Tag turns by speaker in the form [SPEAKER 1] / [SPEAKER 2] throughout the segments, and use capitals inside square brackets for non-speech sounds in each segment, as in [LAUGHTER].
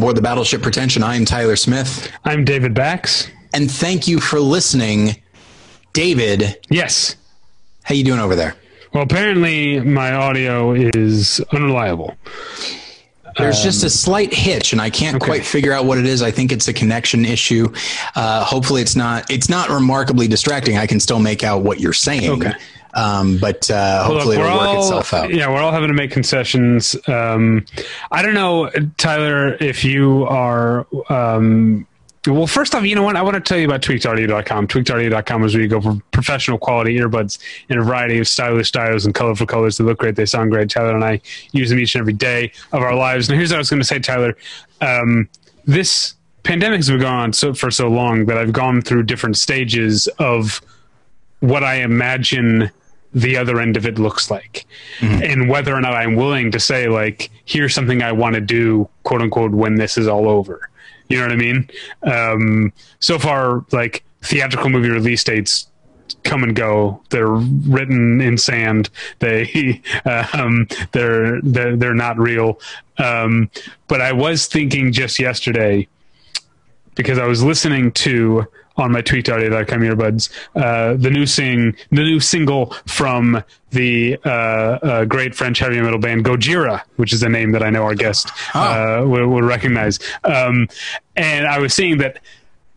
[SPEAKER 1] aboard the Battleship Pretension. I am Tyler Smith.
[SPEAKER 2] I'm David Bax.
[SPEAKER 1] And thank you for listening. David.
[SPEAKER 2] Yes.
[SPEAKER 1] How you doing over there?
[SPEAKER 2] Well, apparently my audio is unreliable.
[SPEAKER 1] There's um, just a slight hitch, and I can't okay. quite figure out what it is. I think it's a connection issue. Uh, hopefully, it's not. It's not remarkably distracting. I can still make out what you're saying.
[SPEAKER 2] Okay.
[SPEAKER 1] Um, but uh, hopefully Look, it'll work all, itself out.
[SPEAKER 2] Yeah, we're all having to make concessions. Um, I don't know, Tyler, if you are. Um, well, first off, you know what? I want to tell you about tweakedaudio.com. Tweakedaudio.com is where you go for professional quality earbuds in a variety of stylish styles and colorful colors. They look great. They sound great. Tyler and I use them each and every day of our lives. And here's what I was going to say, Tyler. Um, this pandemic has been going on so, for so long that I've gone through different stages of what I imagine the other end of it looks like. Mm-hmm. and whether or not I'm willing to say like here's something I want to do quote unquote when this is all over. You know what I mean? Um, so far like theatrical movie release dates come and go. They're written in sand. They [LAUGHS] um, they're, they're they're not real. Um, but I was thinking just yesterday because I was listening to on my tweet already that tweakedaudio.com earbuds. Uh, the new sing, the new single from the uh, uh, great French heavy metal band Gojira, which is a name that I know our guest oh. will, will, recognize. Um, and I was seeing that.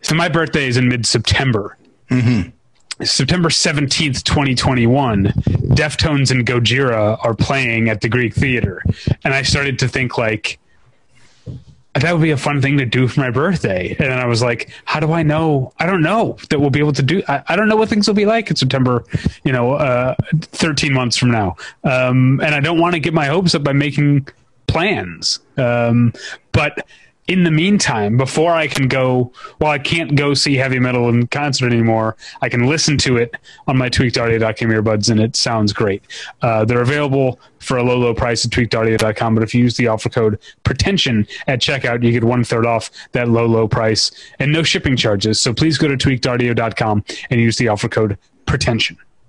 [SPEAKER 2] So my birthday is in mid September. Mm-hmm. September 17th, 2021, Deftones and Gojira are playing at the Greek Theater. And I started to think, like, that would be a fun thing to do for my birthday. And I was like, how do I know? I don't know that we'll be able to do. I, I don't know what things will be like in September, you know, uh, 13 months from now. Um, and I don't want to get my hopes up by making plans. Um, but in the meantime, before I can go, well, I can't go see heavy metal in concert anymore. I can listen to it on my tweakedaudio.com earbuds, and it sounds great. Uh, they're available for a low, low price at tweakedaudio.com. But if you use the offer code pretension at checkout, you get one third off that low, low price and no shipping charges. So please go to tweakedaudio.com and use the offer code pretension.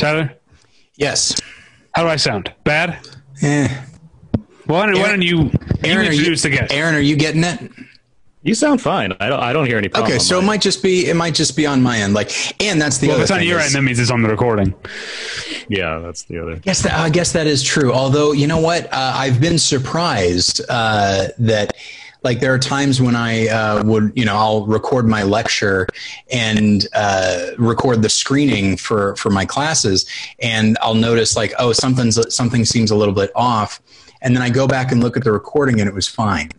[SPEAKER 2] Tyler?
[SPEAKER 1] Yes.
[SPEAKER 2] How do I sound? Bad? Well, why, don't, why don't you, Aaron, you introduce
[SPEAKER 1] you,
[SPEAKER 2] the guest?
[SPEAKER 1] Aaron, are you getting it?
[SPEAKER 3] You sound fine. I don't. I don't hear any.
[SPEAKER 1] Okay, so it might just be. It might just be on my end. Like, and that's the
[SPEAKER 2] well,
[SPEAKER 1] other.
[SPEAKER 2] If it's on your
[SPEAKER 1] is,
[SPEAKER 2] end, that means it's on the recording.
[SPEAKER 3] Yeah, that's the other.
[SPEAKER 1] Yes, that, I guess that is true. Although, you know what? Uh, I've been surprised uh, that like there are times when I uh, would, you know, I'll record my lecture and uh, record the screening for for my classes, and I'll notice like, oh, something's something seems a little bit off, and then I go back and look at the recording, and it was fine.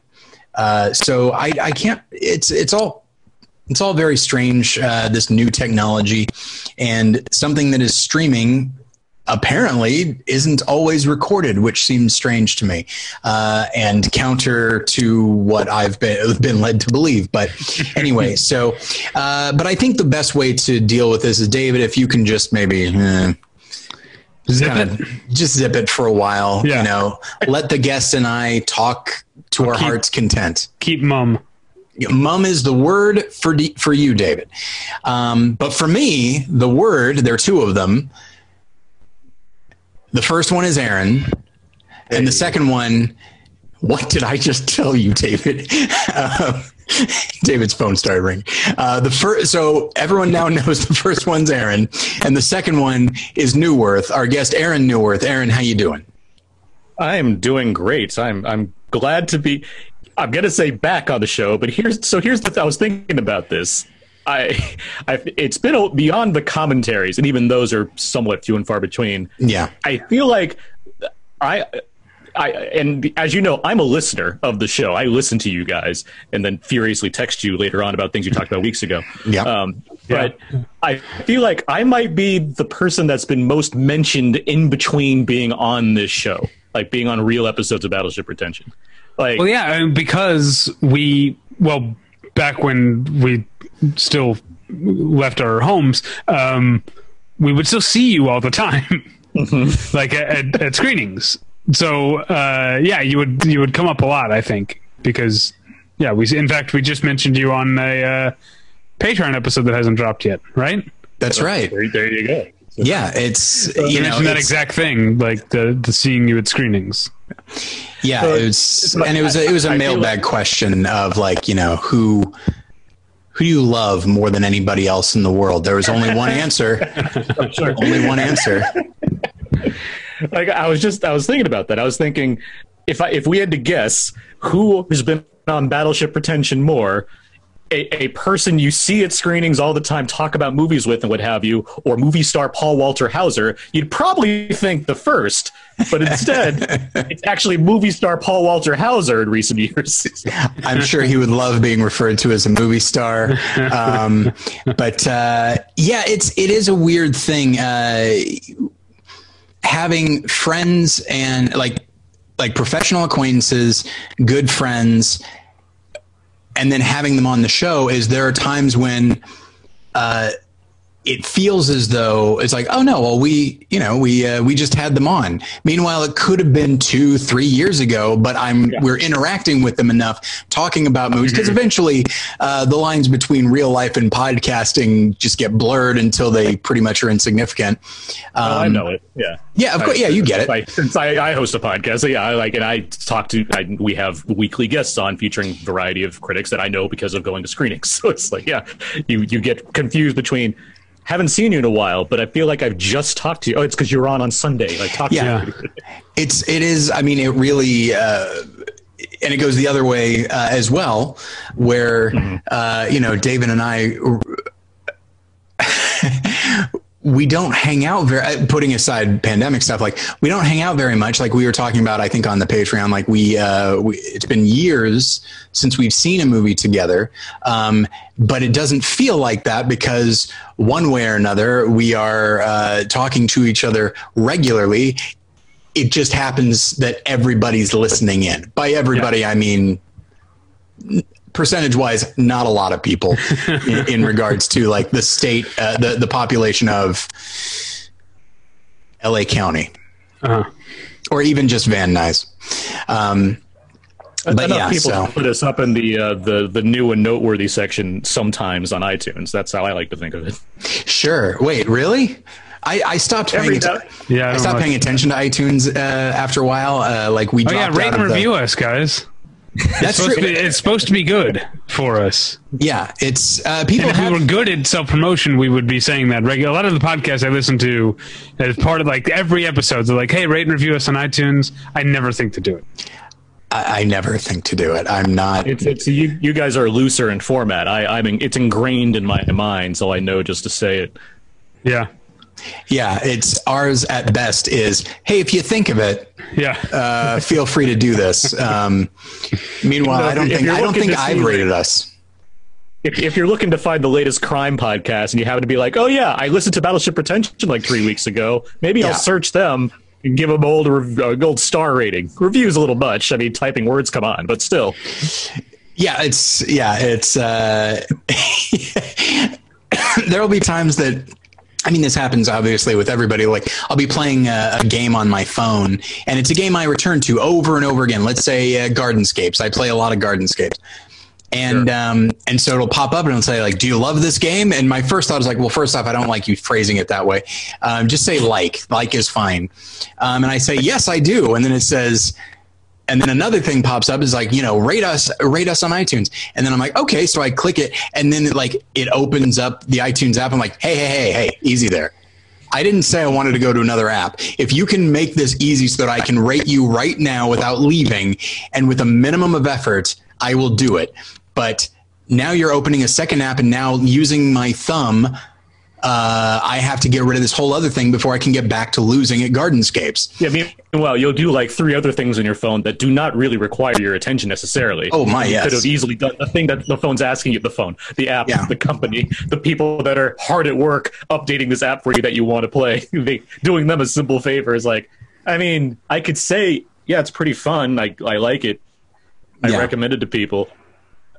[SPEAKER 1] Uh, so I, I can't. It's it's all it's all very strange. Uh, this new technology and something that is streaming apparently isn't always recorded, which seems strange to me uh, and counter to what I've been [LAUGHS] been led to believe. But [LAUGHS] anyway, so uh, but I think the best way to deal with this is David, if you can just maybe. Eh,
[SPEAKER 2] zip kind
[SPEAKER 1] it. Of just zip it for a while. Yeah. You know, let the guest and I talk to our
[SPEAKER 2] keep,
[SPEAKER 1] heart's content.
[SPEAKER 2] Keep mum.
[SPEAKER 1] Mum is the word for for you, David. Um, but for me, the word there are two of them the first one is Aaron, hey. and the second one, what did I just tell you, David? Uh, [LAUGHS] David's phone started ringing. Uh, the first, so everyone now [LAUGHS] knows the first one's Aaron, and the second one is Neuwirth. Our guest, Aaron Neuwirth. Aaron, how you doing?
[SPEAKER 3] I am doing great. I'm I'm glad to be. I'm gonna say back on the show, but here's so here's the. I was thinking about this. I, I've, it's been beyond the commentaries, and even those are somewhat few and far between.
[SPEAKER 1] Yeah,
[SPEAKER 3] I feel like I, I, and as you know, I'm a listener of the show. I listen to you guys, and then furiously text you later on about things you talked about weeks ago.
[SPEAKER 1] Yeah. Um,
[SPEAKER 3] but yeah. I feel like I might be the person that's been most mentioned in between being on this show, like being on real episodes of Battleship Pretension. Like,
[SPEAKER 2] Well, yeah, because we well back when we still left our homes, um, we would still see you all the time, [LAUGHS] like at, at screenings. So uh, yeah, you would you would come up a lot, I think, because yeah, we in fact we just mentioned you on a uh, Patreon episode that hasn't dropped yet, right?
[SPEAKER 1] That's right.
[SPEAKER 3] there, there you go.
[SPEAKER 1] Yeah, it's
[SPEAKER 2] You,
[SPEAKER 1] you know
[SPEAKER 2] that exact thing, like the the seeing you at screenings.
[SPEAKER 1] Yeah,
[SPEAKER 3] So
[SPEAKER 1] it was,
[SPEAKER 3] like-
[SPEAKER 1] and it was a, it was a
[SPEAKER 3] I-
[SPEAKER 1] mailbag question of like you know who who do you love more than anybody else in the world? There was only one answer, [LAUGHS] only one answer. [LAUGHS]
[SPEAKER 3] like I was just I was thinking about that. I was thinking if I if we had to guess who has been on Battleship Pretension more, a, a person you see at screenings all the time talk about movies with and what have you, or movie star Paul Walter Hauser, you'd probably think the first, but instead [LAUGHS] it's actually movie star Paul Walter Hauser in recent years. [LAUGHS]
[SPEAKER 1] I'm sure he would love being referred to as a movie star. Um, but uh, yeah, it's it is a weird thing uh, having friends and like like professional acquaintances, good friends, and then having them on the show. Is there are times when. Uh, it feels as though it's like, oh no, well we, you know, we uh, we just had them on. Meanwhile, it could have been two, three years ago, but I'm we're interacting with them enough, talking about movies because eventually uh, the lines between real life and podcasting just get blurred until they pretty much are insignificant. Um,
[SPEAKER 3] Oh, I know it. Yeah.
[SPEAKER 1] Yeah, of course. Yeah, you get it.
[SPEAKER 3] I, since I, I host a podcast, so yeah, I like, and I talk to, I, we have weekly guests on featuring a variety of critics that I know because of going to screenings. [LAUGHS] So it's like, yeah, you you get confused between haven't seen you in a while, but I feel like I've just talked to you. Oh, it's because you were on on Sunday. Like, talk
[SPEAKER 1] Yeah.
[SPEAKER 3] to you.
[SPEAKER 1] it's it is i mean it really uh and it goes the other way uh, as well where uh you know david and i we don't hang out very uh, putting aside pandemic stuff like we don't hang out very much. Like we were talking about i think on the patreon like we uh we, it's been years since we've seen a movie together. Um but it doesn't feel like that because one way or another we are uh talking to each other regularly. It just happens that everybody's listening in. By everybody i mean percentage wise, not a lot of people [LAUGHS] in, in regards to like the state, uh, the the population of L.A. County,
[SPEAKER 2] Uh-huh.
[SPEAKER 1] or even just Van Nuys. Um, but
[SPEAKER 3] Enough
[SPEAKER 1] yeah,
[SPEAKER 3] people
[SPEAKER 1] so
[SPEAKER 3] put us up in the uh, the the new and noteworthy section sometimes on iTunes. That's how I like to think of it.
[SPEAKER 1] sure. Wait, really? I, I stopped paying.
[SPEAKER 3] Every
[SPEAKER 1] atten-
[SPEAKER 2] Yeah, I
[SPEAKER 1] I stopped paying attention to iTunes uh, after a while. Uh, like we
[SPEAKER 2] Oh yeah, rate and
[SPEAKER 1] of the-
[SPEAKER 2] review us, guys.
[SPEAKER 1] That's
[SPEAKER 2] Supposed
[SPEAKER 1] true.
[SPEAKER 2] to be, it's supposed to be good for us.
[SPEAKER 1] yeah, it's uh, people
[SPEAKER 2] And if
[SPEAKER 1] have
[SPEAKER 2] we were good at self promotion, we would be saying that regular. A lot of the podcasts I listen to, as part of like every episode, they're like, "Hey, rate and review us on iTunes." I never think to do it.
[SPEAKER 1] I, I never think to do it. I'm not.
[SPEAKER 3] It's it's you you guys are looser in format. I I mean it's ingrained in my mind, so I know just to say it.
[SPEAKER 2] Yeah,
[SPEAKER 1] Yeah, it's ours at best is, hey, if you think of it,
[SPEAKER 2] yeah.
[SPEAKER 1] uh, feel free to do this. Um, meanwhile,
[SPEAKER 3] know,
[SPEAKER 1] I don't think I don't think I've rated us.
[SPEAKER 3] If, if you're looking to find the latest crime podcast and you happen to be like, oh yeah, I listened to Battleship Pretension like three weeks ago, maybe
[SPEAKER 1] Yeah.
[SPEAKER 3] I'll search them and give them old rev- uh, gold star rating. Reviews a little much. I mean, typing words come on, but still.
[SPEAKER 1] Yeah, it's yeah, it's. Uh, [LAUGHS] there will be times that. I mean, this happens obviously with everybody. Like, I'll be playing a, a game on my phone, and it's a game I return to over and over again. Let's say uh, Gardenscapes. I play a lot of Gardenscapes. and um, and so it'll pop up and it'll say like, "Do you love this game?" And my first thought is like, "Well, first off, I don't like you phrasing it that way. Um, just say like. Like is fine." Um, and I say, "Yes, I do." And then it says, and then another thing pops up is like, you know, rate us, rate us on iTunes. And then I'm like, okay, so I click it, and then it, like it opens up the iTunes app. I'm like, hey, hey, hey, hey, easy there. I didn't say I wanted to go to another app. If you can make this easy so that I can rate you right now without leaving and with a minimum of effort, I will do it. But now you're opening a second app and now using my thumb, uh, I have to get rid of this whole other thing before I can get back to losing at Gardenscapes.
[SPEAKER 3] Yeah, meanwhile, you'll do like three other things on your phone that do not really require your attention necessarily.
[SPEAKER 1] Oh, my,
[SPEAKER 3] You
[SPEAKER 1] yes.
[SPEAKER 3] could have easily done the thing that the phone's asking you. The phone, the app,
[SPEAKER 1] Yeah.
[SPEAKER 3] the company, the people that are hard at work updating this app for you that you want to play. [LAUGHS] they, doing them a simple favor is like, I mean, I could say, yeah, it's pretty fun. I I like it, I
[SPEAKER 1] Yeah.
[SPEAKER 3] recommend it to people.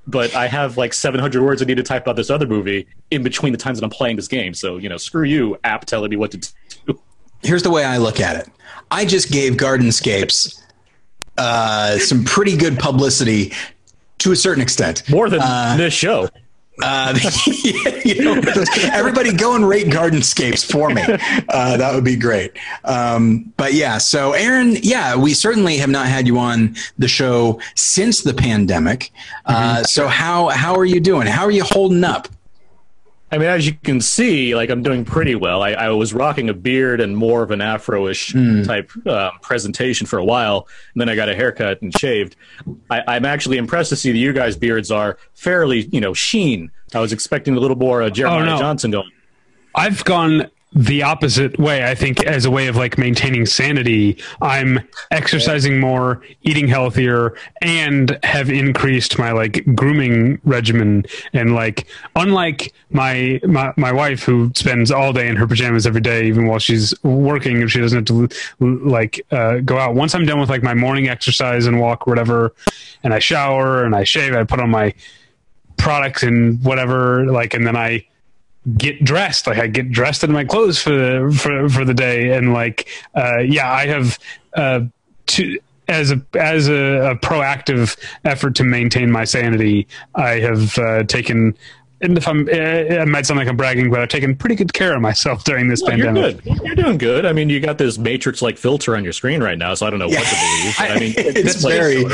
[SPEAKER 3] But I have like 700 words I need to type about this other movie in between the times that I'm playing this game. So, you know, screw you, app telling me what to do.
[SPEAKER 1] Here's the way I look at it. I just gave Gardenscapes uh, some pretty good publicity to a certain extent.
[SPEAKER 3] More than this show.
[SPEAKER 1] Uh, [LAUGHS] you know, everybody go and rate Gardenscapes for me. Uh, that would be great. Um, but yeah, so Aaron, yeah, we certainly have not had you on the show since the pandemic. Uh, so how how are you doing? How are you holding up?
[SPEAKER 3] I mean, as you can see, like I'm doing pretty well. I, I was rocking a beard and more of an afro-ish type uh, presentation for a while, and then I got a haircut and shaved. I, I'm actually impressed to see that you guys' beards are fairly, you know, sheen. I was expecting a little more uh, Jeremiah
[SPEAKER 2] no.
[SPEAKER 3] Johnson going.
[SPEAKER 2] I've gone the opposite way. I think as a way of like maintaining sanity, I'm exercising more, eating healthier, and have increased my like grooming regimen. And like, unlike my my, my wife who spends all day in her pajamas every day, even while she's working, if she doesn't have to like uh, go out. Once I'm done with like my morning exercise and walk, whatever, and I shower and I shave, I put on my products and whatever, like, and then I get dressed like i get dressed in my clothes for the for, for the day and like uh yeah i have uh to as a as a, a proactive effort to maintain my sanity i have uh, taken and if i'm uh, it might sound like i'm bragging but i've taken pretty good care of myself during this
[SPEAKER 3] you're
[SPEAKER 2] pandemic
[SPEAKER 3] good. You're doing good. I mean, you got this matrix-like filter on your screen right now, so I don't know what to believe. I mean, [LAUGHS]
[SPEAKER 1] it's
[SPEAKER 3] display
[SPEAKER 1] very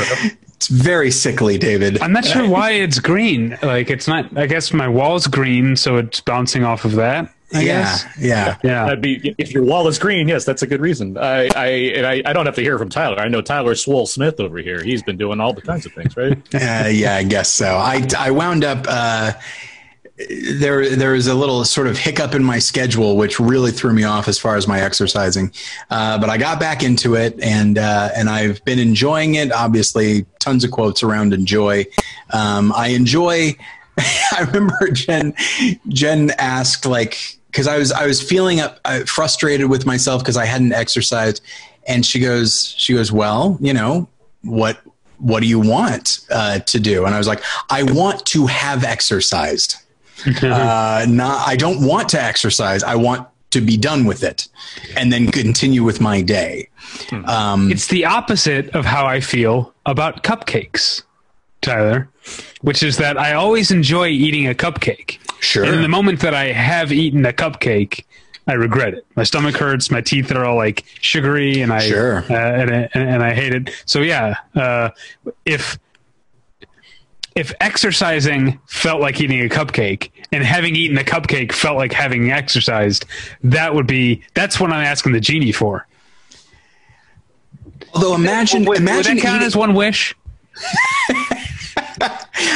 [SPEAKER 1] it's very sickly, David.
[SPEAKER 2] i'm not sure why it's green like it's not i guess my wall's green so it's bouncing off of that i
[SPEAKER 1] yeah,
[SPEAKER 2] guess
[SPEAKER 1] yeah.
[SPEAKER 2] yeah
[SPEAKER 3] That'd be if your wall is green. Yes, that's a good reason. I, I, and I, I don't have to hear from Tyler. I know Tyler Swole Smith over here. He's been doing all the kinds of things, right? [LAUGHS]
[SPEAKER 1] Uh, yeah, I guess so. I, I wound up uh, there. There was a little sort of hiccup in my schedule, which really threw me off as far as my exercising. Uh, but I got back into it, and uh, and I've been enjoying it. Obviously, tons of quotes around enjoy. Um, I enjoy. [LAUGHS] I remember Jen. Jen asked like because I was I was feeling up, uh, frustrated with myself because I hadn't exercised, and she goes she goes well you know what what do you want uh, to do? And I was like, I want to have exercised. Uh, not, I don't want to exercise. I want to be done with it and then continue with my day. Um,
[SPEAKER 2] It's the opposite of how I feel about cupcakes, Tyler, which is that I always enjoy eating a cupcake.
[SPEAKER 1] Sure.
[SPEAKER 2] And in the moment that I have eaten a cupcake, I regret it. My stomach hurts. My teeth are all like sugary, and I
[SPEAKER 1] Sure.
[SPEAKER 2] uh, and, I- and I hate it. So yeah, uh, if if exercising felt like eating a cupcake and having eaten a cupcake felt like having exercised, that would be that's what I'm asking the genie for.
[SPEAKER 1] although imagine,
[SPEAKER 2] Would, would
[SPEAKER 1] imagine
[SPEAKER 2] that count
[SPEAKER 1] eating-
[SPEAKER 2] as one wish? [LAUGHS]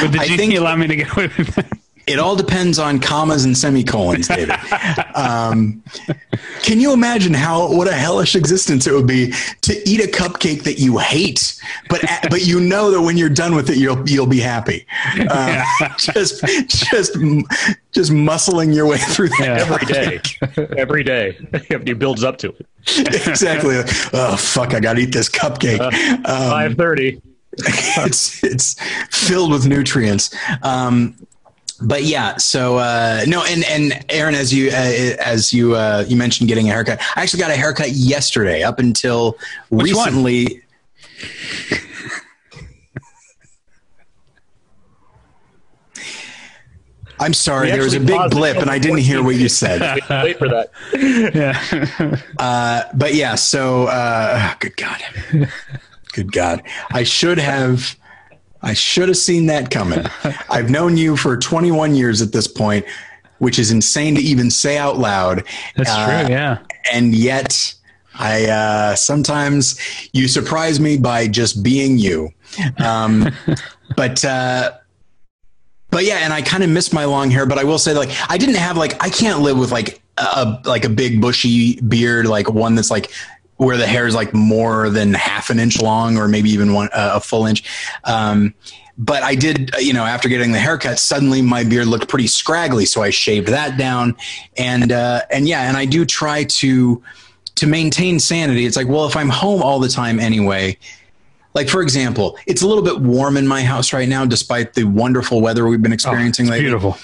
[SPEAKER 2] Would the
[SPEAKER 1] I
[SPEAKER 2] genie
[SPEAKER 1] think-
[SPEAKER 2] allow me to get away with that?
[SPEAKER 1] It all depends on commas and semicolons, David. [LAUGHS] um, can you imagine how what a hellish existence it would be to eat a cupcake that you hate, but but you know that when you're done with it, you'll you'll be happy. Uh, [LAUGHS] just just just muscling your way through that
[SPEAKER 2] Yeah.
[SPEAKER 3] Every day, every day, he [LAUGHS] builds up to it.
[SPEAKER 1] exactly. Oh fuck! I got to eat this cupcake. Um,
[SPEAKER 3] Five thirty.
[SPEAKER 1] it's it's filled with nutrients. Um, but yeah, so uh, no, and and Aaron, as you uh, as you uh, you mentioned getting a haircut, I actually got a haircut yesterday. Up until
[SPEAKER 2] Which one?
[SPEAKER 1] recently. I'm sorry, there was a big blip, and I didn't hear what you [LAUGHS] said.
[SPEAKER 3] Wait for that.
[SPEAKER 2] Yeah. [LAUGHS]
[SPEAKER 1] Uh, but yeah, so uh, good God, good God, I should have, I should have seen that coming. [LAUGHS] I've known you for 21 years at this point, which is insane to even say out loud.
[SPEAKER 2] That's
[SPEAKER 1] Uh,
[SPEAKER 2] true. Yeah.
[SPEAKER 1] And yet, I uh, sometimes you surprise me by just being you. Um, [LAUGHS] but. Uh, but yeah, and I kind of miss my long hair. But I will say, like, I didn't have like I can't live with like a like a big bushy beard, like one that's like where the hair is like more than half an inch long, or maybe even one uh, a full inch. Um, but I did, uh, you know, after getting the haircut, suddenly my beard looked pretty scraggly, so I shaved that down, and uh, and yeah, and I do try to to maintain sanity. It's like, well, if I'm home all the time anyway, Like for example, it's a little bit warm in my house right now, despite the wonderful weather we've been experiencing
[SPEAKER 2] It's
[SPEAKER 1] lately.
[SPEAKER 2] beautiful.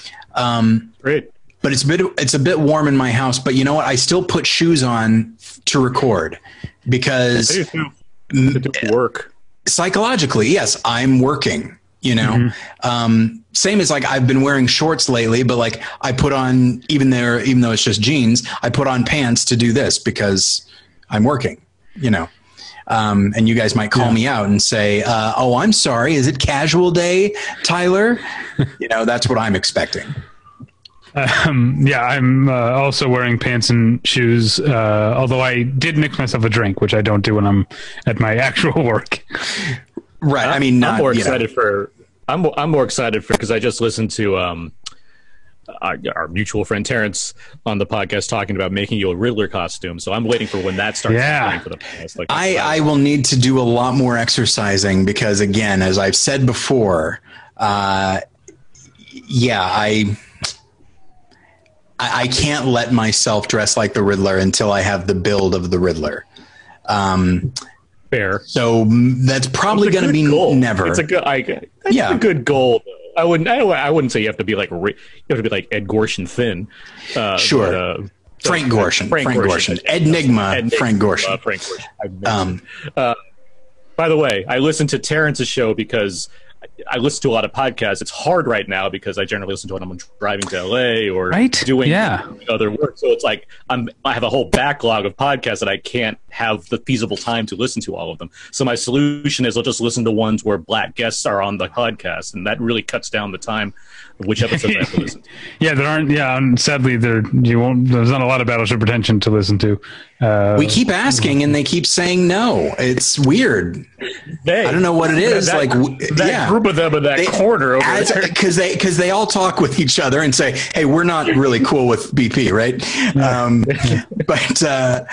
[SPEAKER 3] Great.
[SPEAKER 1] But it's a bit it's a bit warm in my house. But you know what? I still put shoes on to record because
[SPEAKER 3] work.
[SPEAKER 1] psychologically, yes, I'm working. You know, um, same as like I've been wearing shorts lately, but like I put on even there, even though it's just jeans, I put on pants to do this because I'm working. You know, um, and you guys might call me out and say, uh, "Oh, I'm sorry. Is it casual day, Tyler?" [LAUGHS] you know, that's what I'm expecting.
[SPEAKER 2] Um, yeah, I'm uh, also wearing pants and shoes. Uh, although I did mix myself a drink, which I don't do when I'm at my [LAUGHS] actual work.
[SPEAKER 1] Right. I mean, not
[SPEAKER 3] I'm more
[SPEAKER 1] you know.
[SPEAKER 3] excited for. I'm I'm more excited for because I just listened to um, our, our mutual friend Terrence on the podcast talking about making you a Riddler costume. So I'm waiting for when that starts.
[SPEAKER 2] Yeah.
[SPEAKER 3] For the podcast. Like,
[SPEAKER 1] I, I will need to do a lot more exercising because, again, as I've said before, uh, yeah, I, I I can't let myself dress like the Riddler until I have the build of the Riddler. Um,
[SPEAKER 3] fair.
[SPEAKER 1] so that's probably going to be
[SPEAKER 3] goal.
[SPEAKER 1] never.
[SPEAKER 3] It's a good. I, that's
[SPEAKER 1] Yeah.
[SPEAKER 3] a good goal. I wouldn't. I, I wouldn't say you have to be like you have to be like Ed Gorshin thin. Uh,
[SPEAKER 1] Sure.
[SPEAKER 3] but, uh,
[SPEAKER 1] Frank Gorshin. Frank, Gorshin.
[SPEAKER 3] Ed
[SPEAKER 1] Enigma.
[SPEAKER 3] Enigma,
[SPEAKER 1] Frank Gorshin.
[SPEAKER 3] uh, Frank Gorshin.
[SPEAKER 1] Um,
[SPEAKER 3] Uh, by the way, I listened to Terrence's show because I, listen to a lot of podcasts. It's hard right now because I generally listen to it when I'm driving to LA or
[SPEAKER 2] Right?
[SPEAKER 3] doing
[SPEAKER 2] Yeah.
[SPEAKER 3] other work. So it's like I'm I have a whole backlog of podcasts that I can't have the feasible time to listen to all of them. So my solution is I'll just listen to ones where black guests are on the podcast, and that really cuts down the time which episodes [LAUGHS] I have to listen to.
[SPEAKER 2] Yeah, there aren't. Yeah, and sadly, there you won't. There's not a lot of Battleship Pretension to listen to. Uh,
[SPEAKER 1] we keep asking and they keep saying no. It's weird.
[SPEAKER 3] They,
[SPEAKER 1] I don't know what it is.
[SPEAKER 3] That,
[SPEAKER 1] like,
[SPEAKER 3] that
[SPEAKER 1] yeah.
[SPEAKER 3] group of them in that
[SPEAKER 1] They-
[SPEAKER 3] corner over
[SPEAKER 1] as,
[SPEAKER 3] there.
[SPEAKER 1] because they because they all talk with each other and say, "Hey, we're not really cool with BP, right?" Um, [LAUGHS] but uh,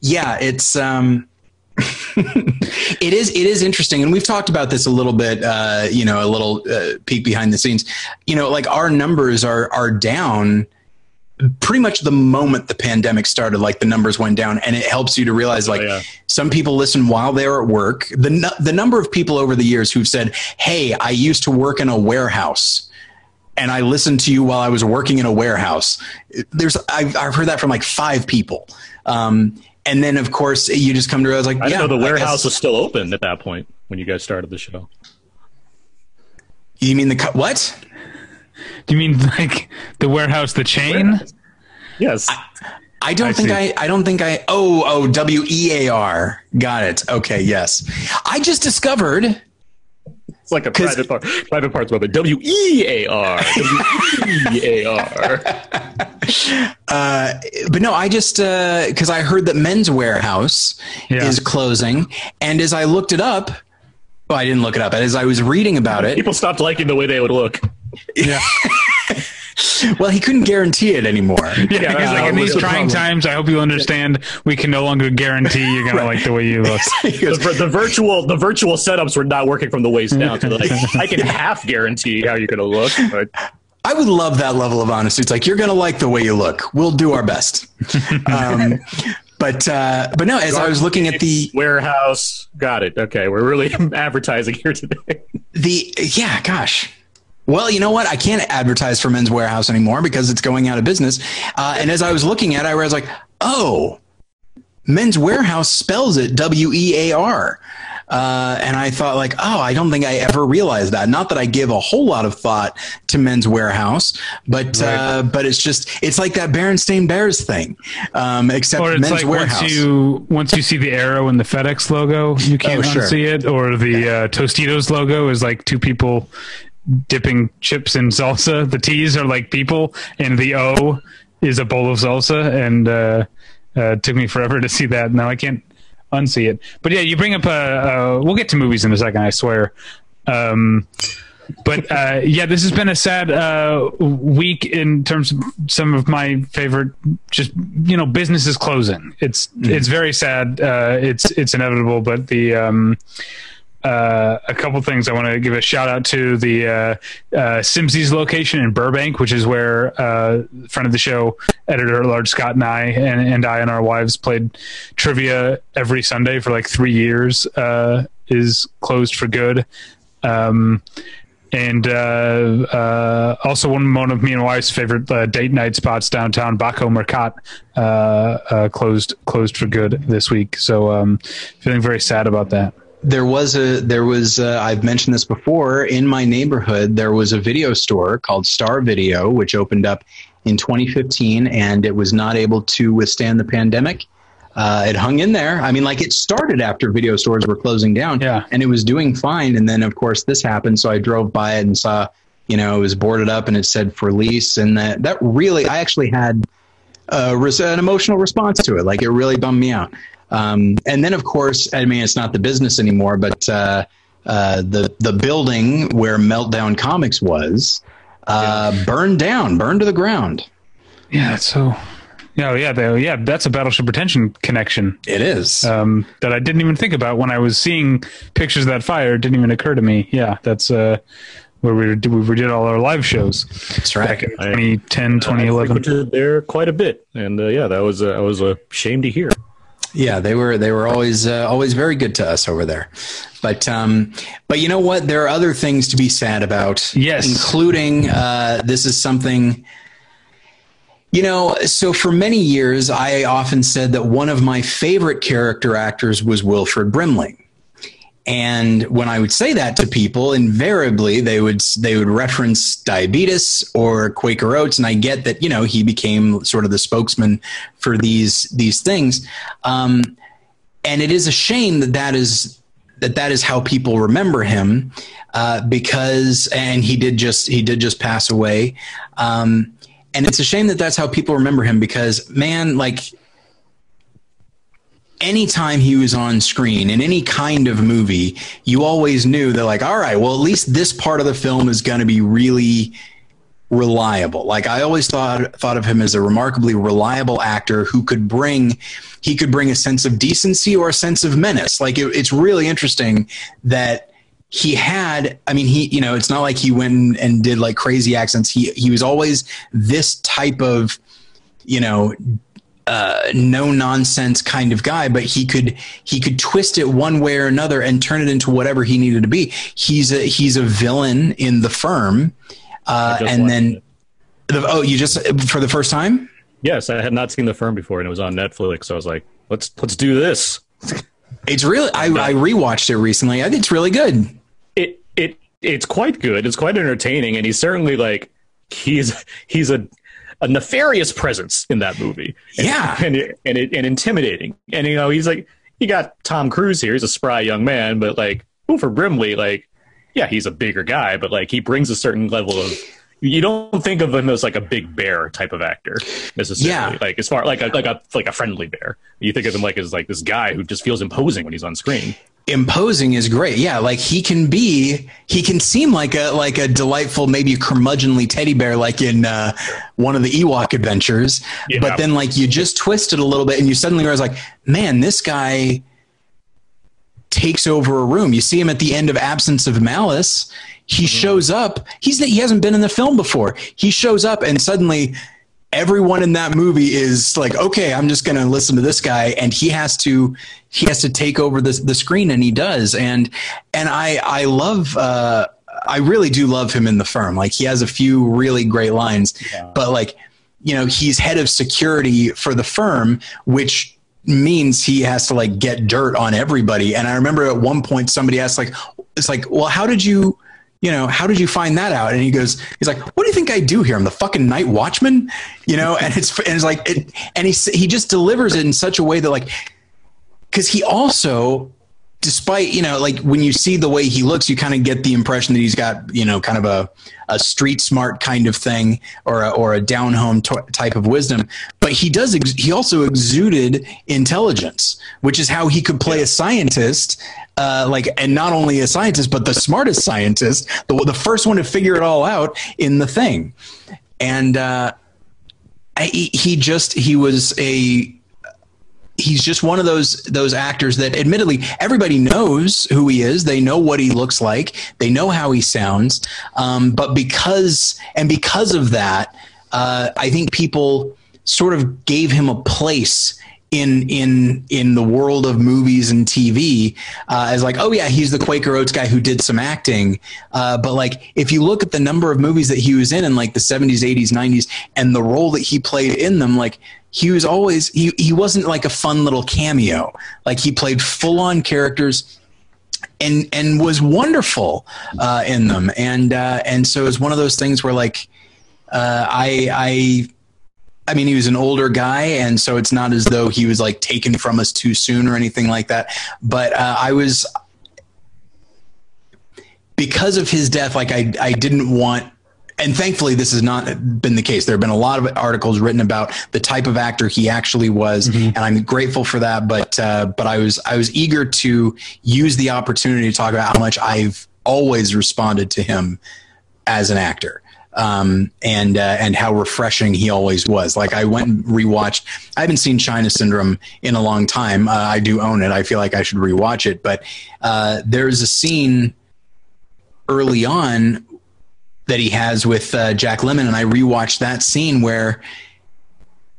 [SPEAKER 1] yeah, it's um, [LAUGHS] it is it is interesting, and we've talked about this a little bit. Uh, you know, a little uh, peek behind the scenes. You know, like our numbers are are down pretty much the moment the pandemic started like the numbers went down and it helps you to realize like
[SPEAKER 3] yeah.
[SPEAKER 1] some people listen while they're at work the the number of people over the years who've said hey i used to work in a warehouse and i listened to you while i was working in a warehouse there's i've, I've heard that from like five people um, and then of course you just come to realize like
[SPEAKER 3] I
[SPEAKER 1] yeah
[SPEAKER 3] know the warehouse
[SPEAKER 1] guess-
[SPEAKER 3] was still open at that point when you guys started the show.
[SPEAKER 1] you mean the co- what
[SPEAKER 2] do you mean like the warehouse, the chain?
[SPEAKER 3] Yes.
[SPEAKER 1] I don't
[SPEAKER 2] I
[SPEAKER 1] think
[SPEAKER 2] see.
[SPEAKER 1] I. I don't think I. Oh, oh, W E A R. Got it. Okay, yes. I just discovered.
[SPEAKER 3] It's like a private part, private parts brother. W E A R. W E A R. [LAUGHS]
[SPEAKER 1] Uh, but no, I just because I heard that Men's Wearhouse
[SPEAKER 2] Yeah.
[SPEAKER 1] is closing, and as I looked it up, well, I didn't look it up. As I was reading about it,
[SPEAKER 3] People stopped liking the way they would look.
[SPEAKER 2] Yeah, [LAUGHS]
[SPEAKER 1] well, he couldn't guarantee it anymore.
[SPEAKER 2] yeah. Because like
[SPEAKER 1] uh,
[SPEAKER 2] in these trying
[SPEAKER 1] problem.
[SPEAKER 2] times, I hope you understand. We can no longer guarantee you're gonna like the way you look. [LAUGHS]
[SPEAKER 1] Goes,
[SPEAKER 3] The, the virtual the virtual setups were not working from the waist down. So like, [LAUGHS] I can half guarantee how you're going to look. But
[SPEAKER 1] I would love that level of honesty. It's like you're going to like the way you look. We'll do our best. [LAUGHS] um, but uh, but no, as I was looking at the
[SPEAKER 3] warehouse, got it. Okay, we're really [LAUGHS] advertising here today.
[SPEAKER 1] the yeah, gosh. Well, you know what? I can't advertise for Men's Wearhouse anymore because it's going out of business. Uh, and as I was looking at it, I was like, oh, Men's Wearhouse spells it W E A R. Uh, and I thought, like, oh, I don't think I ever realized that. Not that I give a whole lot of thought to Men's Wearhouse, but uh, but it's just it's like that Berenstain Bears thing, um, except
[SPEAKER 2] Or it's
[SPEAKER 1] Men's
[SPEAKER 2] like
[SPEAKER 1] Warehouse.
[SPEAKER 2] once you once you see the arrow in the FedEx logo, you can't
[SPEAKER 1] Oh, sure.
[SPEAKER 2] unsee it. Or the uh, Tostitos logo is like two people dipping chips in salsa. The T's are like people, and the O is a bowl of salsa. And uh, uh, it took me forever to see that. Now I can't unsee it. But yeah, you bring up. Uh, uh, we'll get to movies in a second. I swear. Um, but uh, yeah, this has been a sad uh, week in terms of some of my favorite. Just you know, businesses closing. It's it's very sad. Uh, it's it's inevitable, but the um, uh, a couple things. I want to give a shout out to the uh, uh, Simsies location in Burbank, which is where uh, friend of the show, editor at large Scott and I and, and I and our wives played trivia every Sunday for like three years. Uh, is closed for good. Um, and uh, also one, one of me and wife's favorite date night spots downtown, Baco Mercat, closed closed for good this week. So um, feeling very sad about that.
[SPEAKER 1] There was a there was uh, I've mentioned this before in my neighborhood there was a video store called Star Video which opened up in 2015 and it was not able to withstand the pandemic. Uh, it hung in there. I mean, like it started after video stores were closing down,
[SPEAKER 2] Yeah.
[SPEAKER 1] and it was doing fine. And then, of course, this happened. So I drove by it and saw, you know, it was boarded up and it said for lease. And that that really, I actually had a, an emotional response to it. Like it really bummed me out. Um, and then, of course, I mean, it's not the business anymore, but uh, uh, the the building where Meltdown Comics was uh, burned down, burned to the ground.
[SPEAKER 2] Yeah, so. Yeah, yeah, they, yeah. That's a Battleship Pretension connection
[SPEAKER 1] It is.
[SPEAKER 2] um, that I didn't even think about when I was seeing pictures of that fire. It didn't even occur to me. Yeah, that's uh, where we did, we did all our live shows
[SPEAKER 1] That's right.
[SPEAKER 2] back in 2010,
[SPEAKER 3] I
[SPEAKER 2] 2011.
[SPEAKER 3] frequented there quite a bit, and uh, yeah, that was uh, I was a shame to hear.
[SPEAKER 1] Yeah, they were they were always uh, always very good to us over there. But um, but you know what? There are other things to be sad about.
[SPEAKER 2] Yes.
[SPEAKER 1] including uh, this is something. You know, so for many years, I often said that one of my favorite character actors was Wilford Brimley. And when I would say that to people, invariably they would they would reference diabetes or Quaker Oats, and I get that you know he became sort of the spokesman for these these things, um, and it is a shame that that is that that is how people remember him, uh, because and he did just he did just pass away, um, and it's a shame that that's how people remember him because man, like anytime he was on screen in any kind of movie, you always knew that, like, all right, well, at least this part of the film is going to be really reliable. Like I always thought thought of him as a remarkably reliable actor who could bring he could bring a sense of decency or a sense of menace. Like it, it's really interesting that he had i mean he you know it's not like he went and did like crazy accents he he was always this type of you know uh, no nonsense kind of guy, but he could he could twist it one way or another and turn it into whatever he needed to be. He's a he's a villain in the firm, uh, and then the, oh, you just for the first time.
[SPEAKER 3] Yes, I had not seen the firm before, and it was on Netflix. So I was like, let's let's do this.
[SPEAKER 1] It's really I, I rewatched it recently. I think it's really good.
[SPEAKER 3] It it it's quite good. It's quite entertaining, and he's certainly like he's he's a a nefarious presence in that movie. And,
[SPEAKER 1] Yeah.
[SPEAKER 3] and and, it, and intimidating. And you know, he's like you got Tom Cruise here. He's a spry young man, but like Wilford Brimley, like yeah, he's a bigger guy, but like he brings a certain level of. You don't think of him as like a big bear type of actor necessarily.
[SPEAKER 1] Yeah.
[SPEAKER 3] Like as far like a like a like a friendly bear. You think of him like as like this guy who just feels imposing when he's on screen.
[SPEAKER 1] Imposing is great. Yeah, like he can be, he can seem like a like a delightful, maybe curmudgeonly teddy bear, like in uh, one of the Ewok adventures.
[SPEAKER 3] Yeah.
[SPEAKER 1] But then, like you just twist it a little bit, and you suddenly realize, like, man, this guy takes over a room. You see him at the end of Absence of Malice. He shows up. He's he hasn't been in the film before. He shows up, and suddenly everyone in that movie is like, okay, I'm just going to listen to this guy, and he has to he has to take over the the screen, and he does. And and I I love. Uh, I really do love him in the firm. Like he has a few really great lines, but like you know he's head of security for the firm, which means he has to like get dirt on everybody. And I remember at one point somebody asked like, it's like, well, how did you? You know, how did you find that out? And he goes, he's like, what do you think I do here? I'm the fucking night watchman, you know? And it's, and it's like, it, and he, he just delivers it in such a way that like, cause he also, despite you know like when you see the way he looks you kind of get the impression that he's got you know kind of a, a street smart kind of thing or a, or a down home t- type of wisdom. But he does ex- he also exuded intelligence which is how he could play a scientist uh, like and not only a scientist but the smartest scientist the, the first one to figure it all out in the thing. And uh, I, he just he was a he's just one of those those actors that admittedly everybody knows who he is. They know what he looks like. They know how he sounds. Um, but because and because of that uh, i think people sort of gave him a place in in in the world of movies and TV uh, as like, oh yeah, he's the Quaker Oats guy who did some acting. Uh, but like, if you look at the number of movies that he was in in like the seventies, eighties, nineties, and the role that he played in them, like he was always he he wasn't like a fun little cameo. Like he played full on characters. And and was wonderful uh, in them, and uh, and so it's one of those things where like uh, I I I mean, he was an older guy, and so it's not as though he was like taken from us too soon or anything like that. But uh, I was because of his death. Like I, I didn't want. And thankfully, this has not been the case. There have been a lot of articles written about the type of actor he actually was, mm-hmm. and I'm grateful for that. But uh, but I was I was eager to use the opportunity to talk about how much I've always responded to him as an actor um, and uh, and how refreshing he always was. Like I went and rewatched. I haven't seen China Syndrome in a long time. Uh, I do own it. I feel like I should rewatch it. But uh, there's a scene early on that he has with uh, Jack Lemmon, and I rewatched that scene where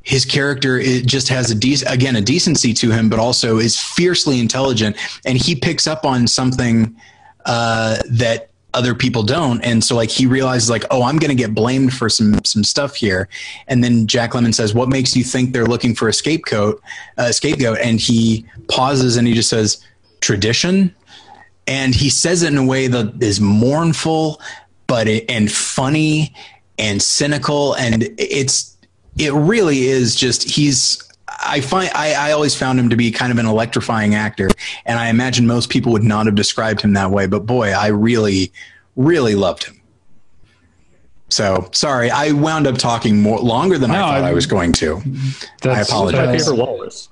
[SPEAKER 1] his character it just has a de- again a decency to him, but also is fiercely intelligent, and he picks up on something uh, that other people don't. And so like he realizes like oh i'm going to get blamed for some some stuff here. And then jack lemmon says what makes you think they're looking for a scapegoat a scapegoat? And he pauses and he just says tradition? And he says it in a way that is mournful but it, and funny and cynical and it's it really is just he's I find I, I, always found him to be kind of an electrifying actor, and I imagine most people would not have described him that way. But boy, I really, really loved him. So sorry, I wound up talking more longer than no, I thought I, I, was going to. I apologize.
[SPEAKER 3] My favorite Wallace.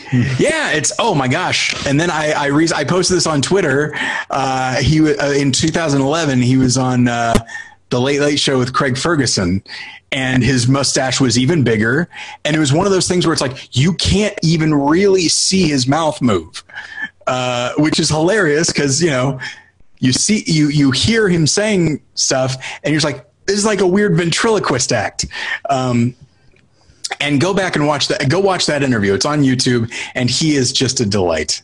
[SPEAKER 3] [LAUGHS]
[SPEAKER 1] yeah, it's oh my gosh! And then I I, re- I posted this on Twitter. Uh, he uh, in 2011 he was on uh, the Late Late Show with Craig Ferguson, and his mustache was even bigger. And it was one of those things where it's like you can't even really see his mouth move, uh, which is hilarious because you know you see you you hear him saying stuff, and you're just like this is like a weird ventriloquist act. Um, and go back and watch that. Go watch that interview. It's on YouTube, and he is just a delight.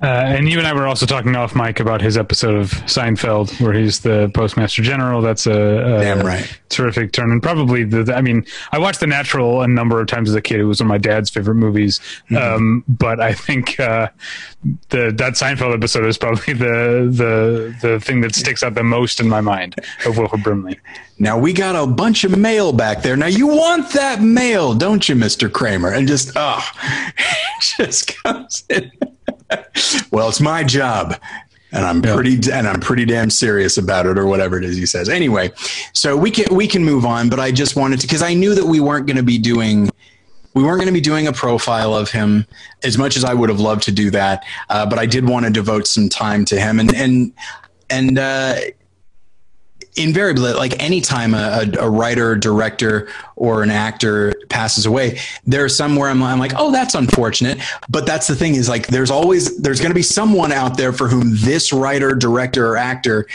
[SPEAKER 2] Uh, and you and I were also talking off mic about his episode of Seinfeld, where he's the postmaster general. That's a, a
[SPEAKER 1] damn right
[SPEAKER 2] terrific turn, and probably the. I mean, I watched The Natural a number of times as a kid. It was one of my dad's favorite movies. Mm-hmm. Um, but I think uh, the that Seinfeld episode is probably the the the thing that sticks out the most in my mind of Wilford Brimley.
[SPEAKER 1] Now we got a bunch of mail back there. Now you want that mail, don't you, Mister Kramer? And just [LAUGHS] oh, just comes in. [LAUGHS] well, it's my job and I'm yeah. pretty and I'm pretty damn serious about it or whatever it is he says. Anyway, so we can we can move on, but I just wanted to because I knew that we weren't going to be doing we weren't going to be doing a profile of him as much as I would have loved to do that, uh, but I did want to devote some time to him and and and uh, invariably, like anytime a, a, writer, director, or an actor passes away, there's somewhere I'm, I'm like, oh, that's unfortunate. But that's the thing is like, there's always there's going to be someone out there for whom this writer, director, or actor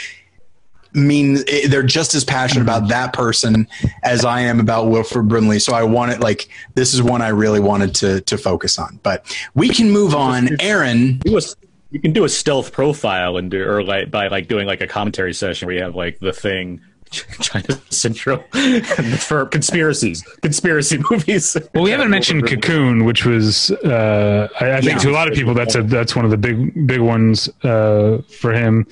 [SPEAKER 1] mean eh, they're just as passionate about that person as I am about Wilford Brimley. So I wanted like this is one I really wanted to to focus on. But we can move on. Aaron,
[SPEAKER 3] he was you can do a stealth profile and do or like by like doing like a commentary session where you have like the thing [LAUGHS] China Syndrome and for conspiracies, conspiracy [LAUGHS] movies.
[SPEAKER 2] Well, we haven't mentioned Cocoon, which was uh, I, I, think yeah. to a lot of people that's a that's one of the big big ones uh, for him.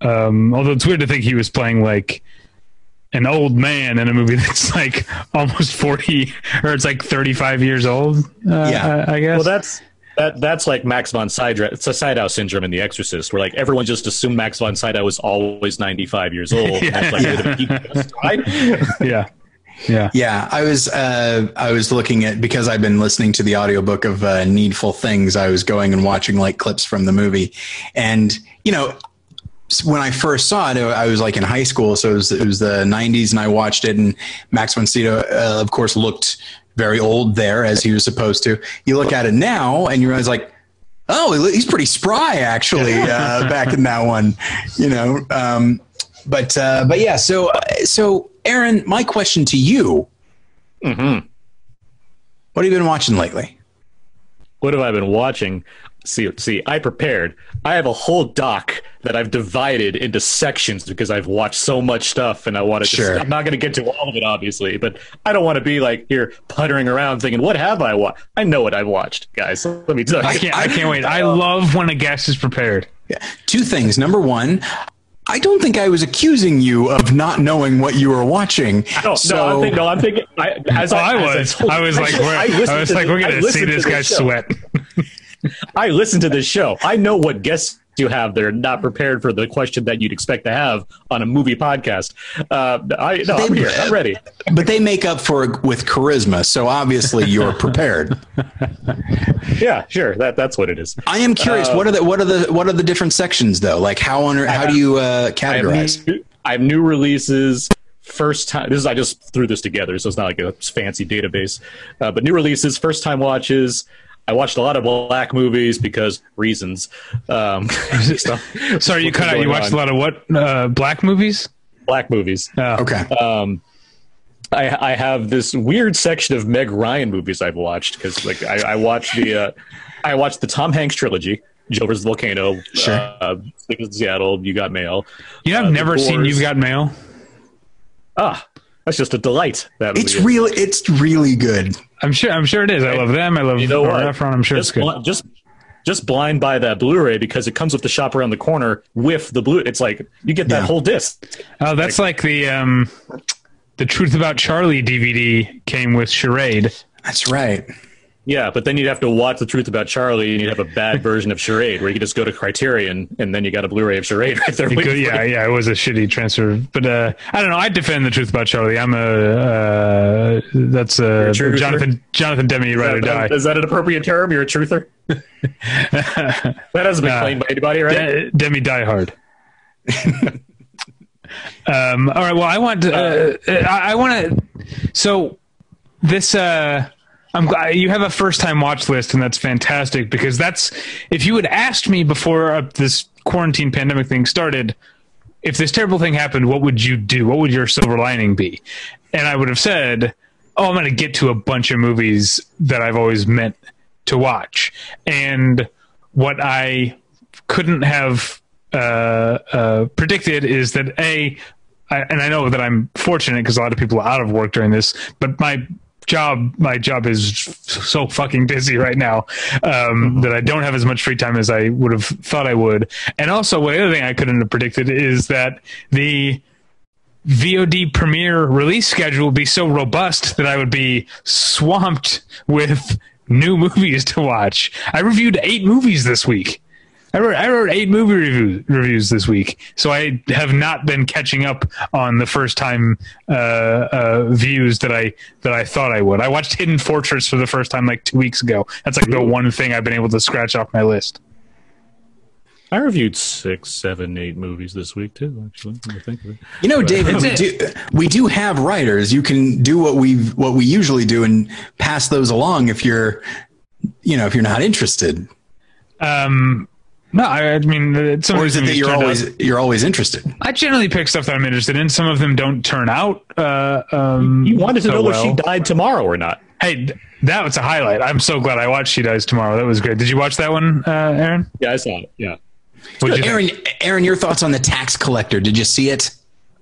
[SPEAKER 2] Um, although it's weird to think he was playing like an old man in a movie [LAUGHS] that's like almost 40 or it's like 35 years old uh, yeah I, I, guess
[SPEAKER 3] well that's that that's like Max von Sydow. It's a Sydow syndrome in The Exorcist, where like everyone just assumed Max von Sydow was always ninety five years old. [LAUGHS] yeah. Like,
[SPEAKER 2] yeah. [LAUGHS] yeah. Yeah.
[SPEAKER 1] Yeah. I was uh, I was looking at because I've been listening to the audiobook of uh, Needful Things, I was going and watching like clips from the movie. And, you know, when I first saw it, I was like in high school, so it was, it was the '90s, and I watched it. And Max von Sydow, uh, of course, looked very old there as he was supposed to. You look at it now and you realize like, oh, he's pretty spry actually uh, [LAUGHS] back in that one, you know. Um, but uh, but yeah, so so Aaron, my question to you:
[SPEAKER 3] Mm-hmm.
[SPEAKER 1] What have you been watching lately?
[SPEAKER 3] What have I been watching? See, see, I prepared. I have a whole doc that I've divided into sections because I've watched so much stuff, and I want to.
[SPEAKER 1] Sure.
[SPEAKER 3] I'm not going to get to all of it, obviously, but I don't want to be like here puttering around thinking, "What have I watched?" I know what I've watched, guys. Let me tell you.
[SPEAKER 2] I can't. I can't wait. [LAUGHS] I love when a guest is prepared.
[SPEAKER 1] Yeah. Two things. Number one, I don't think I was accusing you of not knowing what you were watching.
[SPEAKER 3] No,
[SPEAKER 1] so,
[SPEAKER 3] no, I'm thinking, no, I'm thinking. I, as
[SPEAKER 2] Oh,
[SPEAKER 3] I,
[SPEAKER 2] I
[SPEAKER 3] as
[SPEAKER 2] was.
[SPEAKER 3] told
[SPEAKER 2] I
[SPEAKER 3] you-
[SPEAKER 2] was like, we're, I,
[SPEAKER 3] listened
[SPEAKER 2] was like,
[SPEAKER 3] the-
[SPEAKER 2] we're gonna see this guy
[SPEAKER 3] show.
[SPEAKER 2] sweat. [LAUGHS]
[SPEAKER 3] I listen to this show. I know what guests you have. They're not prepared for the question that you'd expect to have on a movie podcast. Uh, I no, I'm here. I'm ready.
[SPEAKER 1] but they make up for it with charisma. So obviously you're prepared. [LAUGHS]
[SPEAKER 3] Yeah, sure. That that's what it is.
[SPEAKER 1] I am curious.
[SPEAKER 3] Uh,
[SPEAKER 1] what are the what are the what are the different sections though? Like how on how do you uh,
[SPEAKER 3] I have,
[SPEAKER 1] categorize?
[SPEAKER 3] new, I have new releases. First time. This is I just threw this together, so it's not like a fancy database. Uh, but new releases, first time watches. I watched a lot of black movies because reasons. Um, [LAUGHS] stuff- [LAUGHS]
[SPEAKER 2] Sorry, you cut out. You watched
[SPEAKER 3] on.
[SPEAKER 2] a lot of what? Uh, black movies?
[SPEAKER 3] black movies.
[SPEAKER 2] Oh.
[SPEAKER 1] Okay.
[SPEAKER 3] Um, I, I have this weird section of Meg Ryan movies I've watched because like I, I watched the uh, I watched the Tom Hanks trilogy, Joe vs. Volcano,
[SPEAKER 1] Sure.
[SPEAKER 3] uh, Sleepless Seattle, You Got Mail.
[SPEAKER 2] You know,
[SPEAKER 3] Uh,
[SPEAKER 2] I've never seen You've Got Mail.
[SPEAKER 3] Ah, that's just a delight. That
[SPEAKER 1] It's real. It's really good.
[SPEAKER 2] I'm sure. I'm sure it is. I love them. I love
[SPEAKER 3] You know what?
[SPEAKER 2] Efron. I'm sure it's
[SPEAKER 3] just,
[SPEAKER 2] good.
[SPEAKER 3] bli- just just blind buy that Blu-ray because it comes with the shop around the corner with the blue. It's like you get that
[SPEAKER 1] Yeah.
[SPEAKER 3] whole disc.
[SPEAKER 2] Oh, that's like the um, the Truth About Charlie DVD came with Charade.
[SPEAKER 1] That's right.
[SPEAKER 3] Yeah, but then you'd have to watch The Truth About Charlie, and you'd have a bad [LAUGHS] version of Charade, where you could just go to Criterion, and then you got a Blu-ray of Charade right there.
[SPEAKER 2] Could- yeah, yeah, it was a shitty transfer, but uh, I don't know. I defend the truth about Charlie. I'm a uh, that's
[SPEAKER 3] a
[SPEAKER 2] a? Jonathan Jonathan Demme ride or die.
[SPEAKER 3] Is that an appropriate term? You're a truther. [LAUGHS] that hasn't been claimed by anybody, right?
[SPEAKER 2] De- Demme Die Hard. [LAUGHS] um, all right. Well, I want. Uh, I, I want to. So this. Uh, I'm glad you have a first time watch list, and that's fantastic because that's. If you had asked me before uh, this quarantine pandemic thing started, if this terrible thing happened, what would you do? What would your silver lining be? And I would have said, "Oh, I'm going to get to a bunch of movies that I've always meant to watch." And what I couldn't have uh, uh, predicted is that a, I, and I know that I'm fortunate because a lot of people are out of work during this, but my job my job is so fucking busy right now um, that I don't have as much free time as I would have thought I would. And also, the other thing I couldn't have predicted is that the VOD premiere release schedule would be so robust that I would be swamped with new [LAUGHS] movies to watch. I reviewed eight movies this week. I wrote, I wrote eight movie review, reviews this week, so I have not been catching up on the first time uh, uh, views that I that I thought I would. I watched Hidden Fortress for the first time like two weeks ago. That's like the one thing I've been able to scratch off my list.
[SPEAKER 3] I reviewed six, seven, eight movies this week too. Actually, I think of it.
[SPEAKER 1] You know, David, we do we do have writers. You can do what we what we usually do and pass those along if you're, you know, if you're not interested.
[SPEAKER 2] Um, no, I, I mean, uh, some
[SPEAKER 1] Or is it that you're
[SPEAKER 2] turned out-
[SPEAKER 1] always you're always interested?
[SPEAKER 2] I generally pick stuff that I'm interested in. Some of them don't turn out. Uh, um,
[SPEAKER 3] You wanted to
[SPEAKER 2] so
[SPEAKER 3] know if she died tomorrow or not.
[SPEAKER 2] Hey, that was a highlight. I'm so glad I watched She Dies Tomorrow. That was great. Did you watch that one, uh, Aaron?
[SPEAKER 3] Yeah, I saw it. Yeah.
[SPEAKER 2] What'd think?
[SPEAKER 1] Aaron, Aaron, your thoughts on the tax collector? Did you see it?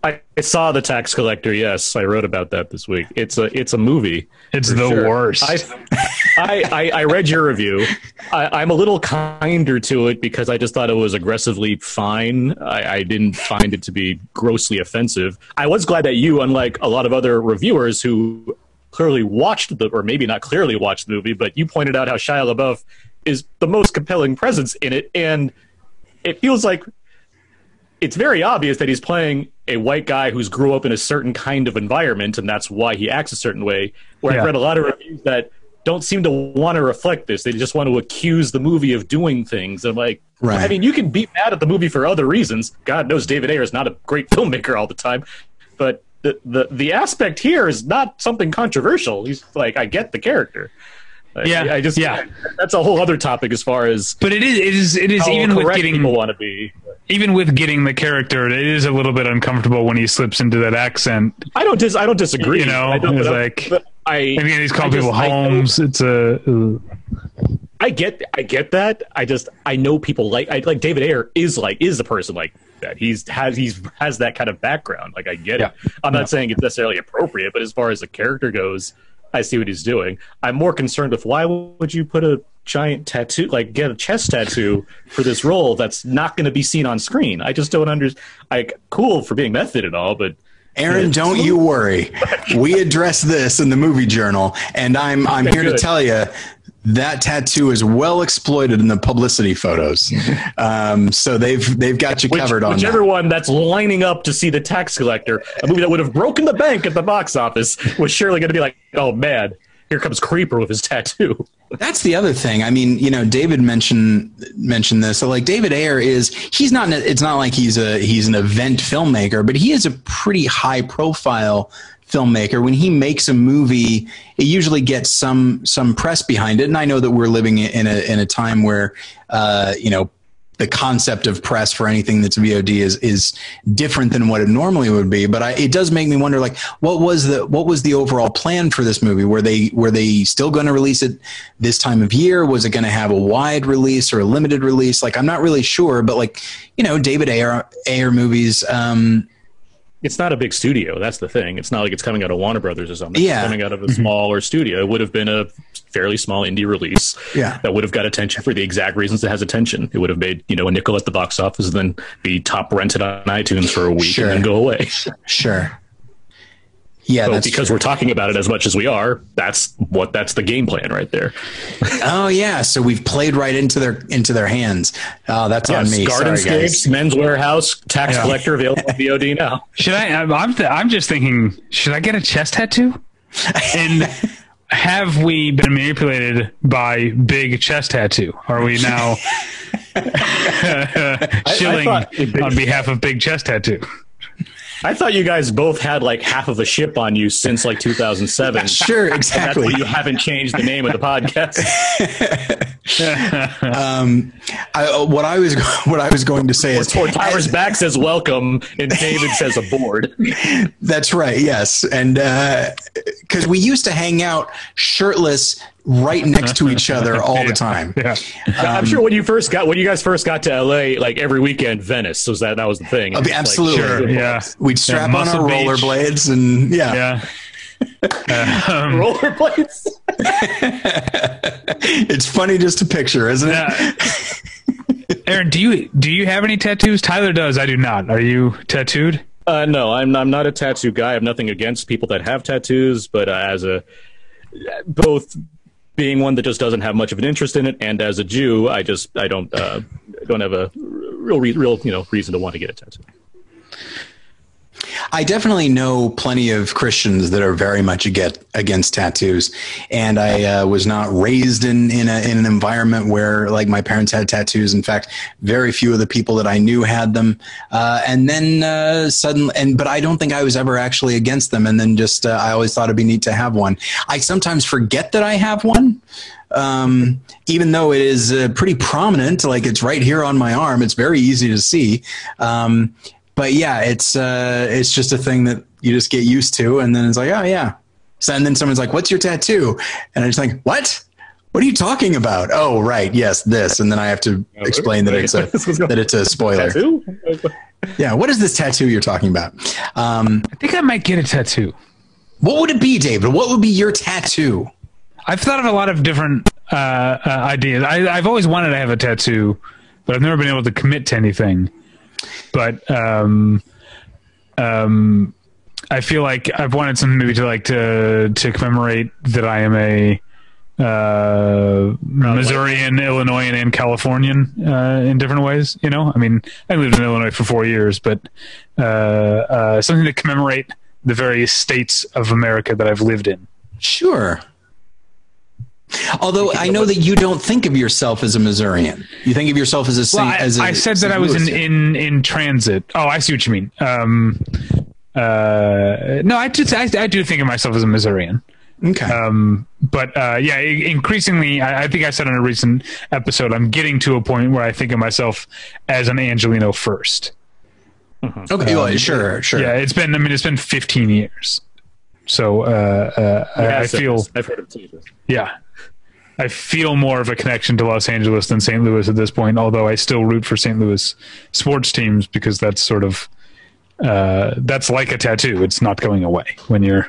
[SPEAKER 3] I, I saw the tax collector. Yes, I wrote about that this week. It's a it's a movie.
[SPEAKER 2] It's the
[SPEAKER 3] sure.
[SPEAKER 2] worst.
[SPEAKER 3] I, I, I I read your review. I, I'm a little kinder to it because I just thought it was aggressively fine. I, I didn't find it to be grossly offensive. I was glad that you, unlike a lot of other reviewers who clearly watched the, or maybe not clearly watched the movie, but you pointed out how Shia LaBeouf is the most compelling presence in it, and it feels like it's very obvious that he's playing a white guy who's grew up in a certain kind of environment, and that's why he acts a certain way. Where
[SPEAKER 2] Yeah.
[SPEAKER 3] I've read a lot of reviews that don't seem to want to reflect this; they just want to accuse the movie of doing things. I'm like,
[SPEAKER 1] Right.
[SPEAKER 3] I mean, you can be mad at the movie for other reasons. God knows David Ayer is not a great filmmaker all the time, but the, the the aspect here is not something controversial. He's like, I get the character.
[SPEAKER 2] Yeah,
[SPEAKER 3] I, just
[SPEAKER 2] yeah.
[SPEAKER 3] That's a whole other topic as far as
[SPEAKER 2] But it is it is it is even with getting
[SPEAKER 3] people want to be.
[SPEAKER 2] Even with getting the character, it is a little bit uncomfortable when he slips into that accent.
[SPEAKER 3] I don't dis- I don't disagree.
[SPEAKER 2] You know,
[SPEAKER 3] I don't,
[SPEAKER 2] it's
[SPEAKER 3] but I-
[SPEAKER 2] like-
[SPEAKER 3] but I
[SPEAKER 2] And again, he's calling
[SPEAKER 3] I
[SPEAKER 2] people
[SPEAKER 3] just- I know-
[SPEAKER 2] Holmes. It's a uh,
[SPEAKER 3] I get I get that. I just I know people like I like David Ayer is like is a person like that. He's has he's has that kind of background. Like I get it. I'm not saying it's necessarily appropriate, but as far as the character goes, I see what he's doing. I'm more concerned with why would you put a giant tattoo like get a chest tattoo for this role that's not going to be seen on screen. I just don't understand. Like cool for being method and all, but
[SPEAKER 1] Aaron, don't you worry. We address this in the movie journal, and I'm I'm here to tell you that tattoo is well exploited in the publicity photos. [LAUGHS] Um, so they've they've got you
[SPEAKER 3] Which,
[SPEAKER 1] covered on
[SPEAKER 3] whichever
[SPEAKER 1] that.
[SPEAKER 3] one that's lining up to see the tax collector, a movie that would have broken the bank at the box office, was surely going to be like, oh man, here comes Creeper with his tattoo.
[SPEAKER 1] That's the other thing. I mean, you know, David mentioned mentioned this. So like David Ayer is he's not it's not like he's a he's an event filmmaker, but he is a pretty high profile filmmaker. When he makes a movie, it usually gets some some press behind it. And I know that we're living in a in a time where uh, you know the concept of press for anything that's VOD is is different than what it normally would be. But I, it does make me wonder, like, what was the what was the overall plan for this movie? Were they were they still going to release it this time of year? Was it going to have a wide release or a limited release? Like, I'm not really sure. But like, you know, David Ayer Ayer movies. Um,
[SPEAKER 3] It's not a big studio. That's the thing. It's not like it's coming out of Warner Brothers or something.
[SPEAKER 1] Yeah.
[SPEAKER 3] It's coming out of a mm-hmm. smaller studio. It would have been a fairly small indie release.
[SPEAKER 1] Yeah.
[SPEAKER 3] That would have got attention for the exact reasons it has attention. It would have made, you know, a nickel at the box office and then be top rented on iTunes for a week
[SPEAKER 1] Sure.
[SPEAKER 3] and then go away.
[SPEAKER 1] sure. Yeah,
[SPEAKER 3] But
[SPEAKER 1] that's
[SPEAKER 3] because
[SPEAKER 1] true.
[SPEAKER 3] we're talking about it as much as we are, that's what that's the game plan right there. [LAUGHS]
[SPEAKER 1] oh yeah. So we've played right into their into their hands. Oh, that's on me. Sorry,
[SPEAKER 3] Gardenscapes. Men's Wearhouse, Tax
[SPEAKER 2] Yeah.
[SPEAKER 3] Collector available on VOD now. [LAUGHS]
[SPEAKER 2] Should I? I'm I'm, th- I'm just thinking. Should I get a chest tattoo? And [LAUGHS] have we been manipulated by big chest tattoo? Are we now shilling
[SPEAKER 3] thought-
[SPEAKER 2] on behalf of big chest tattoo?
[SPEAKER 3] I thought you guys both had like half of a ship on you since like 2007. [LAUGHS]
[SPEAKER 1] Sure, exactly.
[SPEAKER 3] you haven't changed the name of the podcast. [LAUGHS]
[SPEAKER 1] I, uh, what I was [LAUGHS] what I was going to say is
[SPEAKER 3] Or Tyler's back says welcome and David says aboard.
[SPEAKER 1] That's right. Yes, and because we used to hang out shirtless right next to each other [LAUGHS] all the time.
[SPEAKER 2] Yeah.
[SPEAKER 3] I'm sure when you first got when you guys first got to LA, like every weekend, Venice was that that was the thing.
[SPEAKER 1] Oh,
[SPEAKER 3] It was, like,
[SPEAKER 1] absolutely.
[SPEAKER 2] Sure. Yeah.
[SPEAKER 1] We'd strap on our rollerblades and yeah.
[SPEAKER 2] Yeah. [LAUGHS]
[SPEAKER 3] rollerblades. [LAUGHS]
[SPEAKER 1] it's funny just to picture, isn't it?
[SPEAKER 2] Aaron, do you do you have any tattoos? Tyler does. I do not. Are you tattooed?
[SPEAKER 3] Uh, no, I'm I'm not a tattoo guy. I have nothing against people that have tattoos, but uh, as a both being one that just doesn't have much of an interest in it, and as a Jew, I just I don't uh, don't have a real re- real you know reason to want to get a tattoo.
[SPEAKER 1] I definitely know plenty of Christians that are very much against, tattoos, and I uh, was not raised in in, a, in an environment where like my parents had tattoos. In fact, very few of the people that I knew had them. Uh, and then uh, suddenly, and but I don't think I was ever actually against them. And then just uh, I always thought it'd be neat to have one. I sometimes forget that I have one. Um, even though it is uh, pretty prominent, like it's right here on my arm, it's very easy to see. Um, but yeah, it's uh, it's just a thing that you just get used to, and then it's like, oh yeah. So and then someone's like, "What's your tattoo?" And I just like, "What? What are you talking about?" Oh, right, yes, this, and then I have to explain that it's a [LAUGHS] that it's a spoiler.
[SPEAKER 3] Tattoo?
[SPEAKER 1] Yeah, what is this tattoo you're talking about? Um,
[SPEAKER 2] I think I might get a tattoo.
[SPEAKER 1] what would it be, David? What would be your tattoo?
[SPEAKER 2] I've thought of a lot of different uh, uh, ideas. I, I've always wanted to have a tattoo, but I've never been able to commit to anything. But um, um, I feel like I've wanted something maybe to like to to commemorate that I am a uh, Missourian, Illinoisan, and Californian uh, in different ways. You know, I mean, I lived in Illinois for four years, but uh, uh, something to commemorate the various states of America that I've lived in.
[SPEAKER 1] Sure. Although I know that you don't think of yourself as a Missourian, you think of yourself as a
[SPEAKER 2] Well,
[SPEAKER 1] Saint.
[SPEAKER 2] I,
[SPEAKER 1] as a
[SPEAKER 2] I said that
[SPEAKER 1] St.
[SPEAKER 2] I was in, in in transit. Oh, I see what you mean. Um, uh, no, I just I, I do think of myself as a Missourian.
[SPEAKER 1] Okay.
[SPEAKER 2] Um, but uh, yeah, increasingly, I, I think I said in a recent episode, I'm getting to a point where I think of myself as an Angelino first.
[SPEAKER 1] okay. well, sure. Sure.
[SPEAKER 2] Yeah, it's been. I mean, it's been 15 years. So uh, uh, I,
[SPEAKER 3] Yeah,
[SPEAKER 2] I
[SPEAKER 3] so
[SPEAKER 2] feel.
[SPEAKER 3] I've heard of say this.
[SPEAKER 2] Yeah. I feel more of a connection to Los Angeles than St. Louis at this point, although I still root for St. Louis sports teams because that's sort of uh, that's like a tattoo. It's not going away when you're.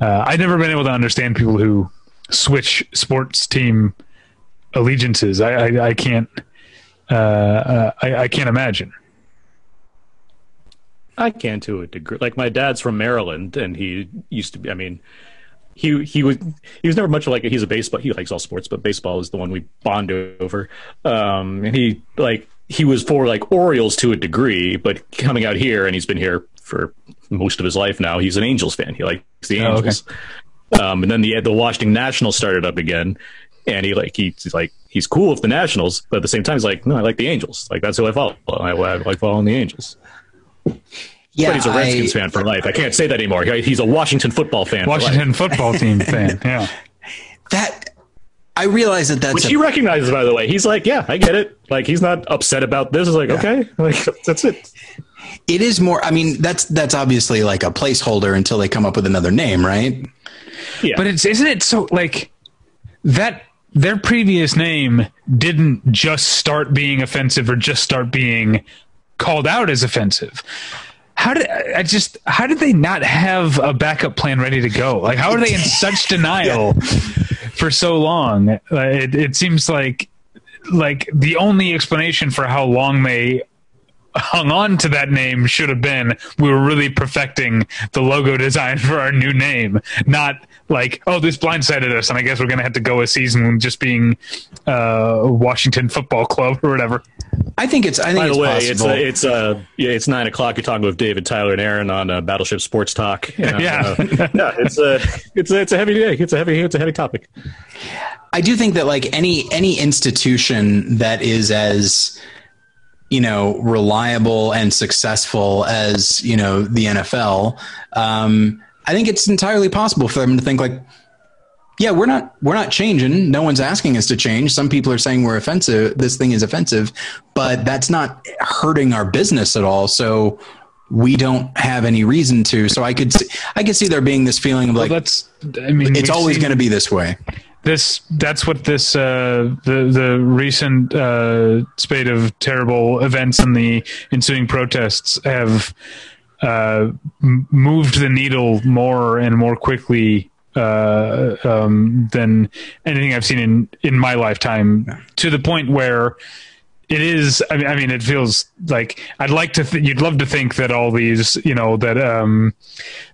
[SPEAKER 2] Uh, I've never been able to understand people who switch sports team allegiances. I I, I can't. Uh, uh, I, I can't imagine.
[SPEAKER 3] I can to a degree. Like my dad's from Maryland, and he used to be. I mean, he he was he was never much like he's a baseball. He likes all sports, but baseball is the one we bond over. Um, and he like he was for like Orioles to a degree, but coming out here, and he's been here for most of his life now. He's an Angels fan. He likes the
[SPEAKER 2] Oh, okay.
[SPEAKER 3] Angels. Um, and then the the Washington Nationals started up again, and he like he's like he's cool with the Nationals, but at the same time he's like no, I like the Angels. Like that's who I follow. I, I like following the Angels.
[SPEAKER 1] Yeah.
[SPEAKER 3] But he's a Redskins
[SPEAKER 1] I-
[SPEAKER 3] fan for life. I can't say that anymore. He's a Washington football fan. for life.
[SPEAKER 2] Washington football team fan. [LAUGHS] Yeah.
[SPEAKER 1] That I realize that that's
[SPEAKER 3] Which
[SPEAKER 1] a
[SPEAKER 3] he recognizes, by the way. He's like, yeah, I get it. Like, he's not upset about this. It's like, okay, like that's it.
[SPEAKER 1] it is more i mean that's that's obviously like a placeholder until they come up with another name right
[SPEAKER 3] Yeah,
[SPEAKER 2] But it's isn't it so like that their previous name didn't just start being offensive or just start being called out as offensive. How did I just how did they not have a backup plan ready to go? Like how are they in [LAUGHS] such denial for so long? It, it seems like like the only explanation for how long they hung on to that name should have been we were really perfecting the logo design for our new name not like oh this blindsided us and i guess we're gonna have to go a season just being uh washington football club or whatever
[SPEAKER 1] i think it's i think
[SPEAKER 3] by
[SPEAKER 1] it's
[SPEAKER 3] the way, it's
[SPEAKER 1] possible
[SPEAKER 3] uh, it's uh, yeah, it's nine o'clock. You're talking with David, Tyler, and Aaron on uh, Battleship Sports Talk. You [LAUGHS] know,
[SPEAKER 2] Yeah.
[SPEAKER 3] uh, yeah. It's a it's a, it's a heavy day. It's a heavy it's a heavy topic.
[SPEAKER 1] I do think that like any any institution that is as you know reliable and successful as you know the NFL, um, I think it's entirely possible for them to think like, yeah, we're not we're not changing. No one's asking us to change. Some people are saying we're offensive. This thing is offensive, but that's not hurting our business at all. So we don't have any reason to. So I could see, I could see there being this feeling of like
[SPEAKER 2] that's i mean
[SPEAKER 1] it's always going to be this way.
[SPEAKER 2] this that's what this uh the the recent uh spate of terrible events and the ensuing protests have uh m- moved the needle more and more quickly uh um than anything i've seen in in my lifetime to the point where it is I mean, I mean it feels like i'd like to th- you'd love to think that all these you know that um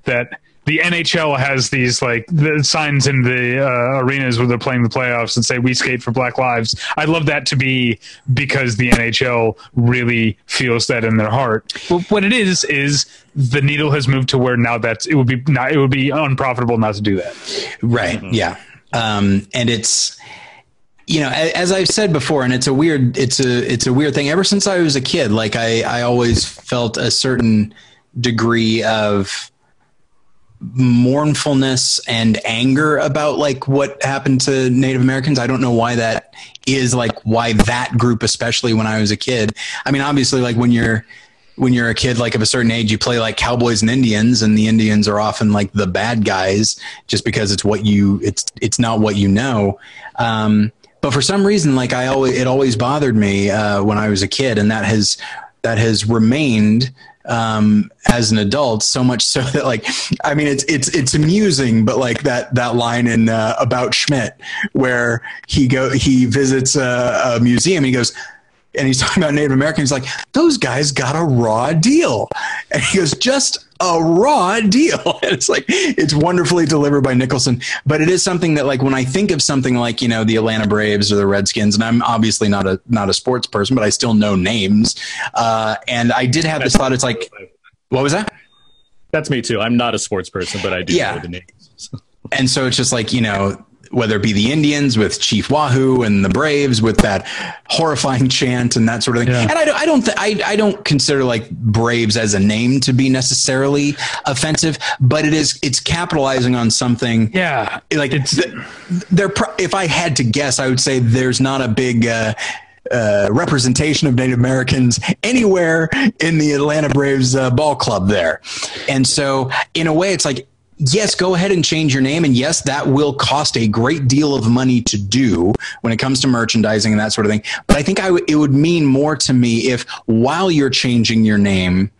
[SPEAKER 2] that the NHL has these like the signs in the uh, arenas where they're playing the playoffs and say "We skate for Black Lives." I'd love that to be because the NHL really feels that in their heart. But what it is is the needle has moved to where now that's it would be not it would be unprofitable not to do that.
[SPEAKER 1] Right. Yeah. Um, and it's, you know, as I've said before, and it's a weird, it's a, it's a weird thing. Ever since I was a kid, like I, I always felt a certain degree of mournfulness and anger about like what happened to Native Americans. I don't know why that is like why that group, especially when I was a kid. I mean, obviously, like when you're when you're a kid like of a certain age, you play like cowboys and Indians, and the Indians are often like the bad guys just because it's what you it's it's not what you know. Um, but for some reason, like I always it always bothered me uh, when I was a kid, and that has that has remained um, as an adult so much so [LAUGHS] that like I mean it's it's it's amusing, but like that that line in uh, about Schmidt where he go he visits a, a museum, he goes and he's [LAUGHS] talking about Native Americans. He's like, those guys got a raw deal. And he goes, just a raw deal. [LAUGHS] And it's like, it's wonderfully delivered by Nicholson. But it is something that like, when I think of something like, you know, the Atlanta Braves or the Redskins, and I'm obviously not a, not a sports person, but I still know names. Uh, and I did have this thought. It's like, what was that?
[SPEAKER 3] That's me too. I'm not a sports person, but I do
[SPEAKER 1] Yeah.
[SPEAKER 3] know the names. [LAUGHS]
[SPEAKER 1] and so it's just like you know whether it be the Indians with Chief Wahoo and the Braves with that horrifying chant and that sort of thing.
[SPEAKER 2] Yeah.
[SPEAKER 1] And I, don't- I don't, th- I, I don't consider like Braves as a name to be necessarily offensive, but it is, it's capitalizing on something
[SPEAKER 2] Yeah.
[SPEAKER 1] like it's they're pro- if I had to guess, I would say there's not a big uh, uh, representation of Native Americans anywhere in the Atlanta Braves uh, ball club there, and so in a way, it's like. Yes, go ahead and change your name. And yes, that will cost a great deal of money to do when it comes to merchandising and that sort of thing. But I think I w- it would mean more to me if while you're changing your name,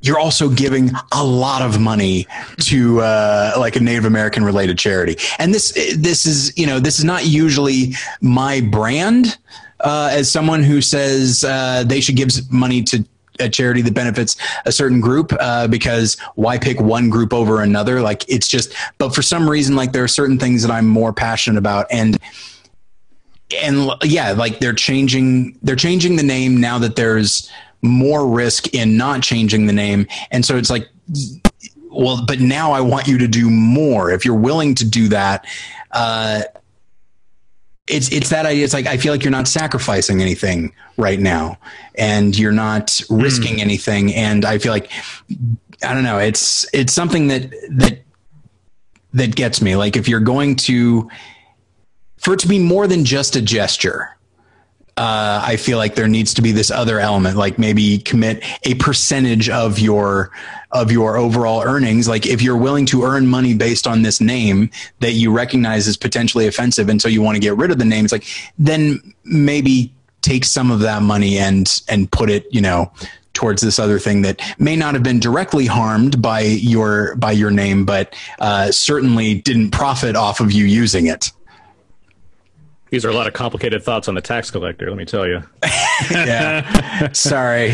[SPEAKER 1] you're also giving a lot of money to uh, like a Native American related charity. And this this is you know this is not usually my brand uh, as someone who says uh, they should give money to a charity that benefits a certain group uh, because why pick one group over another? Like it's just, but for some reason, like there are certain things that I'm more passionate about and and yeah, like they're changing they're changing the name now that there's more risk in not changing the name. And so it's like well, but now I want you to do more. If you're willing to do that, uh it's it's that idea. It's like I feel like you're not sacrificing anything right now, and you're not risking hmm. anything. And I feel like I don't know. It's it's something that that that gets me. Like if you're going to for it to be more than just a gesture, uh, I feel like there needs to be this other element, like maybe commit a percentage of your of your overall earnings. Like if you're willing to earn money based on this name that you recognize is potentially offensive, and so you want to get rid of the name, it's like then maybe take some of that money and and put it, you know, towards this other thing that may not have been directly harmed by your by your name, but uh, certainly didn't profit off of you using it.
[SPEAKER 3] These are a lot of complicated thoughts on the tax collector. Let me tell you. [LAUGHS]
[SPEAKER 1] yeah. Sorry.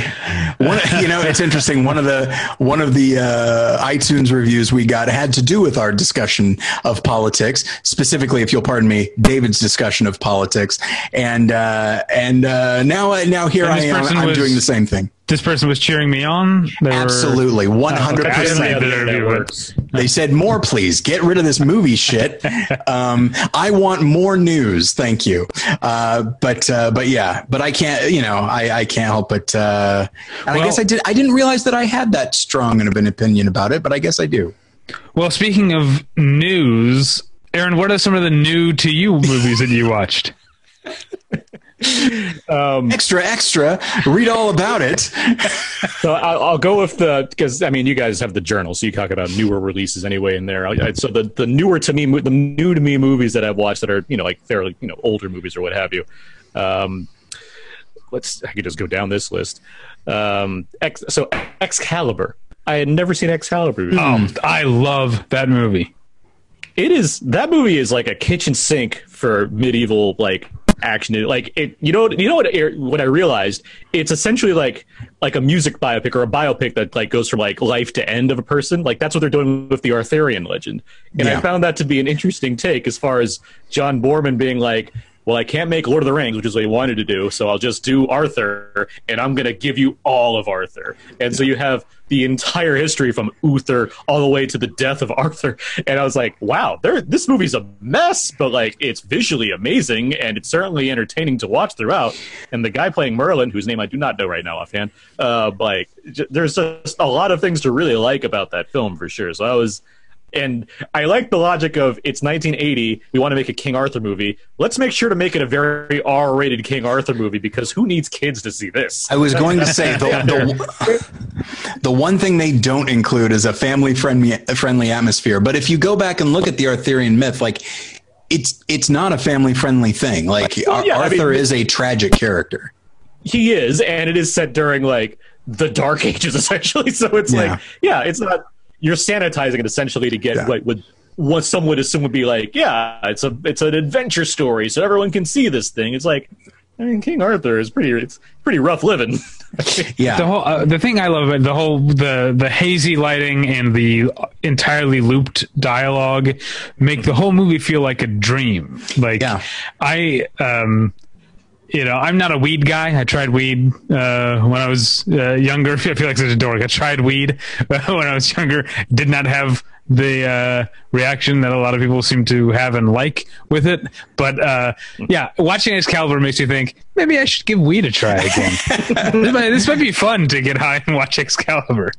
[SPEAKER 1] One, you know it's interesting. One of the one of the uh, itunes reviews we got had to do with our discussion of politics specifically if you'll pardon me david's discussion of politics. And uh, and uh, now now here
[SPEAKER 2] And
[SPEAKER 1] i am. i'm
[SPEAKER 2] was-
[SPEAKER 1] doing the same thing
[SPEAKER 2] This person was cheering me on. They
[SPEAKER 1] absolutely 100%
[SPEAKER 2] read the
[SPEAKER 3] That
[SPEAKER 2] review, but-
[SPEAKER 3] works.
[SPEAKER 1] they said more please get rid of this movie shit [LAUGHS] um, i want more news thank you uh, but uh, but yeah but i can't you know i, I can't help but uh, and i guess i did i didn't realize that i had that strong of an opinion about it but i guess i do
[SPEAKER 2] Well, speaking of news, Aaron, what are some of the new to you movies that you watched? [LAUGHS]
[SPEAKER 1] extra extra read all about it
[SPEAKER 3] So I'll, I'll go with the because I mean you guys have the journal, so you talk about newer releases anyway in there. I, I- so the the newer to me, the new to me movies that I've watched that are you know like fairly you know older movies or what have you. Um, let's I could just go down this list. Um, X, so Excalibur. I had never seen Excalibur. before.
[SPEAKER 2] Um, I love that movie.
[SPEAKER 3] it is that movie is like a kitchen sink for medieval like action. Like it you know you know what what i realized? It's essentially like like a music biopic or a biopic that like goes from like life to end of a person. Like that's what they're doing with the arthurian legend. And
[SPEAKER 1] Yeah.
[SPEAKER 3] i found that to be an interesting take as far as john boorman being like well, I can't make Lord of the Rings, which is what he wanted to do, so I'll just do Arthur, and I'm going to give you all of Arthur. And so you have the entire history from Uther all the way to the death of Arthur. And I was like, wow, this movie's a mess, but like it's visually amazing, and it's certainly entertaining to watch throughout. And the guy playing Merlin, whose name I do not know right now offhand, uh, like j- there's just a lot of things to really like about that film for sure. So I was and I like the logic of it's 1980. We want to make a King Arthur movie. Let's make sure to make it a very R-rated King Arthur movie because who needs kids to see this?
[SPEAKER 1] i was going to say [LAUGHS] the, the, the one thing they don't include is a family friendly friendly atmosphere but if you go back and look at the arthurian myth like it's it's not a family friendly thing like Ar-
[SPEAKER 3] yeah, I mean-
[SPEAKER 1] arthur is a tragic character
[SPEAKER 3] He is, and it is set during like the Dark [LAUGHS] Ages essentially. So it's
[SPEAKER 1] Yeah.
[SPEAKER 3] like, yeah, it's not. You're sanitizing it essentially to get
[SPEAKER 1] Yeah.
[SPEAKER 3] what would what some would assume would be like, yeah, it's a it's an adventure story, so everyone can see this thing. It's like, I mean, King Arthur is pretty it's pretty rough living. [LAUGHS]
[SPEAKER 1] yeah
[SPEAKER 2] The whole uh, the thing I love about it, the whole the the hazy lighting and the entirely looped dialogue make the whole movie feel like a dream. Like
[SPEAKER 1] Yeah.
[SPEAKER 2] I um you know, I'm not a weed guy. I tried weed uh, when I was uh, younger. [LAUGHS] I feel like such a dork. I tried weed [LAUGHS] when I was younger. Did not have the uh, reaction that a lot of people seem to have and like with it. But uh, yeah, watching Excalibur makes you think maybe I should give weed a try again. [LAUGHS] this, might, this might be fun to get high and watch Excalibur.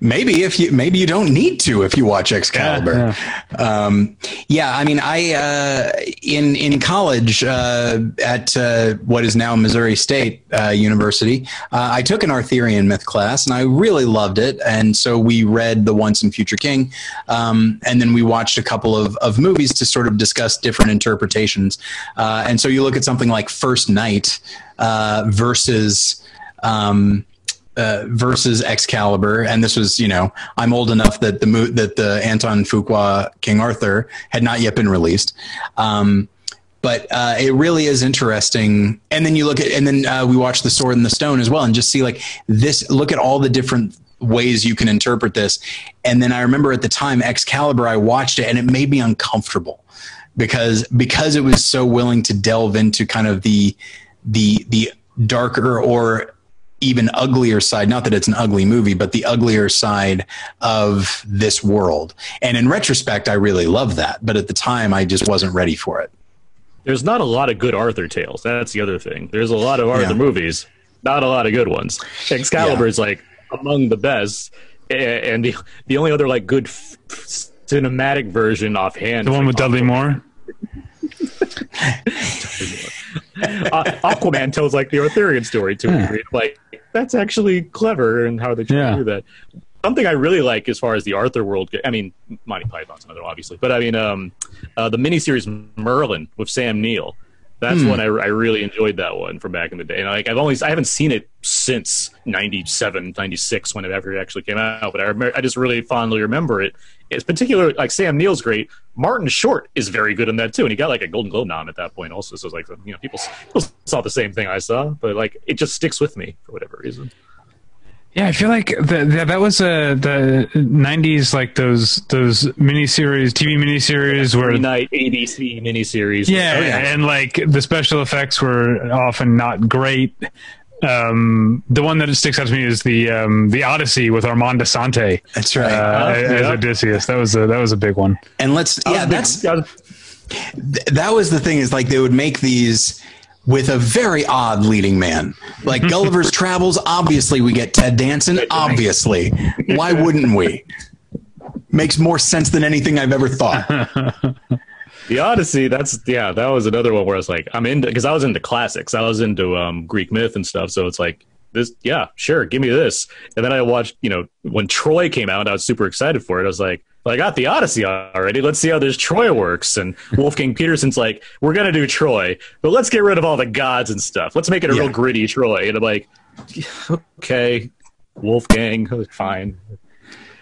[SPEAKER 1] Maybe if you maybe you don't need to if you watch Excalibur.
[SPEAKER 2] Yeah,
[SPEAKER 1] um, yeah I mean, I uh, in in college uh, at uh, what is now Missouri State uh, University, uh, I took an Arthurian myth class and I really loved it. And so we read the Once and Future King, um, and then we watched a couple of of movies to sort of discuss different interpretations. Uh, and so you look at something like First Knight versus. Um, uh, versus Excalibur, and this was, you know, I'm old enough that the mo- that the Antoine Fuqua King Arthur had not yet been released. Um, but uh, it really is interesting. And then you look at, and then uh, we watch the Sword and the Stone as well, and just see like this. Look at all the different ways you can interpret this. And then I remember at the time Excalibur, I watched it, and it made me uncomfortable because because it was so willing to delve into kind of the the the darker or even uglier side not that it's an ugly movie but the uglier side of this world and in retrospect i really love that but at the time i just wasn't ready for it
[SPEAKER 3] There's not a lot of good Arthur tales. That's the other thing. There's a lot of Arthur
[SPEAKER 1] Yeah.
[SPEAKER 3] movies, not a lot of good ones. Excalibur
[SPEAKER 1] Yeah.
[SPEAKER 3] is like among the best, and the the only other like good f- f- cinematic version offhand.
[SPEAKER 2] The
[SPEAKER 3] is,
[SPEAKER 2] one
[SPEAKER 3] like,
[SPEAKER 2] with Dudley Moore. [LAUGHS] [LAUGHS]
[SPEAKER 3] uh, Aquaman tells like the Arthurian story to a degree. Like that's actually clever and how they try
[SPEAKER 2] Yeah.
[SPEAKER 3] to do that. Something I really like as far as the Arthur world. I mean, Monty Python's another, obviously, but I mean, um, uh, the miniseries Merlin with Sam Neill. That's hmm. one I, I really enjoyed that one from back in the day. And like I've only I haven't seen it since 97, 96 when it ever actually came out, but I remember, I just really fondly remember it. It's particularly like Sam Neill's great. Martin Short is very good in that too, and he got like a Golden Globe nom at that point also. So it's like you know people, people saw the same thing I saw, but like it just sticks with me for whatever reason.
[SPEAKER 2] Yeah, I feel like the, the, that was uh, the '90s, like those those miniseries, TV miniseries where
[SPEAKER 3] Every night ABC miniseries.
[SPEAKER 2] Yeah,
[SPEAKER 3] Oh,
[SPEAKER 2] and like the special effects were often not great. Um, the one that sticks out to me is the um, the Odyssey with Armand Assante
[SPEAKER 1] that's right
[SPEAKER 2] uh, as
[SPEAKER 3] yeah.
[SPEAKER 2] Odysseus. That was a, that was a big one.
[SPEAKER 1] and let's yeah that's
[SPEAKER 3] I
[SPEAKER 1] that was the thing is like they would make these with a very odd leading man like [LAUGHS] gulliver's travels obviously we get ted danson obviously why wouldn't we makes more sense than anything i've ever thought [LAUGHS]
[SPEAKER 3] The Odyssey, that's yeah, that was another one where I was like, I'm into because I was into classics. I was into um, Greek myth and stuff. So it's like this, yeah, sure, give me this. And then I watched, you know, when Troy came out, I was super excited for it. I was like, I got the Odyssey already. Let's see how this Troy works. And Wolfgang Petersen's like, we're gonna do Troy, but let's get rid of all the gods and stuff. Let's make it a
[SPEAKER 1] Yeah.
[SPEAKER 3] real gritty Troy. And I'm like, okay, Wolfgang, fine.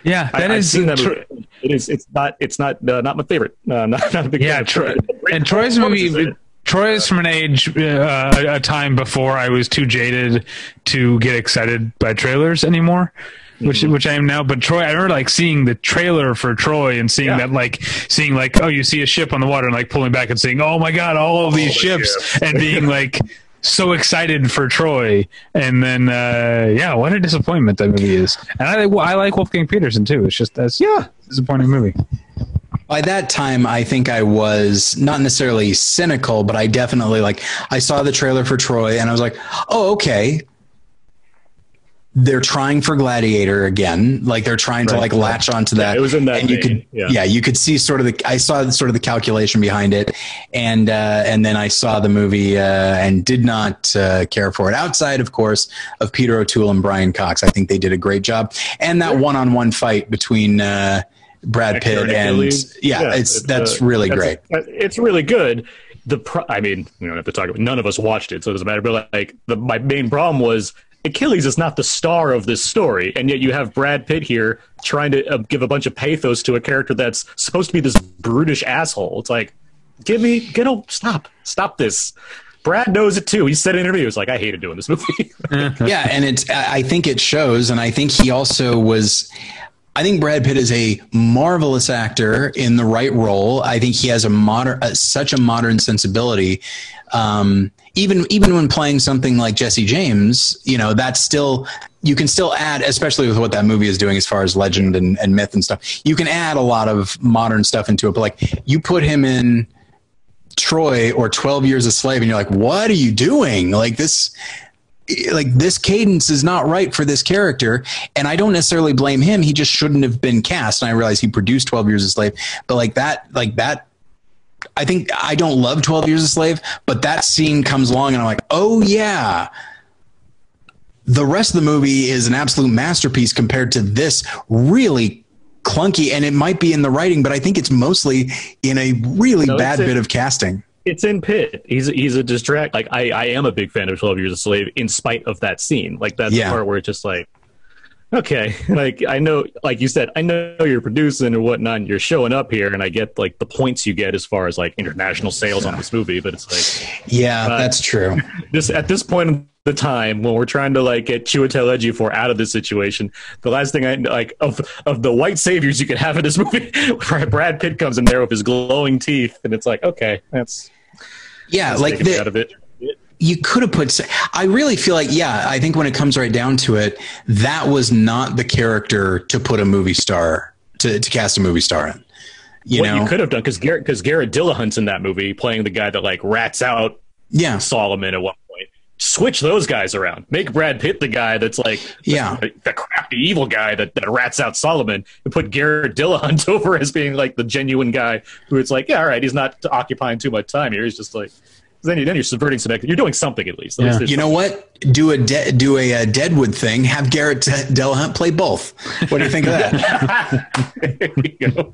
[SPEAKER 2] Yeah,
[SPEAKER 3] I,
[SPEAKER 2] that
[SPEAKER 3] I've
[SPEAKER 2] is
[SPEAKER 3] seen that movie. It is. It's not. It's not. Uh, not my favorite. Uh, not, [LAUGHS] not a big.
[SPEAKER 2] yeah, Troy, and Troy's movie.
[SPEAKER 3] Performances in it.
[SPEAKER 2] Troy is from an age, uh, a time before I was too jaded to get excited by trailers anymore, which
[SPEAKER 3] Mm-hmm.
[SPEAKER 2] which I am now. But Troy, I remember like seeing the trailer for Troy and seeing
[SPEAKER 3] Yeah.
[SPEAKER 2] that, like seeing like oh, you see a ship on the water and like pulling back and saying oh my god, all of these
[SPEAKER 3] the
[SPEAKER 2] ships,
[SPEAKER 3] ships.
[SPEAKER 2] and being [LAUGHS] like so excited for Troy, and then uh, yeah, what a disappointment that movie is. And I like I like Wolfgang Petersen too. It's just that's yeah, disappointing movie.
[SPEAKER 1] by that time i think i was not necessarily cynical but i definitely like i saw the trailer for troy and i was like oh okay they're trying for gladiator again like they're trying to like latch onto that
[SPEAKER 3] it was in that
[SPEAKER 1] and you could
[SPEAKER 3] yeah.
[SPEAKER 1] yeah. you could see sort of the i saw sort of the calculation behind it and uh and then i saw the movie uh and did not uh, care for it outside of course of peter o'toole and brian cox i think they did a great job and that one-on-one fight between uh brad pitt
[SPEAKER 3] and Achilles.
[SPEAKER 1] yeah, it's that's
[SPEAKER 3] uh,
[SPEAKER 1] really
[SPEAKER 3] that's-
[SPEAKER 1] great
[SPEAKER 3] It's really good. The pro- I mean, we don't have to talk about. None of us watched it, so it doesn't matter. But like, the my main problem was Achilles is not the star of this story, and yet you have Brad Pitt here trying to uh, give a bunch of pathos to a character that's supposed to be this brutish asshole. It's like, give me, get a stop, stop this. Brad knows it too. He said in interviews like, I hated doing this movie. [LAUGHS]
[SPEAKER 1] yeah and it's i think it shows and i think he also was I think Brad Pitt is a marvelous actor in the right role. I think he has a modern, uh, such a modern sensibility. Um, even even when playing something like Jesse James, you know, that's still you can still add, especially with what that movie is doing as far as legend and, and myth and stuff. You can add a lot of modern stuff into it, but like you put him in Troy or Twelve Years a Slave, and you're like, what are you doing? Like this like this cadence is not right for this character and i don't necessarily blame him he just shouldn't have been cast and i realize he produced 12 years a slave but like that like that i think i don't love 12 years a slave but that scene comes along and i'm like oh yeah the rest of the movie is an absolute masterpiece compared to this really clunky and it might be in the writing but i think it's mostly in a really
[SPEAKER 3] No,
[SPEAKER 1] bad
[SPEAKER 3] it's
[SPEAKER 1] bit of casting
[SPEAKER 3] It's in Pitt. He's he's a distract. Like I, I am a big fan of Twelve Years a Slave, in spite of that scene. Like that's
[SPEAKER 1] Yeah.
[SPEAKER 3] the part where it's just like, okay, [LAUGHS] like I know, like you said, I know you're producing and whatnot. And you're showing up here, and I get like the points you get as far as like international sales on this movie. But it's like
[SPEAKER 1] yeah
[SPEAKER 3] Uh,
[SPEAKER 1] that's true
[SPEAKER 3] this at this point in the time when we're trying to like get Chiwetel Ejiofor out of this situation, the last thing I like of of the white saviors you could have in this movie, [LAUGHS] Brad Pitt comes in there with his glowing teeth, and it's like, okay, that's
[SPEAKER 1] yeah like the,
[SPEAKER 3] out of it.
[SPEAKER 1] You could have put i really feel like yeah i think when it comes right down to it that was not the character to put a movie star to, to cast a movie star in you
[SPEAKER 3] what
[SPEAKER 1] know
[SPEAKER 3] you could have done because Garrett because Garrett Dillahunt's in that movie playing the guy that like rats out
[SPEAKER 1] yeah
[SPEAKER 3] Solomon at one point. Switch those guys around. Make Brad Pitt the guy that's like the,
[SPEAKER 1] Yeah.
[SPEAKER 3] the crafty evil guy that, that rats out Solomon, and put Garrett Dillahunt [LAUGHS] over as being like the genuine guy who it's like, yeah, all right, he's not occupying too much time here. He's just like then, you, then you're subverting some. You're doing something at least. At
[SPEAKER 2] Yeah.
[SPEAKER 3] there's
[SPEAKER 1] you know what do a de- do a, uh deadwood thing have garrett D- Dillahunt play both what do you think of that
[SPEAKER 3] There you go.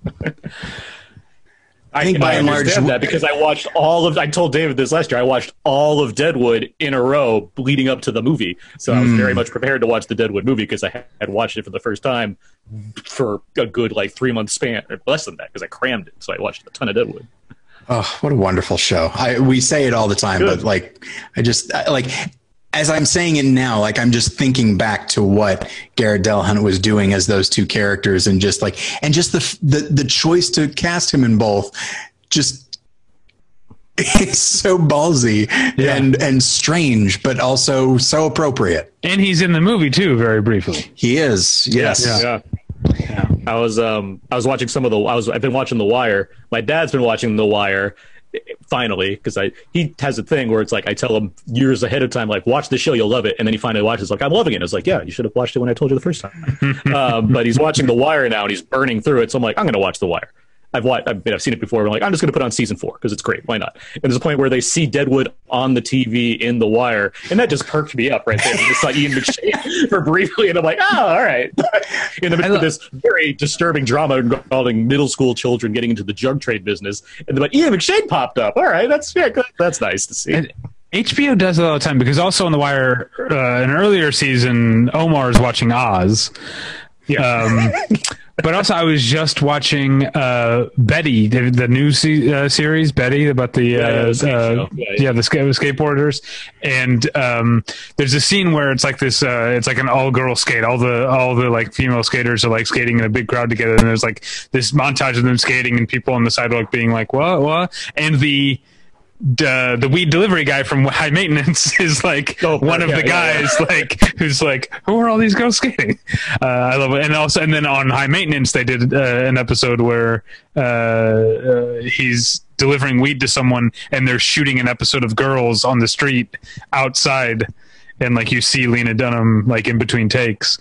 [SPEAKER 3] I
[SPEAKER 1] think by and large-
[SPEAKER 3] that because I watched all of. I told David this last year. I watched all of Deadwood in a row leading up to the movie, so I was
[SPEAKER 1] Hmm.
[SPEAKER 3] very much prepared to watch the Deadwood movie because I had watched it for the first time for a good like three month span, or less than that, because I crammed it. So I watched a ton of Deadwood.
[SPEAKER 1] Oh, what a wonderful show! I, we say it all the time,
[SPEAKER 3] Good.
[SPEAKER 1] but like, I just I- like as I'm saying it now, like I'm just thinking back to what Garrett Dillahunt was doing as those two characters, and just like, and just the the the choice to cast him in both, just [LAUGHS] it's so ballsy and and strange, but also so appropriate.
[SPEAKER 2] And he's in the movie too, very briefly.
[SPEAKER 1] He is, yes.
[SPEAKER 3] Yeah. Yeah. I was um I was watching some of the I was I've been watching The Wire. My dad's been watching The Wire finally because I he has a thing where it's like I tell him years ahead of time like watch the show you'll love it and then he finally watches like I'm loving it. I was like yeah you should have watched it when I told you the first time. [LAUGHS] um, but he's watching The Wire now and he's burning through it. So I'm like I'm gonna watch The Wire. I've watched, I've, I've seen it before. I'm like, I'm just going to put on season four because it's great. Why not? And there's a point where they see Deadwood on the TV in The Wire, and that just perked me up right there. I just saw Ian McShane [LAUGHS] for briefly, and I'm like, oh, all right. [LAUGHS] in the midst of this very disturbing drama involving middle school children getting into the drug trade business, and like, Ian McShane popped up. All right, that's yeah, that's nice to see.
[SPEAKER 2] And HBO does it all the time because also on The Wire, uh, an earlier season, Omar is watching Oz. Um, [LAUGHS] but also, I was just watching uh, Betty, the, the new se- uh, series, Betty, about the, uh,
[SPEAKER 3] Yeah, yeah, the
[SPEAKER 2] uh.
[SPEAKER 3] Yeah,
[SPEAKER 2] yeah, the ska- skateboarders. And um, there's a scene where it's like this, uh, it's like an all girl skate. All the all the like female skaters are like skating in a big crowd together, and there's like this montage of them skating and people on the sidewalk being like, "What? What?" And the uh, the weed delivery guy from High Maintenance [LAUGHS] is like
[SPEAKER 3] Oh,
[SPEAKER 2] one of
[SPEAKER 3] yeah,
[SPEAKER 2] the
[SPEAKER 3] yeah,
[SPEAKER 2] guys like who's like who are all these girls skating? Uh, I love it, and also and then on High Maintenance they did uh, an episode where uh, uh, he's delivering weed to someone and they're shooting an episode of Girls on the street outside, and like you see Lena Dunham like in between takes.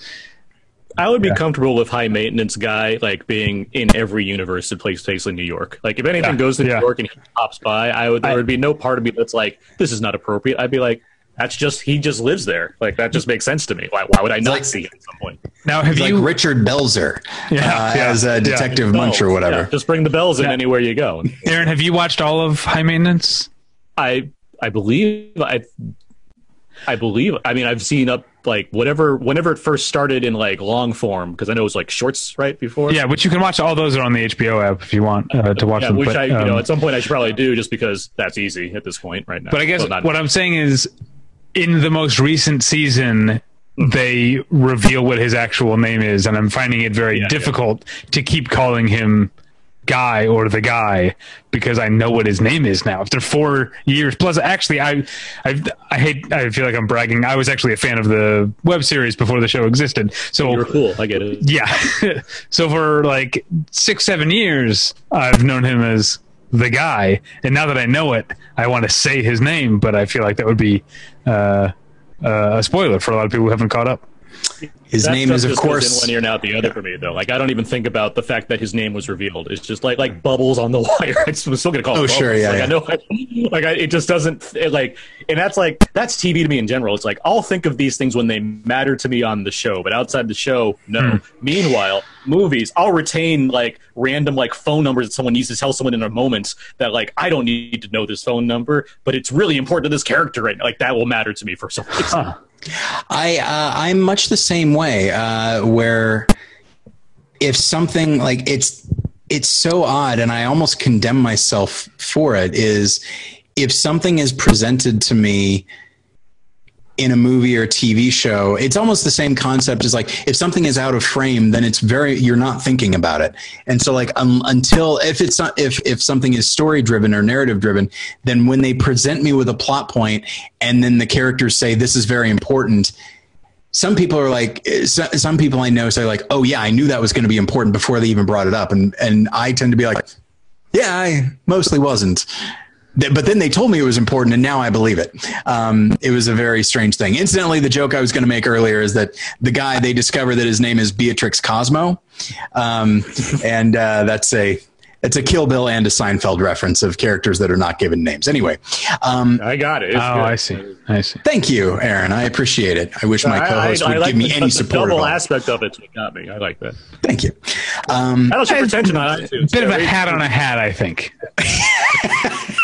[SPEAKER 3] I would be comfortable with high maintenance guy like being in every universe that takes place in New York. Like if anything
[SPEAKER 2] Yeah,
[SPEAKER 3] goes to New
[SPEAKER 2] yeah.
[SPEAKER 3] York and he pops by, I would there would be no part of me that's like this is not appropriate. I'd be like that's just he just lives there. Like that just makes sense to me. Why, why would I not
[SPEAKER 1] like-
[SPEAKER 3] see him at some point?
[SPEAKER 2] Now have
[SPEAKER 1] He's
[SPEAKER 2] you
[SPEAKER 1] like Richard Belzer
[SPEAKER 2] Yeah,
[SPEAKER 1] uh,
[SPEAKER 2] yeah,
[SPEAKER 1] as a Detective Munch or whatever.
[SPEAKER 3] yeah, just bring the bells in
[SPEAKER 2] Yeah.
[SPEAKER 3] anywhere you go.
[SPEAKER 2] Aaron? Have you watched all of High Maintenance?
[SPEAKER 3] I I believe I I believe I mean I've seen up like whatever whenever it first started in like long form because I know it was like shorts right before.
[SPEAKER 2] Yeah, which you can watch. All those are on the HBO app if you want uh, to watch
[SPEAKER 3] Yeah,
[SPEAKER 2] them.
[SPEAKER 3] which
[SPEAKER 2] but,
[SPEAKER 3] I, you
[SPEAKER 2] um,
[SPEAKER 3] know, at some point I should probably do just because that's easy at this point right now.
[SPEAKER 2] But I guess what I'm saying is, in the most recent season, they reveal what his actual name is, and I'm finding it very
[SPEAKER 3] Yeah, yeah.
[SPEAKER 2] difficult to keep calling him guy or the guy because I know what his name is now. After four years, plus actually, I, I, I hate. I feel like I'm bragging. I was actually a fan of the web series before the show existed. So
[SPEAKER 3] You're cool. I get it.
[SPEAKER 2] yeah. [LAUGHS] so for like six, seven years, I've known him as the guy, and now that I know it, I want to say his name, but I feel like that would be uh, uh, a spoiler for a lot of people who haven't caught up.
[SPEAKER 1] His
[SPEAKER 3] That
[SPEAKER 1] name is, of course.
[SPEAKER 3] in one ear and out the other for me though. Like I don't even think about the fact that his name was revealed. It's just like like bubbles on the [LAUGHS] wire. I'm still gonna call.
[SPEAKER 1] Oh,
[SPEAKER 3] it
[SPEAKER 1] sure, yeah,
[SPEAKER 3] Like
[SPEAKER 1] yeah.
[SPEAKER 3] I know. Like I, it just doesn't it, like, and that's like that's TV to me in general. It's like I'll think of these things when they matter to me on the show, but outside the show, no.
[SPEAKER 1] Hmm.
[SPEAKER 3] Meanwhile, movies, I'll retain like random like phone numbers that someone needs to tell someone in a moment that like I don't need to know this phone number, but it's really important to this character right now. Like that will matter to me for some reason.
[SPEAKER 1] I uh, I'm much the same way. Uh, where if something like it's it's so odd, and I almost condemn myself for it. Is if something is presented to me in a movie or TV show, it's almost the same concept as like if something is out of frame, then it's very you're not thinking about it. And so like um, until if it's not if if something is story driven or narrative driven, then when they present me with a plot point and then the characters say this is very important, some people are like some people I know say like oh yeah I knew that was going to be important before they even brought it up, and and I tend to be like yeah I mostly wasn't. Th- But then they told me it was important, and now I believe it. Um, it was a very strange thing. Incidentally, the joke I was going to make earlier is that the guy they discover that his name is Beatrix Cosmo, um, and uh, that's a it's a Kill Bill and a Seinfeld reference of characters that are not given names. Anyway, um,
[SPEAKER 3] I got it. It's
[SPEAKER 2] oh,
[SPEAKER 3] good.
[SPEAKER 2] I see. I see.
[SPEAKER 1] thank you, Aaron. I appreciate it. I wish my co-host would give me
[SPEAKER 3] the,
[SPEAKER 1] any
[SPEAKER 3] the
[SPEAKER 1] support. at
[SPEAKER 3] double aspect of it's what got me. I like that.
[SPEAKER 1] Thank you. Um,
[SPEAKER 3] I don't show pretension on iTunes.
[SPEAKER 2] Bit of a hat on a hat, I think. [LAUGHS]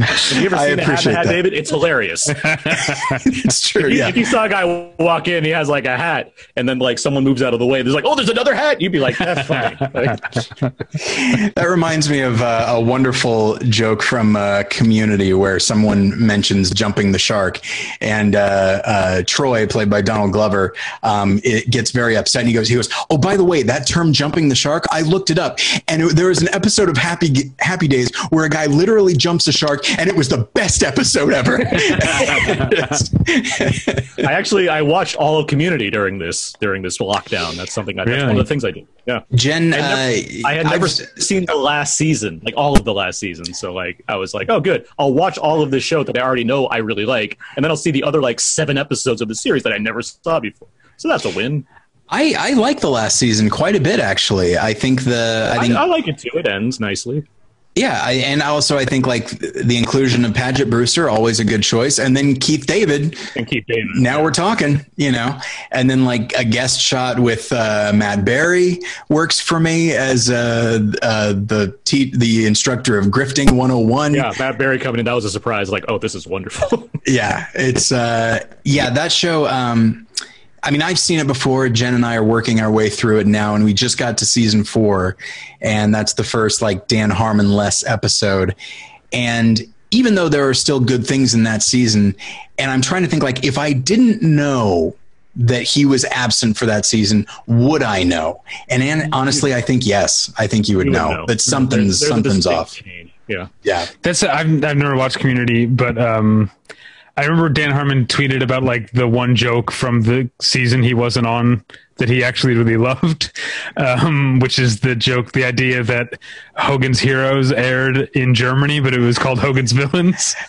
[SPEAKER 3] Have you ever seen a hat
[SPEAKER 1] appreciate
[SPEAKER 3] a hat,
[SPEAKER 1] that.
[SPEAKER 3] David? It's hilarious. [LAUGHS]
[SPEAKER 1] it's true.
[SPEAKER 3] If you-
[SPEAKER 1] Yeah.
[SPEAKER 3] If you saw a guy walk in, he has like a hat, and then like someone moves out of the way, there's like, oh, there's another hat. You'd be like, that's funny. [LAUGHS]
[SPEAKER 1] That reminds me of uh, a wonderful joke from uh, Community where someone mentions jumping the shark, and uh, uh, Troy, played by Donald Glover, um, it gets very upset. And he goes, "He goes, oh, by the way, that term jumping the shark, I looked it up, and it, there was an episode of Happy Happy Days where a guy literally jumps a shark, and it was the best episode ever." [LAUGHS]
[SPEAKER 3] I actually I watched all of Community during this during this lockdown. That's something I, that's one of the things I did. Yeah.
[SPEAKER 1] Jen,
[SPEAKER 3] I,
[SPEAKER 1] uh,
[SPEAKER 3] I had never
[SPEAKER 1] I've-
[SPEAKER 3] seen the last season, like all of the last season. So like I was like, oh, good. I'll watch all of this show that I already know I really like, and then I'll see the other like seven episodes of the series that I never saw before. So that's a win.
[SPEAKER 1] I, I like the last season quite a bit, actually. I think the I
[SPEAKER 3] I, I like it too. It ends nicely.
[SPEAKER 1] Yeah, I, and also I think like the inclusion of Paget Brewster always a good choice, and then Keith David.
[SPEAKER 3] And Keith David.
[SPEAKER 1] Now we're talking, you know, and then like a guest shot with uh, Matt Berry works for me as uh, uh, the te- the instructor of Grifting 101.
[SPEAKER 3] Yeah, Matt Berry coming in, that was a surprise. Like, oh, this is wonderful. [LAUGHS]
[SPEAKER 1] yeah it's uh yeah that show um i mean i've seen it before. Jen and i are working our way through it now and we just got to season four and that's the first like dan harmon less episode. And even though there are still good things in that season and i'm trying to think like if i didn't know that he was absent for that season would i know? And, and honestly i think yes. I think you would
[SPEAKER 3] You would
[SPEAKER 1] know,
[SPEAKER 3] know.
[SPEAKER 1] that something's
[SPEAKER 3] There's- there's
[SPEAKER 1] something's off.
[SPEAKER 3] change. Yeah.
[SPEAKER 1] yeah.
[SPEAKER 2] That's I've I've never watched Community, but um, I remember Dan Harmon tweeted about like the one joke from the season he wasn't on that he actually really [LAUGHS] loved, um, which is the joke, the idea that Hogan's Heroes aired in Germany, but it was called Hogan's Villains. [LAUGHS]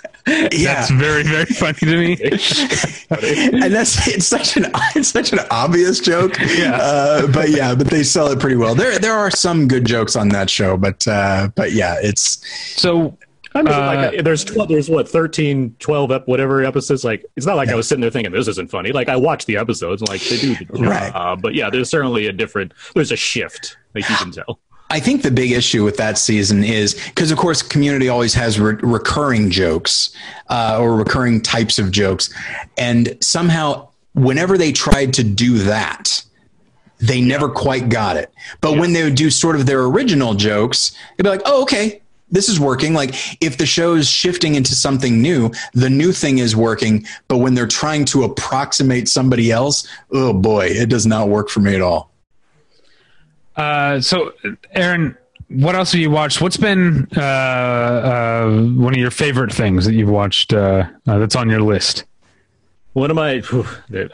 [SPEAKER 1] Yeah.
[SPEAKER 2] That's very very funny to me. [LAUGHS]
[SPEAKER 1] and that's it's such an it's such an obvious joke.
[SPEAKER 2] Yeah.
[SPEAKER 1] Uh, but yeah, but they sell it pretty well. There there are some good jokes on that show, but uh, but yeah, it's
[SPEAKER 2] So
[SPEAKER 3] I mean,
[SPEAKER 2] Uh,
[SPEAKER 3] like, there's 12, there's what 13, 12, whatever episodes. Like, it's not like I was sitting there thinking this isn't funny. Like, I watched the episodes, and like they do the job.
[SPEAKER 1] Right.
[SPEAKER 3] Uh, but yeah, there's certainly a different. There's a shift, like you can tell.
[SPEAKER 1] I think the big issue with that season is because, of course, Community always has re- recurring jokes uh, or recurring types of jokes, and somehow, whenever they tried to do that, they never quite got it. But when they would do sort of their original jokes, they'd be like, "Oh, okay, this is working. Like if the show is shifting into something new, the new thing is working. But when they're trying to approximate somebody else, oh boy, it does not work for me at all.
[SPEAKER 2] Uh, so, Aaron, what else have you watched? What's been uh, uh, one of your favorite things that you've watched uh, uh, that's on your list?
[SPEAKER 3] One of my,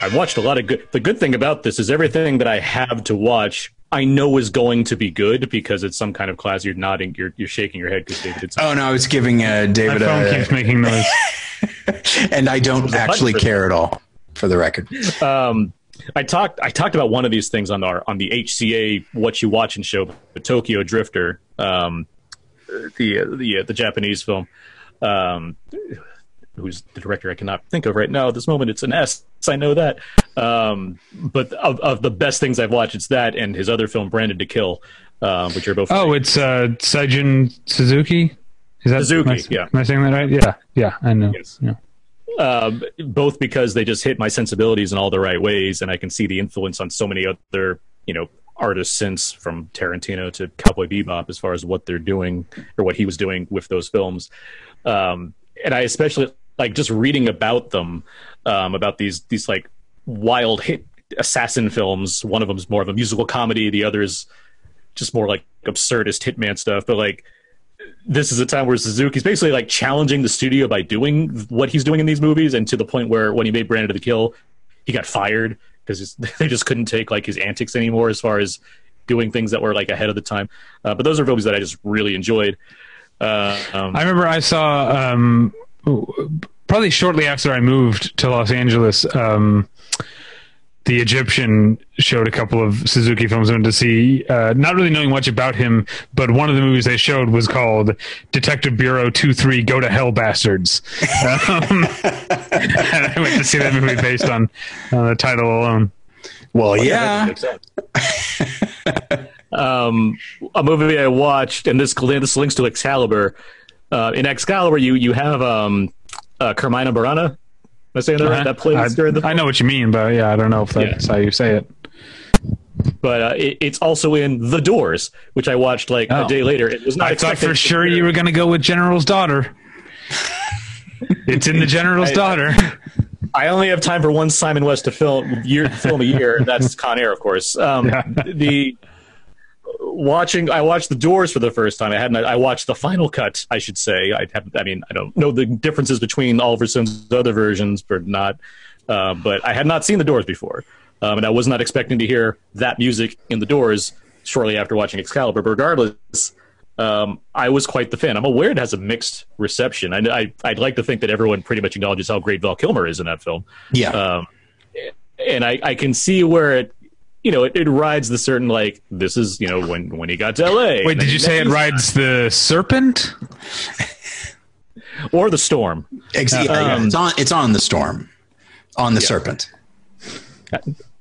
[SPEAKER 3] I've watched a lot of good. The good thing about this is everything that I have to watch, I know is going to be good because it's some kind of class. You're nodding, you're you're shaking your head because David did.
[SPEAKER 1] Oh no, I was giving uh,
[SPEAKER 2] My
[SPEAKER 1] David
[SPEAKER 2] phone
[SPEAKER 1] a,
[SPEAKER 2] keeps making noise. [LAUGHS]
[SPEAKER 1] and I don't actually care at all, for the record.
[SPEAKER 3] Um, I talked I talked about one of these things on our on the HCA What You Watching show, the Tokyo Drifter, um, the uh, the uh, the Japanese film. Um, who's the director I cannot think of right now at this moment. It's an S. I know that. Um, but of, of the best things I've watched, it's that and his other film, Branded to Kill, um, which are both.
[SPEAKER 2] Oh, it's uh, Seijun Suzuki. Is that
[SPEAKER 3] Suzuki,
[SPEAKER 2] I,
[SPEAKER 3] yeah.
[SPEAKER 2] Am I saying that right? Yeah, yeah, I know.
[SPEAKER 3] Yes.
[SPEAKER 2] Yeah.
[SPEAKER 3] um, both because they just hit my sensibilities in all the right ways, and I can see the influence on so many other, you know, artists since from Tarantino to Cowboy Bebop as far as what they're doing or what he was doing with those films. Um, and I especially like just reading about them, um, about these these like wild hit assassin films. One of them is more of a musical comedy. The other is just more like absurdist hitman stuff. But like this is a time where Suzuki's basically like challenging the studio by doing what he's doing in these movies, and to the point where when he made Branded to the Kill, he got fired because [LAUGHS] they just couldn't take like his antics anymore as far as doing things that were like ahead of the time. Uh, but those are films that I just really enjoyed. Uh, um,
[SPEAKER 2] I remember I saw um, probably shortly after I moved to Los Angeles. Um, the Egyptian showed a couple of Suzuki films I went to see, uh, not really knowing much about him, but one of the movies they showed was called Detective Bureau 2 3 Go to Hell Bastards. Um, [LAUGHS] and I went to see that movie based on uh, the title alone.
[SPEAKER 1] Well, yeah. [LAUGHS]
[SPEAKER 3] um, a movie I watched, and this this links to Excalibur. Uh, in Excalibur, you you have um, uh, Carmina Burana. Am I saying that right? That plays
[SPEAKER 2] I,
[SPEAKER 3] during the
[SPEAKER 2] I know what you mean, but yeah, I don't know if that's how you say it.
[SPEAKER 3] but uh, it, it's also in The Doors, which I watched like
[SPEAKER 2] Oh.
[SPEAKER 3] a day later. It was not
[SPEAKER 2] I thought for sure you were going to go with General's Daughter. [LAUGHS] it's in the General's
[SPEAKER 3] I-
[SPEAKER 2] Daughter.
[SPEAKER 3] I only have time for one Simon West to film year film a year. That's Con Air, of course. Um, The watching, I watched The Doors for the first time. I hadn't. I watched the final cut. I should say. I have. I mean, I don't know the differences between Oliver Stone's other versions, but not. Uh, but I had not seen The Doors before, um, and I was not expecting to hear that music in The Doors shortly after watching Excalibur. But regardless, um, I was quite the fan. I'm aware it has a mixed reception. I, I, I'd like to think that everyone pretty much acknowledges how great Val Kilmer is in that film.
[SPEAKER 1] Yeah.
[SPEAKER 3] Um, and I, I can see where it, you know, it, it rides the certain like this is you know when when he got to L.A.
[SPEAKER 2] Wait, did you say it rides the serpent? [LAUGHS]
[SPEAKER 3] or the storm?
[SPEAKER 1] Ex- yeah, yeah,
[SPEAKER 3] um,
[SPEAKER 1] it's on. It's on the storm, on the serpent.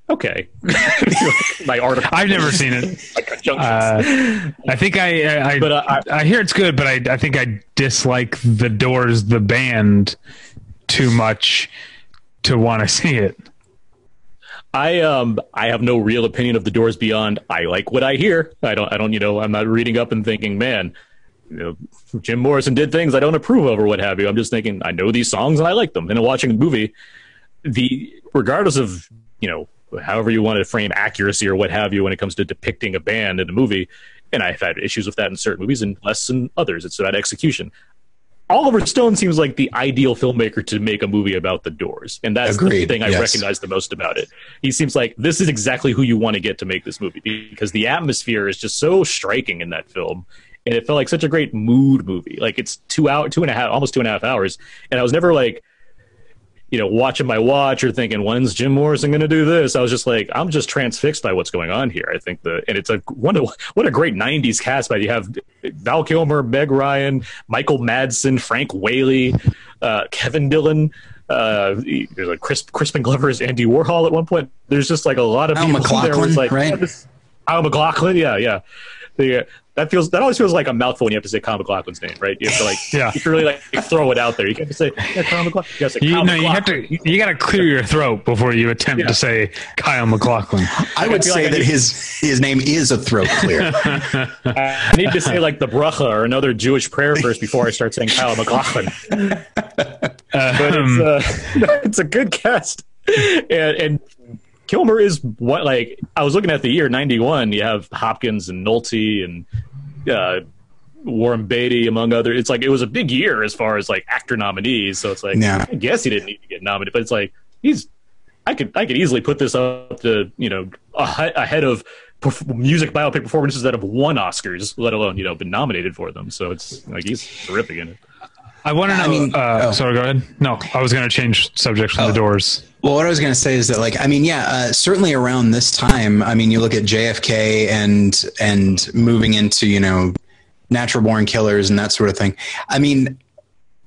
[SPEAKER 3] Okay, [LAUGHS] my article.
[SPEAKER 2] I've never seen it.
[SPEAKER 3] my.
[SPEAKER 2] Uh, I think I I, I,
[SPEAKER 3] But, uh, I-
[SPEAKER 2] I hear it's good, but I I think I dislike the Doors the band too much to want to see it.
[SPEAKER 3] I um I have no real opinion of the Doors beyond I like what I hear. I don't I don't you know I'm not reading up and thinking man, you know Jim Morrison did things I don't approve of or what have you. I'm just thinking I know these songs and I like them. And watching the movie, the regardless of you know however you want to frame accuracy or what have you when it comes to depicting a band in a movie, and I've had issues with that in certain movies and less in others. It's about execution. Oliver Stone seems like the ideal filmmaker to make a movie about the Doors, and that's the thing I
[SPEAKER 1] yes.
[SPEAKER 3] recognize the most about it. He seems like this is exactly who you want to get to make this movie because the atmosphere is just so striking in that film, and it felt like such a great mood movie. Like it's two hour, two and a half, almost two and a half hours, and I was never like, you know, watching my watch or thinking, when's Jim Morrison going to do this? I was just like, I'm just transfixed by what's going on here. I think the and it's a what a what a great '90s cast. But you have Val Kilmer, Meg Ryan, Michael Madsen, Frank Whaley, uh, Kevin Dillon. Uh, there's like Chris, Crispin Glover's Andy Warhol at one point. There's just like a lot of
[SPEAKER 1] Al
[SPEAKER 3] people there. it's like,
[SPEAKER 1] right?
[SPEAKER 3] yeah, this- Al MacLachlan, yeah, yeah. The, uh, that feels that always feels like a mouthful when you have to say Kyle MacLachlan's name, right? You have to like, [LAUGHS]
[SPEAKER 2] Yeah.
[SPEAKER 3] you have to really like throw it out there. You can't just say yeah, Kyle MacLachlan. You, gotta say,
[SPEAKER 2] You,
[SPEAKER 3] Kyle
[SPEAKER 2] no, you have to. You got to clear your throat before you attempt
[SPEAKER 3] Yeah.
[SPEAKER 2] to say Kyle MacLachlan.
[SPEAKER 1] I would
[SPEAKER 3] feel
[SPEAKER 1] say
[SPEAKER 3] like
[SPEAKER 1] that
[SPEAKER 3] need-
[SPEAKER 1] his his name is a throat clear. [LAUGHS]
[SPEAKER 3] I need to say like the bracha or another Jewish prayer first before I start saying Kyle MacLachlan. [LAUGHS] but
[SPEAKER 2] Um,
[SPEAKER 3] it's, uh, it's a good cast, and, and Kilmer is what like I was looking at the year '91. You have Hopkins and Nolte and uh, Warren Beatty among others. It's like it was a big year as far as like actor nominees. So it's like
[SPEAKER 1] Yeah.
[SPEAKER 3] I guess he didn't need to get nominated, but it's like he's. I could I could easily put this up to you know ahead of music biopic performances that have won Oscars, let alone you know been nominated for them. So it's like he's terrific in it.
[SPEAKER 2] I want to know.
[SPEAKER 1] I mean-
[SPEAKER 2] uh,
[SPEAKER 1] oh.
[SPEAKER 2] Sorry, go ahead. No, I was going to change subject from the doors.
[SPEAKER 1] Well, what I was going to say is that, like, I mean, yeah, uh, certainly around this time, I mean, you look at JFK and and moving into you know natural born killers and that sort of thing. I mean,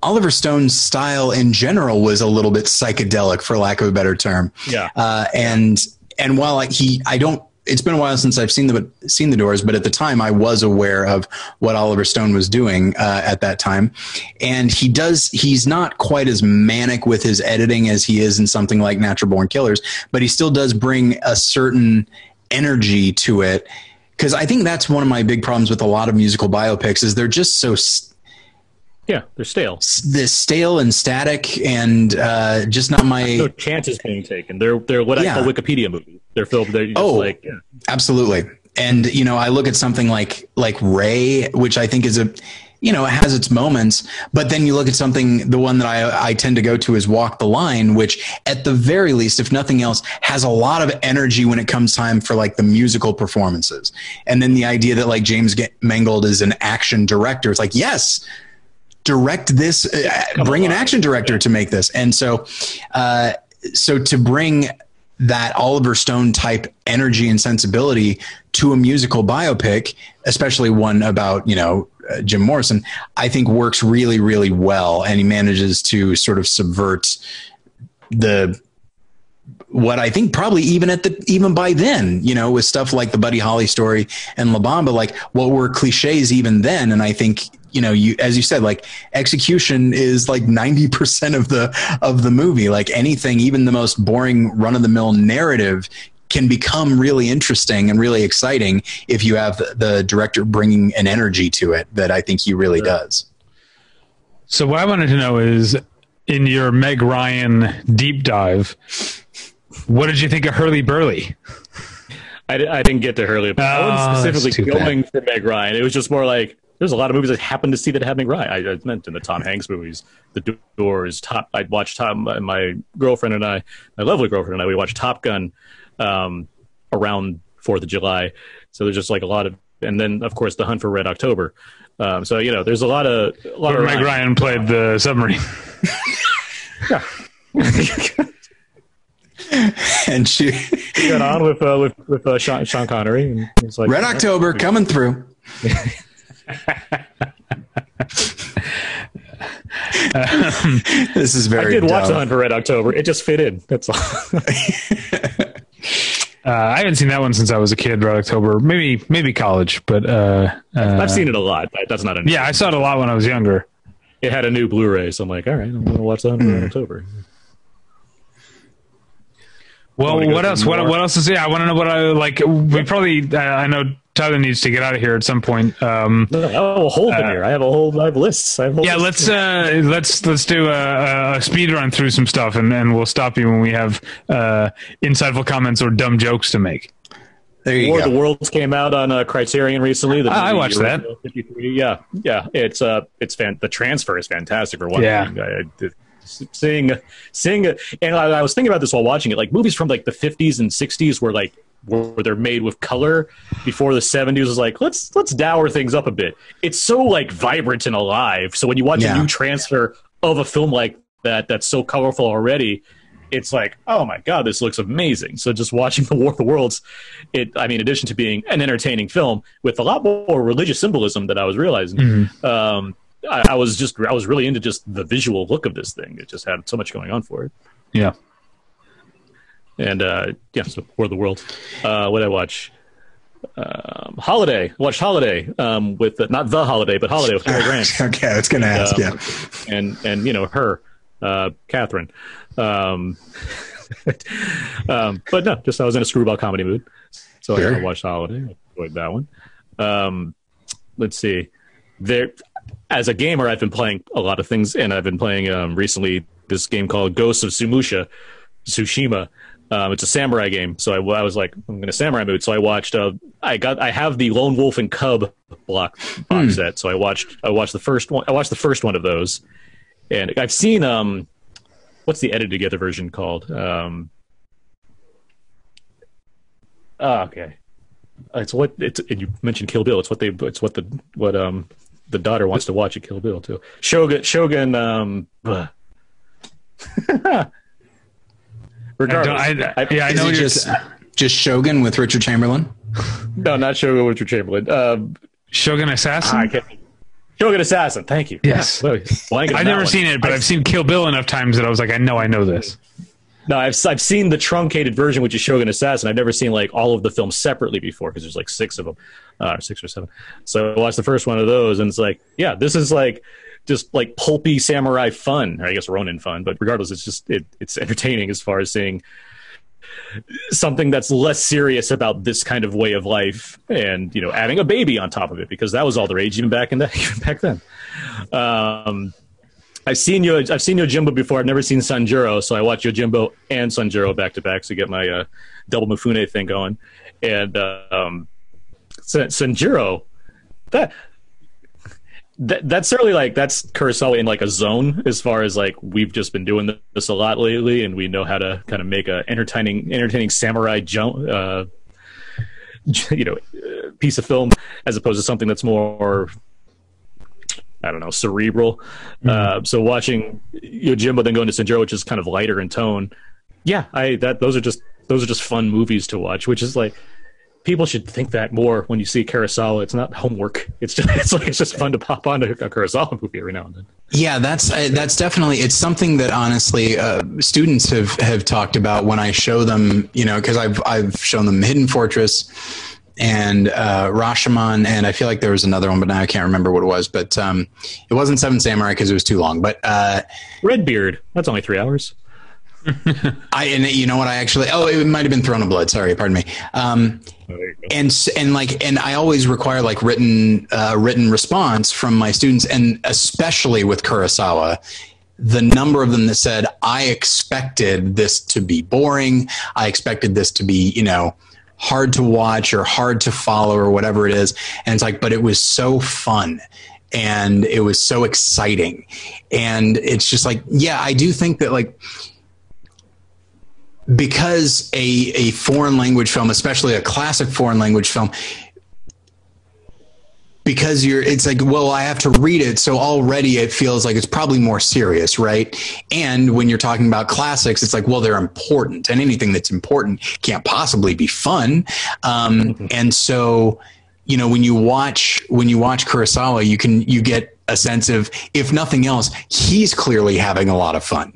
[SPEAKER 1] Oliver Stone's style in general was a little bit psychedelic, for lack of a better term.
[SPEAKER 3] Yeah.
[SPEAKER 1] Uh, and and while I, he, I don't. It's been a while since I've seen the seen the Doors, but at the time I was aware of what Oliver Stone was doing uh, at that time, and he does. He's not quite as manic with his editing as he is in something like Natural Born Killers, but he still does bring a certain energy to it. Because I think that's one of my big problems with a lot of musical biopics is they're just so s-
[SPEAKER 3] Yeah, they're stale.
[SPEAKER 1] this stale and static and uh, just not my
[SPEAKER 3] No chances being taken. They're they're what
[SPEAKER 1] Yeah.
[SPEAKER 3] I call Wikipedia movies. They're filmed. They're just
[SPEAKER 1] Oh.
[SPEAKER 3] like yeah.
[SPEAKER 1] Absolutely. And you know, I look at something like like Ray, which I think is a you know, it has its moments, but then you look at something the one that I I tend to go to is Walk the Line, which at the very least, if nothing else, has a lot of energy when it comes time for like the musical performances. And then the idea that like James Mangold is an action director, it's like, yes, direct this uh, bring an action director to make this and so uh, so to bring that oliver stone type energy and sensibility to a musical biopic especially one about you know uh, jim morrison i think works really really well. And he manages to sort of subvert the what I think probably even at the even by then, you know, with stuff like the Buddy Holly story and La Bamba, like what were cliches even then, and I think you know, you as you said, like execution is like ninety percent of the of the movie. Like anything, even the most boring run of the mill narrative can become really interesting and really exciting if you have the, the director bringing an energy to it that I think he really does.
[SPEAKER 2] So what I wanted to know is, in your Meg Ryan deep dive, what did you think of Hurlyburly?
[SPEAKER 3] I, I didn't get to Hurley. But I
[SPEAKER 2] Oh,
[SPEAKER 3] wasn't
[SPEAKER 2] ah,
[SPEAKER 3] specifically
[SPEAKER 2] too bad.
[SPEAKER 3] going for Meg Ryan. It was just more like there's a lot of movies I happen to see that have Meg Ryan. I, I meant in the Tom Hanks movies, The Doors, Top. I'd watch Top. My, my girlfriend and I, my lovely girlfriend and I, we watched Top Gun um, around Fourth of July. So there's just like a lot of, and then of course The Hunt for Red October. Um, so you know, there's a lot of a lot
[SPEAKER 2] Where
[SPEAKER 3] of
[SPEAKER 2] Meg Ryan played the submarine. yeah. [LAUGHS]
[SPEAKER 1] And she,
[SPEAKER 3] got on with uh, with with uh, Sean, Sean Connery, and it's like
[SPEAKER 1] Red October coming through. [LAUGHS] this is very.
[SPEAKER 3] I did watch. The Hunt for Red October. It just fit in. That's all. [LAUGHS]
[SPEAKER 2] Uh, I haven't seen that one since I was a kid. Red October, maybe maybe college, but uh, uh,
[SPEAKER 3] I've seen it a lot. But that's not an
[SPEAKER 2] yeah, I saw it a lot when I was younger.
[SPEAKER 3] it had a new Blu-ray, so I'm like, all right, I'm gonna watch the that in October.
[SPEAKER 2] Well, what else? What, what else is? Yeah, I want to know what I like. We probably. Uh, I know Tyler needs to get out of here at some point. Um,
[SPEAKER 3] No, I have a whole thing here. I have a whole. I have lists. I have whole
[SPEAKER 2] yeah,
[SPEAKER 3] list.
[SPEAKER 2] let's uh, let's let's do a, a speed run through some stuff, and, and we'll stop you when we have uh, insightful comments or dumb jokes to make.
[SPEAKER 1] There you
[SPEAKER 3] War
[SPEAKER 1] go.
[SPEAKER 3] of the Worlds came out on uh, Criterion recently. The
[SPEAKER 2] I- I watched that.
[SPEAKER 3] 53. Yeah, yeah. It's uh, it's fan. The transfer is fantastic for one
[SPEAKER 2] Yeah.
[SPEAKER 3] thing. I, I, seeing, seeing, and I, I was thinking about this while watching it. Like movies from like the 50s and 60s were like where they're made with color. Before the 70s was like let's let's dour things up a bit. It's so like vibrant and alive. So when you watch
[SPEAKER 1] Yeah.
[SPEAKER 3] a new transfer of a film like that, that's so colorful already. It's like, oh my god, this looks amazing. So just watching [LAUGHS] the War of the Worlds, it I mean, in addition to being an entertaining film with a lot more religious symbolism that I was realizing, um, I, I was just I was really into just the visual look of this thing. It just had so much going on for it.
[SPEAKER 2] Yeah.
[SPEAKER 3] And uh, yeah, so War of the Worlds. Uh, what did I watch? um, Holiday. Watched Holiday um, with the, not the Holiday, but Holiday with Cary Grant. [LAUGHS]
[SPEAKER 1] okay, I was going to ask.
[SPEAKER 3] Um,
[SPEAKER 1] yeah,
[SPEAKER 3] and and you know her, uh, Catherine. Um, [LAUGHS] um, but no, just I was in a screwball comedy mood, so
[SPEAKER 1] Sure.
[SPEAKER 3] I watched Holiday. I enjoyed that one. Um, let's see. There, as a gamer, I've been playing a lot of things, and I've been playing um, recently this game called Ghosts of Sumusha, Tsushima. Um, it's a samurai game, so I, I was like, I'm in a samurai mood. So I watched. Uh, I got. I have the Lone Wolf and Cub block box set. So I watched. I watched the first one. I watched the first one of those, and I've seen. Um, what's the edited together version called? Um, oh, okay. It's what it's. And you mentioned Kill Bill. It's what they. It's what the what um the daughter wants to watch at Kill Bill too. Shogun. Shogun. Um. [LAUGHS] [LAUGHS] ugh. Regardless,
[SPEAKER 2] I don't- I- yeah, I know you're
[SPEAKER 1] just
[SPEAKER 2] s-
[SPEAKER 1] just Shogun with Richard Chamberlain.
[SPEAKER 3] no, not Shogun with Richard Chamberlain. Um,
[SPEAKER 2] Shogun Assassin.
[SPEAKER 3] I can't. Shogun Assassin. Thank you.
[SPEAKER 2] Yes.
[SPEAKER 3] Yeah,
[SPEAKER 2] I've never
[SPEAKER 3] one.
[SPEAKER 2] seen it, but I've seen Kill Bill enough times that I was like, I know, I know this.
[SPEAKER 3] No, I've I've seen the truncated version, which is Shogun Assassin. I've never seen like all of the films separately before because there's like six of them, uh, or six or seven. So I watched the first one of those, and it's like, yeah, this is like just like pulpy samurai fun, I guess Ronin fun. But regardless, it's just it, it's entertaining as far as seeing something that's less serious about this kind of way of life, and you know, adding a baby on top of it because that was all the rage even back in that [LAUGHS] even back then. Um, I've seen you. I've seen Yojimbo before. I've never seen Sanjuro, so I watch Yojimbo and Sanjuro back to back to get my uh, double Mifune thing going. And uh, um, Sanjuro, that, that that's certainly like that's Kurosawa in like a zone as far as like we've just been doing this a lot lately, and we know how to kind of make a entertaining entertaining samurai jump. Uh, you know, piece of film as opposed to something that's more I don't know, cerebral. Uh, so watching Yojimbo then going to Sanjuro, which is kind of lighter in tone. Yeah, I that those are just those are just fun movies to watch. Which is like people should think that more when you see Kurosawa. It's not homework. It's just [LAUGHS] it's like it's just fun to pop on a Kurosawa movie every now and then.
[SPEAKER 1] Yeah, that's uh, that's definitely it's something that honestly uh, students have have talked about when I show them, you know, because I've I've shown them Hidden Fortress and uh, Rashomon, and I feel like there was another one, but now I can't remember what it was. But um, it wasn't Seven Samurai because it was too long. But uh,
[SPEAKER 3] Redbeard. That's only three hours. [LAUGHS]
[SPEAKER 1] I and you know what I actually oh it might have been Throne of Blood. Sorry, pardon me. Um, and and like and I always require like written uh, written response from my students, and especially with Kurosawa. The number of them that said, "I expected this to be boring. I expected this to be, you know, hard to watch or hard to follow or whatever it is." And it's like, but it was so fun and it was so exciting. And it's just like, yeah, I do think that like because a a foreign language film, especially a classic foreign language film, because you're it's like well i have to read it so already it feels like it's probably more serious right? And when you're talking about classics it's like well they're important and anything that's important can't possibly be fun. Um, and so you know when you watch when you watch kurosawa you can you get a sense of if nothing else he's clearly having a lot of fun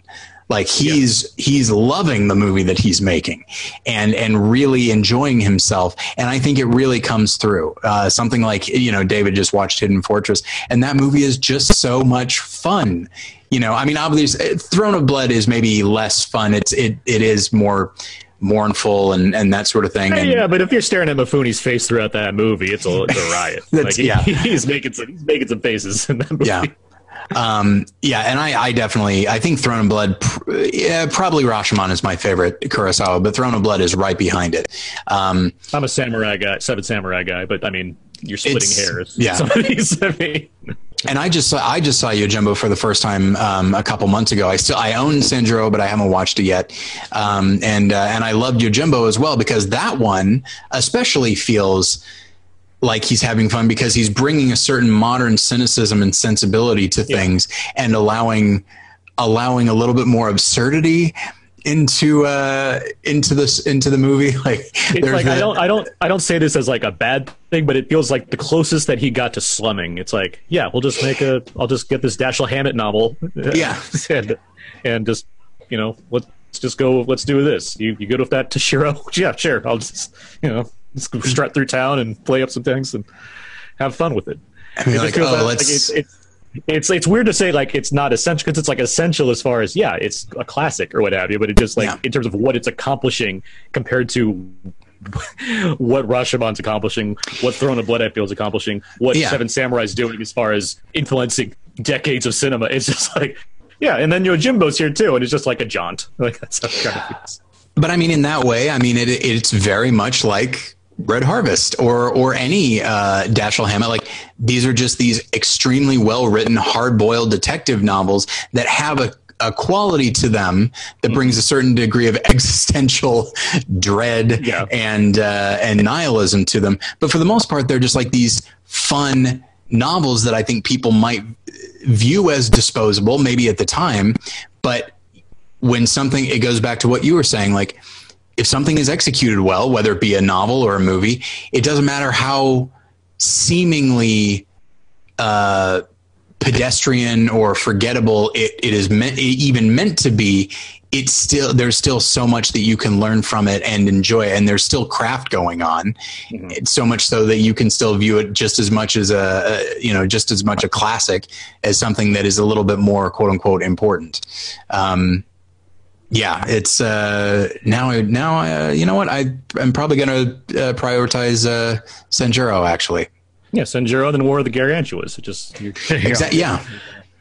[SPEAKER 1] like he's he's loving the movie that he's making and and really enjoying himself. And i think it really comes through. Uh, something like you know david just watched hidden fortress and that movie is just so much fun. You know i mean obviously throne of blood is maybe less fun. It's it it is more mournful and and that sort of thing. And,
[SPEAKER 3] yeah, but if you're staring at Mifune's face throughout that movie, it's a, it's a riot. [LAUGHS] Like, he-
[SPEAKER 1] yeah. [LAUGHS]
[SPEAKER 3] he's making some he's making some faces in that movie.
[SPEAKER 1] yeah um yeah and i i definitely i think throne of blood pr- yeah probably rashomon is my favorite kurosawa but throne of blood is right behind it um
[SPEAKER 3] I'm a samurai guy, seven samurai guy, but I mean, you're splitting hairs.
[SPEAKER 1] yeah.
[SPEAKER 3] Some I mean,
[SPEAKER 1] and I just saw I just saw Yojimbo for the first time um, a couple months ago. I still I own Sanjuro, but I haven't watched it yet. Um, and uh, and I loved Yojimbo as well because that one especially feels like he's having fun because he's bringing a certain modern cynicism and sensibility to things and allowing allowing a little bit more absurdity into uh into this into the movie [LAUGHS] like
[SPEAKER 3] it's like I don't, I don't, I don't say this as like a bad thing, but it feels like the closest that he got to slumming. It's like, yeah, we'll just make a, I'll just get this Dashiell Hammett novel, [LAUGHS]
[SPEAKER 1] Yeah.
[SPEAKER 3] and and just you know, let's just go, let's do this. You you good with that, Toshiro? [LAUGHS] yeah, sure. I'll just, you know, Just strut through town and play up some things and have fun with it.
[SPEAKER 1] I mean,
[SPEAKER 3] It
[SPEAKER 1] like, oh,
[SPEAKER 3] like it's, it's it's it's weird to say like it's not essential because it's like essential as far as yeah it's a classic or what have you but it just like
[SPEAKER 1] Yeah.
[SPEAKER 3] in terms of what it's accomplishing compared to [LAUGHS] what Rashomon's accomplishing what Throne of Blood I feel is accomplishing what
[SPEAKER 1] Yeah.
[SPEAKER 3] Seven Samurai's doing as far as influencing decades of cinema it's just like yeah and then Yojimbo's here too and it's just like a jaunt [LAUGHS] like that's how it kind of feels.
[SPEAKER 1] But I mean, in that way, I mean, it, it's very much like Red Harvest or or any uh, Dashiell Hammett. Like these are just these extremely well written, hard boiled detective novels that have a a quality to them that brings a certain degree of [LAUGHS] existential dread
[SPEAKER 3] Yeah.
[SPEAKER 1] and uh, and nihilism to them. But for the most part, they're just like these fun novels that I think people might view as disposable, maybe at the time, but when something it goes back to what you were saying like if something is executed well whether it be a novel or a movie it doesn't matter how seemingly uh, pedestrian or forgettable it, it is meant it even meant to be it's still there's still so much that you can learn from it and enjoy and there's still craft going on. It's so much so that you can still view it just as much as a, a you know just as much a classic as something that is a little bit more quote unquote important. Um, yeah, it's uh, now. Now, uh, you know what? I I'm probably going to uh, prioritize uh, Sanjuro. Actually,
[SPEAKER 3] yeah Sanjuro then War of the Gargantuas it just you're [LAUGHS]
[SPEAKER 1] exactly. Yeah,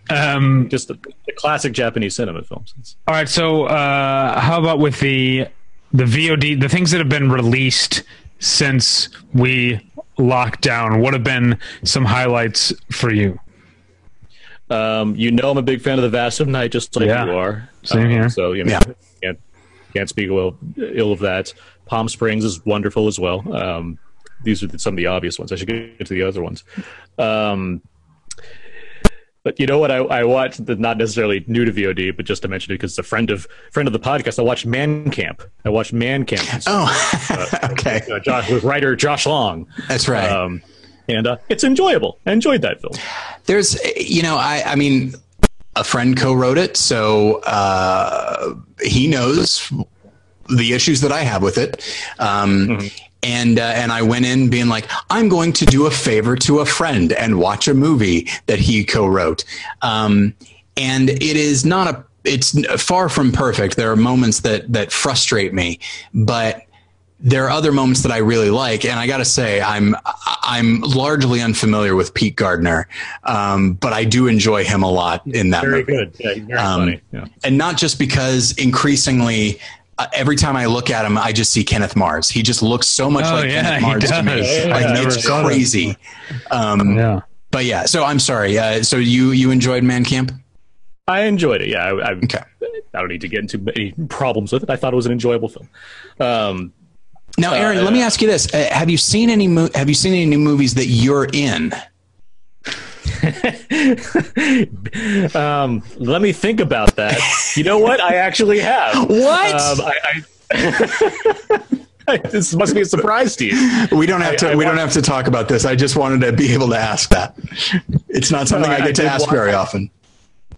[SPEAKER 2] Um,
[SPEAKER 3] just the, the classic Japanese cinema films
[SPEAKER 2] all right. So, uh, how about with the the VOD, the things that have been released since we locked down? What have been some highlights for you?
[SPEAKER 3] Um, you know, I'm a big fan of the Vast of Night, just like
[SPEAKER 2] Yeah.
[SPEAKER 3] you are.
[SPEAKER 2] Same
[SPEAKER 3] Um,
[SPEAKER 2] here.
[SPEAKER 3] So you know,
[SPEAKER 1] Yeah.
[SPEAKER 3] can't can't speak well ill of that. Palm Springs is wonderful as well. Um, these are some of the obvious ones. I should get to the other ones. Um, but you know what? I, I watched the not necessarily new to VOD, but just to mention it because it's a friend of friend of the podcast. I watched Man Camp. I watched Man Camp. [LAUGHS]
[SPEAKER 1] Oh, okay.
[SPEAKER 3] Uh, Josh, with writer Josh Long.
[SPEAKER 1] That's right.
[SPEAKER 3] Um, and uh, it's enjoyable. I enjoyed that film.
[SPEAKER 1] There's, you know, I I mean, a friend co-wrote it, so uh, he knows the issues that I have with it. Um, And uh, and I went in being like, I'm going to do a favor to a friend and watch a movie that he co-wrote. Um, and it is not a. It's far from perfect. There are moments that that frustrate me, but there are other moments that I really like, and I got to say, I'm I'm largely unfamiliar with Pete Gardner, um, but I do enjoy him a lot in that
[SPEAKER 3] Very
[SPEAKER 1] movie.
[SPEAKER 3] good. Yeah, he's very
[SPEAKER 1] Um,
[SPEAKER 3] funny. Yeah.
[SPEAKER 1] and not just because increasingly. Uh, every time I look at him, I just see Kenneth Mars. He just looks so much
[SPEAKER 2] Oh,
[SPEAKER 1] like
[SPEAKER 2] yeah,
[SPEAKER 1] Kenneth Mars to me.
[SPEAKER 2] does.
[SPEAKER 1] Like
[SPEAKER 3] Yeah,
[SPEAKER 1] it's
[SPEAKER 2] never saw that.
[SPEAKER 1] crazy. Um,
[SPEAKER 2] Yeah.
[SPEAKER 1] But yeah, so I'm sorry. Uh, so you you enjoyed Man Camp?
[SPEAKER 3] I enjoyed it. Yeah, I, I,
[SPEAKER 1] Okay.
[SPEAKER 3] I don't need to get into any problems with it. I thought it was an enjoyable film. Um,
[SPEAKER 1] Now, Aaron, let me ask you this: uh, Have you seen any mo- Have you seen any new movies that you're in? [LAUGHS]
[SPEAKER 3] um, let me think about that. You know what? I actually have.
[SPEAKER 1] What?
[SPEAKER 3] Um, I, I, [LAUGHS] this must be a surprise to you.
[SPEAKER 1] We don't have to.
[SPEAKER 3] I
[SPEAKER 1] we don't have to talk about this. I just wanted to be able to ask that. It's not something
[SPEAKER 3] No,
[SPEAKER 1] I,
[SPEAKER 3] I- I
[SPEAKER 1] get to ask
[SPEAKER 3] wa-
[SPEAKER 1] very often.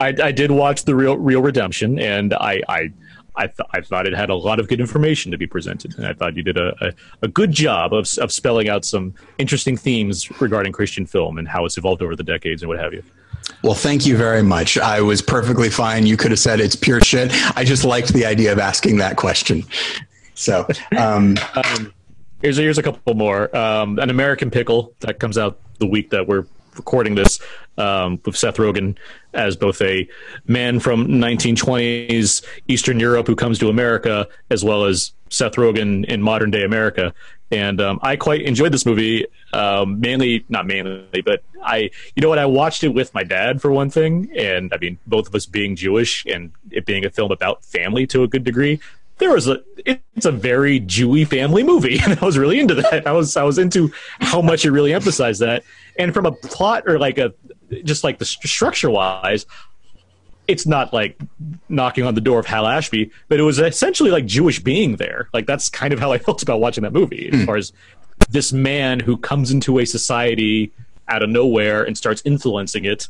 [SPEAKER 3] I, I did watch the real Real Redemption, and I I th- I thought it had a lot of good information to be presented, and I thought you did a, a, a good job of of spelling out some interesting themes regarding Christian film and how it's evolved over the decades and what have you.
[SPEAKER 1] Well, thank you very much. I was perfectly fine. You could have said it's pure shit. I just liked the idea of asking that question. So, um, [LAUGHS]
[SPEAKER 3] Here's here's a couple more. Um, An American Pickle that comes out the week that we're recording this um, with Seth Rogen as both a man from 1920s Eastern Europe who comes to America, as well as Seth Rogen in modern day America. And um, I quite enjoyed this movie, um, mainly not mainly, but I you know what I watched it with my dad for one thing, and I mean both of us being Jewish and it being a film about family to a good degree there was a it's a very Jewy family movie, [LAUGHS] and I was really into that. I was I was into how much it really emphasized that, and from a plot or like a just like the st- structure wise, it's not like knocking on the door of Hal Ashby, but it was essentially like Jewish being there. Like that's kind of how I [LAUGHS] felt about watching that movie, as hmm. far as this man who comes into a society out of nowhere and starts influencing it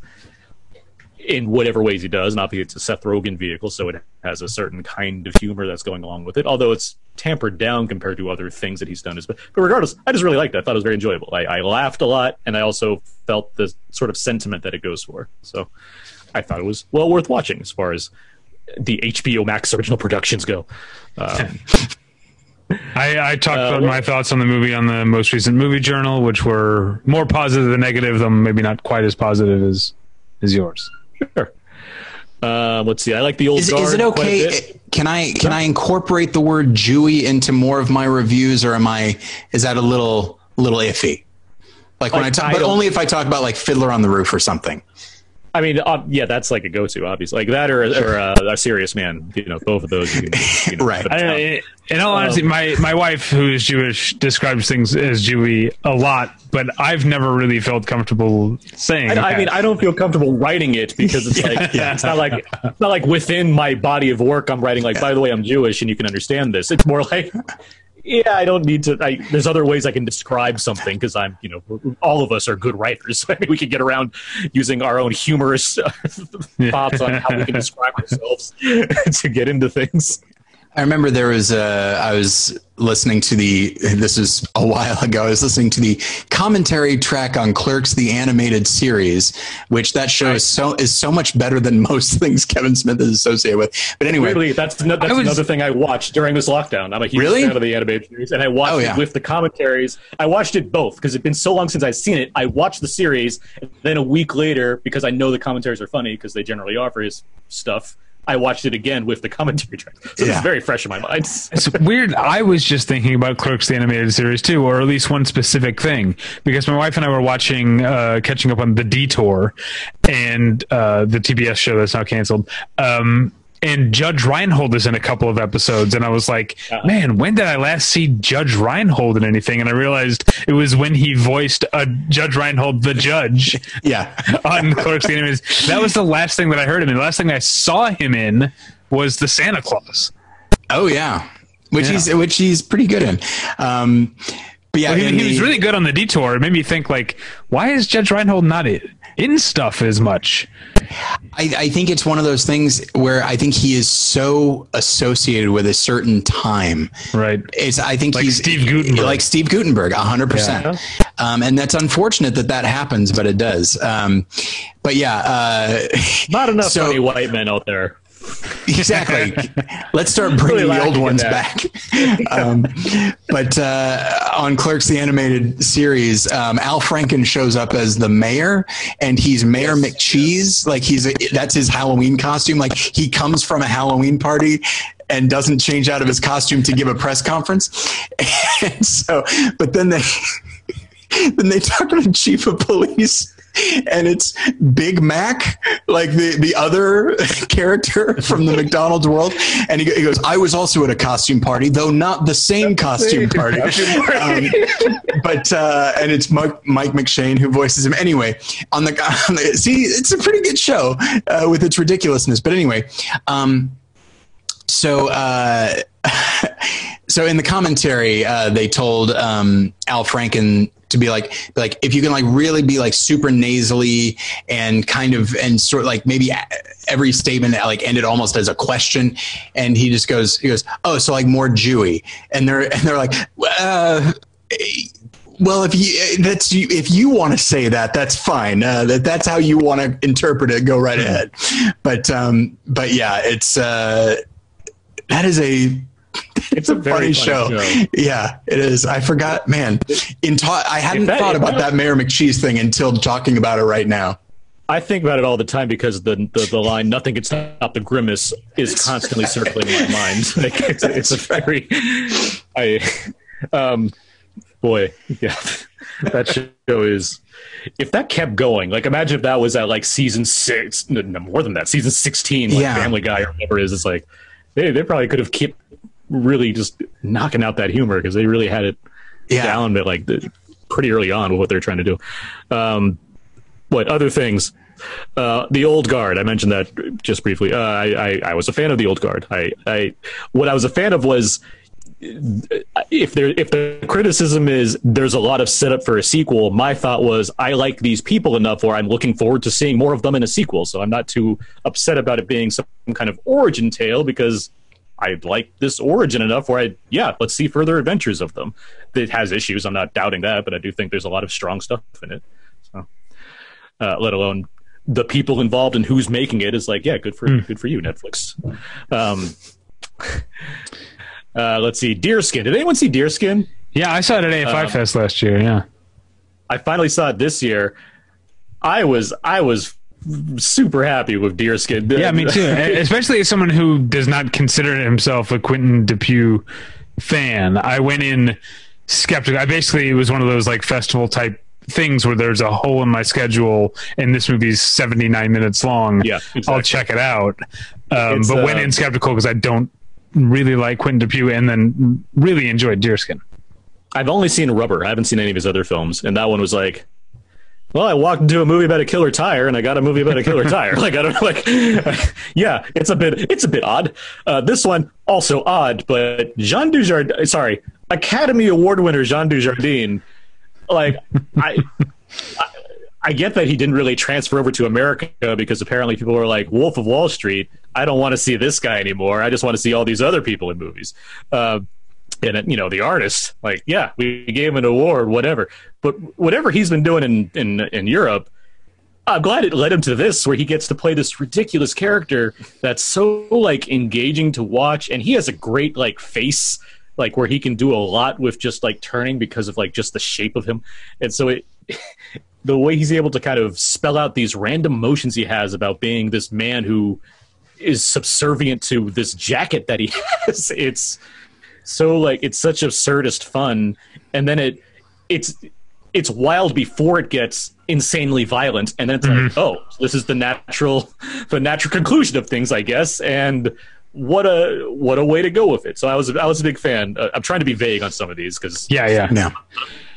[SPEAKER 3] in whatever ways he does. And obviously, it's a Seth Rogen vehicle, so it has a certain kind of humor that's going along with it. Although it's tampered down compared to other things that he's done. But, but regardless, I just really liked it. I thought it was very enjoyable. I, I laughed a lot, and I also felt the sort of sentiment that it goes for. So I thought it was well worth watching as far as the HBO Max original productions go. Um, [LAUGHS]
[SPEAKER 2] I, I talked
[SPEAKER 3] Uh,
[SPEAKER 2] about my thoughts on the movie on the most recent movie journal, which were more positive than negative, though maybe not quite as positive as as yours.
[SPEAKER 3] Sure. Uh, let's see. I like the old
[SPEAKER 1] Is,
[SPEAKER 3] guard.
[SPEAKER 1] is it okay?
[SPEAKER 3] bit.
[SPEAKER 1] Can I can I incorporate the word Jewy into more of my reviews, or am I is that a little little iffy? Like when I talk, but only if I talk about like Fiddler on the Roof or something.
[SPEAKER 3] I mean, uh, yeah, that's like a go-to, obviously. Like that or, or uh, a serious man. You know, both of those. You can, you know,
[SPEAKER 1] Right.
[SPEAKER 3] put.
[SPEAKER 2] I, in all honesty, my, my wife, who is Jewish, describes things as Jewy a lot, but I've never really felt comfortable saying.
[SPEAKER 3] I, I mean, I don't feel comfortable writing it because it's [LAUGHS] like it's not like it's not like within my body of work. I'm writing like, by the way, I'm Jewish, and you can understand this. It's more like, yeah, I don't need to. I, there's other ways I can describe something because I'm, you know, all of us are good writers. [LAUGHS] I mean, we can get around using our own humorous uh, thoughts on how we can [LAUGHS] describe ourselves [LAUGHS] to get into things.
[SPEAKER 1] I remember there was a, I was listening to the, this is a while ago, I was listening to the commentary track on Clerks, the animated series, which that show is so, is so much better than most [LAUGHS] things Kevin Smith is associated with. But anyway,
[SPEAKER 3] Weirdly, that's, no, that's
[SPEAKER 2] was-
[SPEAKER 3] another thing I watched during this lockdown. I'm a huge
[SPEAKER 1] Really?
[SPEAKER 3] fan of the animated series, and I watched
[SPEAKER 1] Oh, yeah.
[SPEAKER 3] it with the commentaries. I watched it both because it's been so long since I've seen it. I watched the series, and then a week later, because I know the commentaries are funny because they generally are for his stuff. I watched it again with the commentary track, so
[SPEAKER 1] Yeah.
[SPEAKER 3] it's very fresh in my mind.
[SPEAKER 2] It's weird. I was just thinking about Clerks, the animated series too, or at least one specific thing, because my wife and I were watching, uh, catching up on The Detour, and uh, the TBS show that's now canceled. Um, and Judge Reinhold is in a couple of episodes, and I was like, "Man, when did I last see Judge Reinhold in anything?" And I realized it was when he voiced a Judge Reinhold, the judge, [LAUGHS]
[SPEAKER 1] yeah. [LAUGHS]
[SPEAKER 2] on Clerks, the animated. That was the last thing that I heard him in. The last thing I saw him in was the Santa Claus.
[SPEAKER 1] Oh yeah. Which
[SPEAKER 2] Yeah.
[SPEAKER 1] he's, which he's pretty good in. Um, but yeah,
[SPEAKER 2] Well, he, he was really good on the detour. It made me think, like, why is Judge Reinhold not in, in stuff as much?
[SPEAKER 1] I, I think it's one of those things where I think he is so associated with a certain time.
[SPEAKER 2] Right.
[SPEAKER 1] It's I think
[SPEAKER 2] Like
[SPEAKER 1] he's
[SPEAKER 2] Steve Guttenberg.
[SPEAKER 1] like Steve Guttenberg, hundred percent. Um, and that's unfortunate that that happens, but it does. Um, but yeah, uh,
[SPEAKER 3] Not enough [LAUGHS]
[SPEAKER 1] So-
[SPEAKER 3] funny white men out there.
[SPEAKER 1] Exactly. [LAUGHS] Let's start bringing
[SPEAKER 3] Really
[SPEAKER 1] the old ones back. [LAUGHS] um, but uh, on Clerks, the animated series, um, Al Franken shows up as the mayor, and he's Mayor McCheese. Like he's a, that's his Halloween costume. Like he comes from a Halloween party. And doesn't change out of his costume to give a press conference, [LAUGHS] and so, but then they, then they talk to the chief of police and it's Big Mac, like the, the other [LAUGHS] character from the McDonald's world. And he, he goes, I was also at a costume party, though not the same costume party. [LAUGHS] Um, but, uh, and it's Mike, Mike McShane who voices him. Anyway, on the, [LAUGHS] on the see, it's a pretty good show uh, with its ridiculousness. But anyway, um, so, uh, so in the commentary, uh, they told um, Al Franken to be like, like if you can like really be like super nasally and kind of and sort of like maybe every statement like ended almost as a question, and he just goes, he goes, oh, so like more Jewy, and they're and they're like, uh, well, if you that's you, if you want to say that, that's fine. Uh, that that's how you want to interpret it. Go right ahead. But um, but yeah, it's uh, that is a
[SPEAKER 3] It's a very
[SPEAKER 1] funny, show. Yeah, it is. I forgot, man. In ta- I hadn't
[SPEAKER 3] that-
[SPEAKER 1] thought about
[SPEAKER 3] that-
[SPEAKER 1] that Mayor McCheese thing until talking about it right now.
[SPEAKER 3] I think about it all the time because the the, the line "nothing can stop the grimace" is constantly [LAUGHS] circling in my mind. [LAUGHS] Like it's, it's a very, I, um, boy, yeah, that show is. If that kept going, like imagine if that was at like season six, no, no, more than that, season sixteen, like
[SPEAKER 1] Yeah.
[SPEAKER 3] Family Guy or whatever it is. It's like they they probably could have kept really just knocking out that humor because they really had it
[SPEAKER 1] Yeah.
[SPEAKER 3] down at like the, pretty early on with what they're trying to do. Um, what other things? Uh, the old guard. I mentioned that just briefly. Uh, I, I I was a fan of the old guard. I I what I was a fan of was if there if the criticism is there's a lot of setup for a sequel. My thought was I like these people enough where I'm looking forward to seeing more of them in a sequel. So I'm not too upset about it being some kind of origin tale because I like this origin enough where I yeah, let's see further adventures of them. It has issues. I'm not doubting that, but I do think there's a lot of strong stuff in it. So, uh, let alone the people involved and who's making it is like yeah, good for good for you, Netflix. Um, [LAUGHS] uh, let's see, Deerskin. Did anyone see Deerskin?
[SPEAKER 2] Yeah, I saw it at AFI
[SPEAKER 3] Um,
[SPEAKER 2] Fest last year. Yeah.
[SPEAKER 3] I finally saw it this year. I was I was super happy with Deerskin.
[SPEAKER 2] Yeah, me too. [LAUGHS] Especially as someone who does not consider himself a Quentin Dupieux fan. I went in skeptical. I basically it was one of those like festival type things where there's a hole in my schedule and this movie's 79 minutes long.
[SPEAKER 3] Yeah, exactly.
[SPEAKER 2] I'll check it out. Um, but went
[SPEAKER 3] uh,
[SPEAKER 2] in skeptical because I don't really like Quentin Dupieux and then really enjoyed Deerskin.
[SPEAKER 3] I've only seen Rubber. I haven't seen any of his other films, and that one was like, well, I walked into a movie about a killer tire, and I got a movie about a killer tire. [LAUGHS] Like I don't like, [LAUGHS] yeah, it's a bit, it's a bit odd. Uh, this one also odd, but Jean Dujardin, sorry, Academy Award winner Jean Dujardin, like I. I I get that he didn't really transfer over to America because apparently people were like Wolf of Wall Street. I don't want to see this guy anymore. I just want to see all these other people in movies. Uh, and you know the artist like yeah we gave him an award whatever. But whatever he's been doing in in in europe i'm glad it led him to this where he gets to play this ridiculous character that's so like engaging to watch and he has a great like face like where he can do a lot with just like turning because of like just the shape of him. And so it [LAUGHS] the way he's able to kind of spell out these random motions he has about being this man who is subservient to this jacket that he [LAUGHS] has it's so like it's such absurdist fun and then it it's it's wild before it gets insanely violent and then it's like oh this is the natural the natural conclusion of things i guess and what a what a way to go with it so i was i was a big fan uh, i'm trying to be vague on some of these because
[SPEAKER 2] Yeah, yeah.
[SPEAKER 1] No.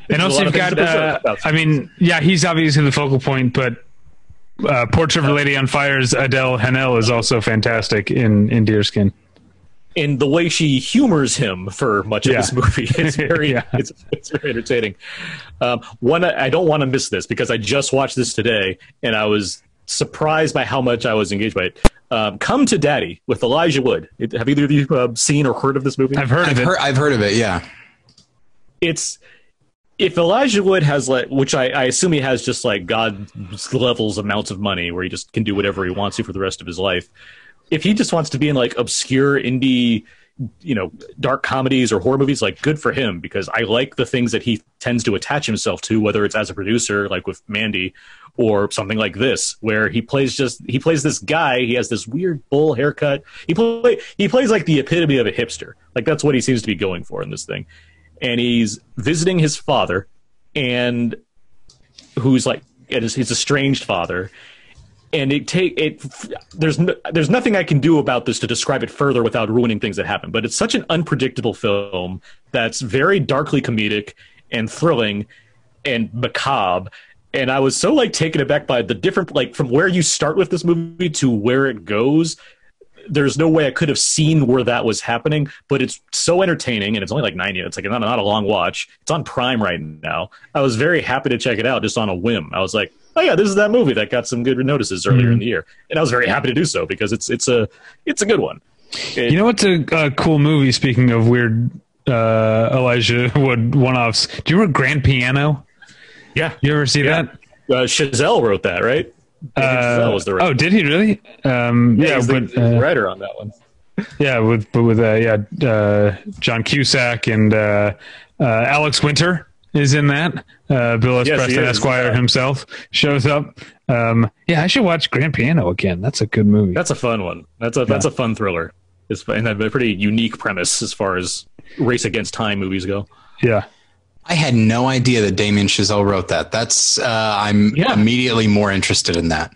[SPEAKER 2] And also, you've got.
[SPEAKER 3] to be said
[SPEAKER 2] Uh, I mean, yeah, he's obviously in the focal point, but uh, Portrait of a Lady on Fire's Adele Haenel is also fantastic in in Deerskin.
[SPEAKER 3] In the way she humors him for much of
[SPEAKER 2] Yeah.
[SPEAKER 3] this movie. It's [LAUGHS] very,
[SPEAKER 2] Yeah.
[SPEAKER 3] it's, it's very entertaining. Um, one, I don't want to miss this because I just watched this today and I was surprised by how much I was engaged by it. Um, Come to Daddy with Elijah Wood. It, have either of you uh, seen or heard of this movie?
[SPEAKER 2] I've heard
[SPEAKER 1] I've
[SPEAKER 2] of it.
[SPEAKER 1] heard, I've heard of it. Yeah.
[SPEAKER 3] it's if Elijah Wood has like, which I, I assume he has just like God levels amounts of money where he just can do whatever he wants to for the rest of his life. If he just wants to be in like obscure indie, you know, dark comedies or horror movies, like good for him because I like the things that he tends to attach himself to, whether it's as a producer, like with Mandy, or something like this, where he plays just he plays this guy. He has this weird bull haircut. He play he plays like the epitome of a hipster. Like that's what he seems to be going for in this thing and he's visiting his father and who's like it is his estranged father and it take it there's no, there's nothing I can do about this to describe it further without ruining things that happen but it's such an unpredictable film that's very darkly comedic and thrilling and macabre and I was so like taken aback by the different like from where you start with this movie to where it goes there's no way I could have seen where that was happening, but it's so entertaining and it's only like 90 minutes. Like not, not a long watch. It's on Prime right now. I was very happy to check it out just on a whim. I was like, oh yeah, this is that movie that got some good notices earlier in the year. And I was very happy to do so because it's, it's a, it's a good one. It-
[SPEAKER 2] You know what's a, a cool movie? Speaking of weird uh, Elijah Wood one-offs, do you remember Grand Piano?
[SPEAKER 3] yeah.
[SPEAKER 2] You ever see
[SPEAKER 3] Yeah.
[SPEAKER 2] that?
[SPEAKER 3] Uh, Chazelle wrote that, right? David Chazelle was the
[SPEAKER 2] oh, did he really? Um, yeah,
[SPEAKER 3] he's the,
[SPEAKER 2] but
[SPEAKER 3] he's the
[SPEAKER 2] uh,
[SPEAKER 3] writer on that one.
[SPEAKER 2] yeah, with but with uh, yeah, uh, John Cusack and uh, uh, Alex Winter is in that. Uh, Bill S.
[SPEAKER 3] Yes,
[SPEAKER 2] Preston. Esquire himself shows up. Um, yeah, I should watch Grand Piano again. That's a good movie.
[SPEAKER 3] That's a fun one. That's a that's a fun thriller. It's fun- and a pretty unique premise as far as race against time movies go.
[SPEAKER 2] yeah.
[SPEAKER 1] I had no idea that Damien Chazelle wrote that. That's uh, I'm
[SPEAKER 3] Yeah.
[SPEAKER 1] immediately more interested in that,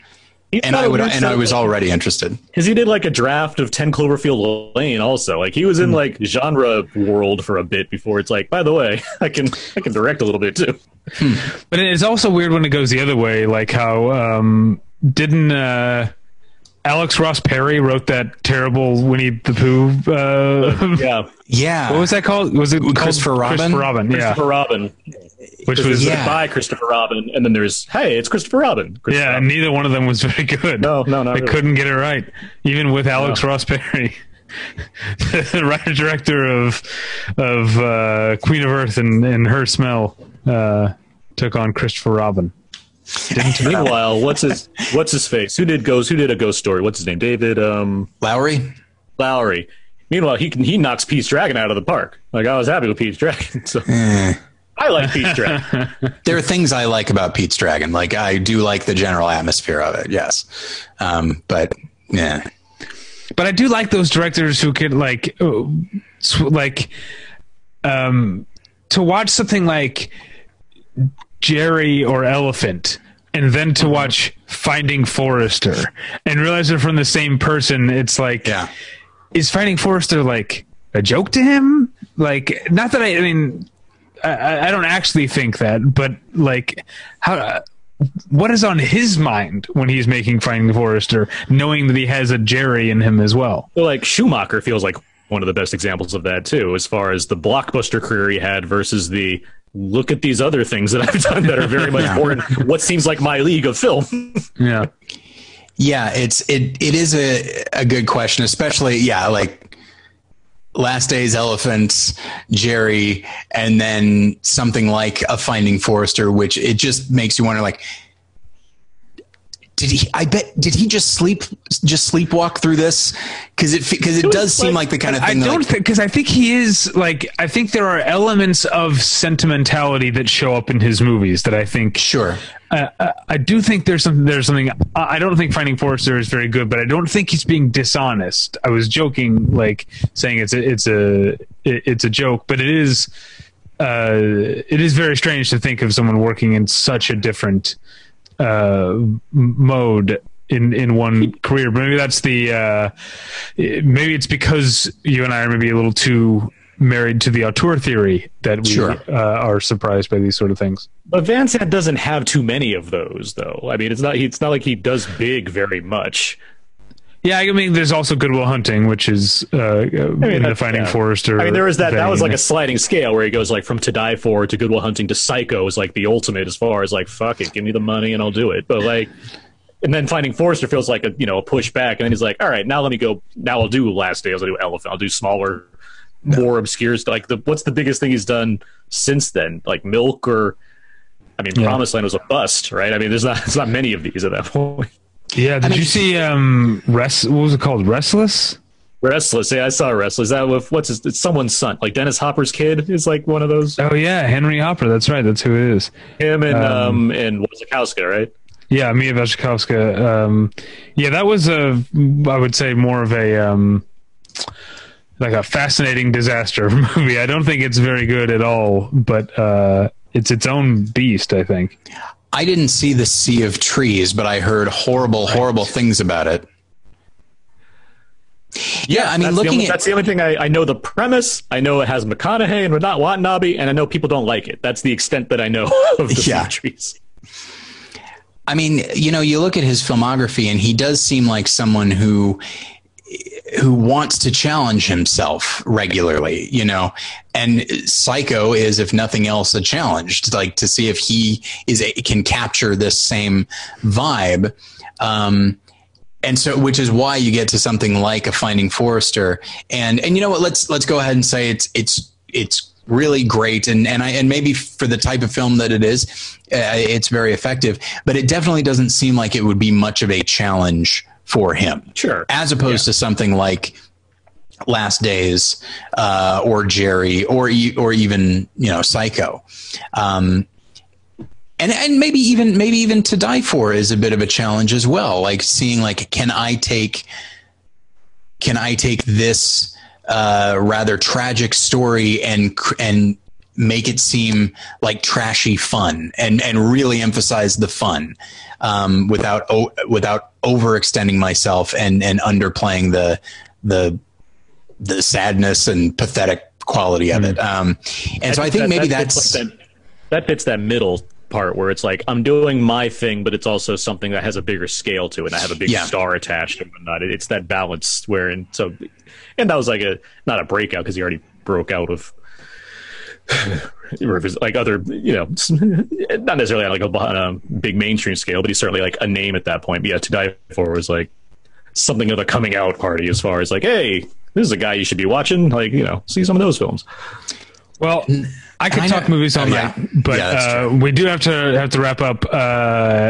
[SPEAKER 3] He's
[SPEAKER 1] and
[SPEAKER 3] got
[SPEAKER 1] I
[SPEAKER 3] a
[SPEAKER 1] would and I was already interested.
[SPEAKER 3] because he did like a draft of 10 cloverfield lane also like he was
[SPEAKER 2] Hmm.
[SPEAKER 3] in like genre world for a bit before it's like by the way [LAUGHS] i can i can direct a little bit too
[SPEAKER 2] But it's also weird when it goes the other way, like how um, didn't uh, Alex Ross Perry wrote that terrible Winnie the Pooh? Uh, [LAUGHS]
[SPEAKER 3] yeah
[SPEAKER 1] Yeah,
[SPEAKER 2] what was that called? Was it called
[SPEAKER 1] Christopher Robin?
[SPEAKER 2] Christopher Robin, yeah.
[SPEAKER 3] christopher robin
[SPEAKER 2] Which was
[SPEAKER 1] Yeah.
[SPEAKER 3] by christopher robin and then there's hey it's christopher robin Christopher
[SPEAKER 2] yeah, and
[SPEAKER 3] Robin.
[SPEAKER 2] neither one of them was very good.
[SPEAKER 3] No, no, no.
[SPEAKER 2] they
[SPEAKER 3] really.
[SPEAKER 2] couldn't get it right, even with Alex Ross Perry. [LAUGHS] the writer director of of uh, Queen of Earth and, and Her Smell uh, took on Christopher Robin.
[SPEAKER 3] Didn't Meanwhile, what's his what's his face? Who did ghost? Who did a ghost story? What's his name? David um,
[SPEAKER 1] Lowery.
[SPEAKER 3] Lowery. Meanwhile, he can he knocks Pete's Dragon out of the park. Like I was happy with Pete's Dragon. [LAUGHS] So I like Pete's Dragon. [LAUGHS]
[SPEAKER 1] There are things I like about Pete's Dragon. Like I do like the general atmosphere of it. Yes, um, but yeah,
[SPEAKER 2] but I do like those directors who could like like um to watch something like Gerry or Elephant and then to watch Finding Forrester and realize they're from the same person it's like
[SPEAKER 1] yeah.
[SPEAKER 2] is Finding Forrester like a joke to him like not that I I mean I, I don't actually think that but like how what is on his mind when he's making Finding Forrester, knowing that he has a Gerry in him as well?
[SPEAKER 3] Well, like Schumacher feels like one of the best examples of that too, as far as the blockbuster career he had versus the look at these other things that I've done that are very much more in what seems like my league of film.
[SPEAKER 2] Yeah,
[SPEAKER 1] yeah. It's it it is a a good question, especially yeah, like Last Days Elephants, Gerry, and then something like a Finding Forrester, which it just makes you wonder, like. Did he? I bet. Did he just sleep? Just sleepwalk through this? Because it because it,
[SPEAKER 3] was
[SPEAKER 1] does seem
[SPEAKER 3] like-
[SPEAKER 1] like the kind of thing. i
[SPEAKER 2] don't
[SPEAKER 1] like,
[SPEAKER 2] think because I think he is like I think there are elements of sentimentality that show up in his movies that I think
[SPEAKER 1] sure.
[SPEAKER 2] uh, I do think there's something. There's something. I I don't think Finding Forrester is very good, but I don't think he's being dishonest. I was joking, like saying it's a it's a it's a joke, but it is. Uh, it is very strange to think of someone working in such a different uh, mode in in one [LAUGHS] career. Maybe that's the. Uh, maybe it's because you and I are maybe a little too married to the auteur theory that we
[SPEAKER 1] Sure.
[SPEAKER 2] uh, are surprised by these sort of things.
[SPEAKER 3] But Van Sant doesn't have too many of those, though. I mean, it's not it's not like he does big very much.
[SPEAKER 2] Yeah, I mean, there's also Good Will Hunting, which is uh, in the
[SPEAKER 3] that's-
[SPEAKER 2] Finding
[SPEAKER 3] yeah.
[SPEAKER 2] Forrester.
[SPEAKER 3] I mean, there was that. That was like a sliding scale where he goes like from To Die For to Good Will Hunting to Psycho is like the ultimate as far as like fuck it, give me the money and I'll do it. But like, and then Finding Forrester feels like a you know a pushback, and then he's like, all right, now let me go. Now I'll do Last Days. I'll do Elephant. I'll do smaller, more obscure. stuff. Like the what's the biggest thing he's done since then? Like Milk or. I mean,
[SPEAKER 2] Yeah.
[SPEAKER 3] Promised Land was a bust, right? I mean, there's not there's not many of these at that [LAUGHS] point.
[SPEAKER 2] Yeah. Did you see um, Rest? What was it called? Restless.
[SPEAKER 3] Restless, yeah, I saw Restless. That with what's his? It's someone's son, like Dennis Hopper's kid is like one of those.
[SPEAKER 2] Oh yeah, Henry Hopper. That's right. That's who it is.
[SPEAKER 3] Him and
[SPEAKER 2] Um,
[SPEAKER 3] um, and Wasikowska, right?
[SPEAKER 2] Yeah, Mia Wasikowska. Um, yeah, that was a. I would say more of a. Um, like a fascinating disaster [LAUGHS] movie. I don't think it's very good at all, but uh, it's its own beast. I think.
[SPEAKER 1] I didn't see the Sea of Trees, but I heard horrible, horrible things about it. Yeah, I mean, looking
[SPEAKER 3] only,
[SPEAKER 1] at
[SPEAKER 3] that's the only thing I, I know. The premise, I know it has McConaughey and not Watanabe, and I know people don't like it. That's the extent that I know [LAUGHS] of the
[SPEAKER 1] Yeah.
[SPEAKER 3] yeah. trees.
[SPEAKER 1] I mean, you know, you look at his filmography, and he does seem like someone who who wants to challenge himself regularly. You know, and Psycho is, if nothing else, a challenge, to, like to see if he is a, can capture this same vibe. Um, and so, which is why you get to something like a Finding Forrester, and and you know what? Let's let's go ahead and say it's it's it's really great, and and I and maybe for the type of film that it is, uh, it's very effective. But it definitely doesn't seem like it would be much of a challenge for him,
[SPEAKER 3] Sure.
[SPEAKER 1] as opposed to something like Last Days uh, or Gerry or e- or even you know Psycho. Um, and and maybe even maybe even to die for is a bit of a challenge as well like seeing like can i take can i take this uh, rather tragic story and and make it seem like trashy fun and and really emphasize the fun um, without o- without overextending myself and and underplaying the the the sadness and pathetic quality of it um, and so i think
[SPEAKER 3] that-
[SPEAKER 1] maybe
[SPEAKER 3] that
[SPEAKER 1] that's
[SPEAKER 3] like that, that fits that middle part where it's like I'm doing my thing, but it's also something that has a bigger scale to it. And I have a big
[SPEAKER 1] Yeah.
[SPEAKER 3] star attached and whatnot. It- It's that balance where, and so, and that was like a not a breakout because he already broke out of. [LAUGHS] like other, you know, [LAUGHS] not necessarily on like a, on a big mainstream scale, but he's certainly like a name at that point. But yeah, to die for was like something of a coming out party as far as like, hey, this is a guy you should be watching. Like you know, see some of those films.
[SPEAKER 2] Well, I could
[SPEAKER 1] Kinda-
[SPEAKER 2] talk movies all
[SPEAKER 1] oh, yeah.
[SPEAKER 2] night, but
[SPEAKER 1] Yeah,
[SPEAKER 2] uh, we do have to have to wrap up. Uh,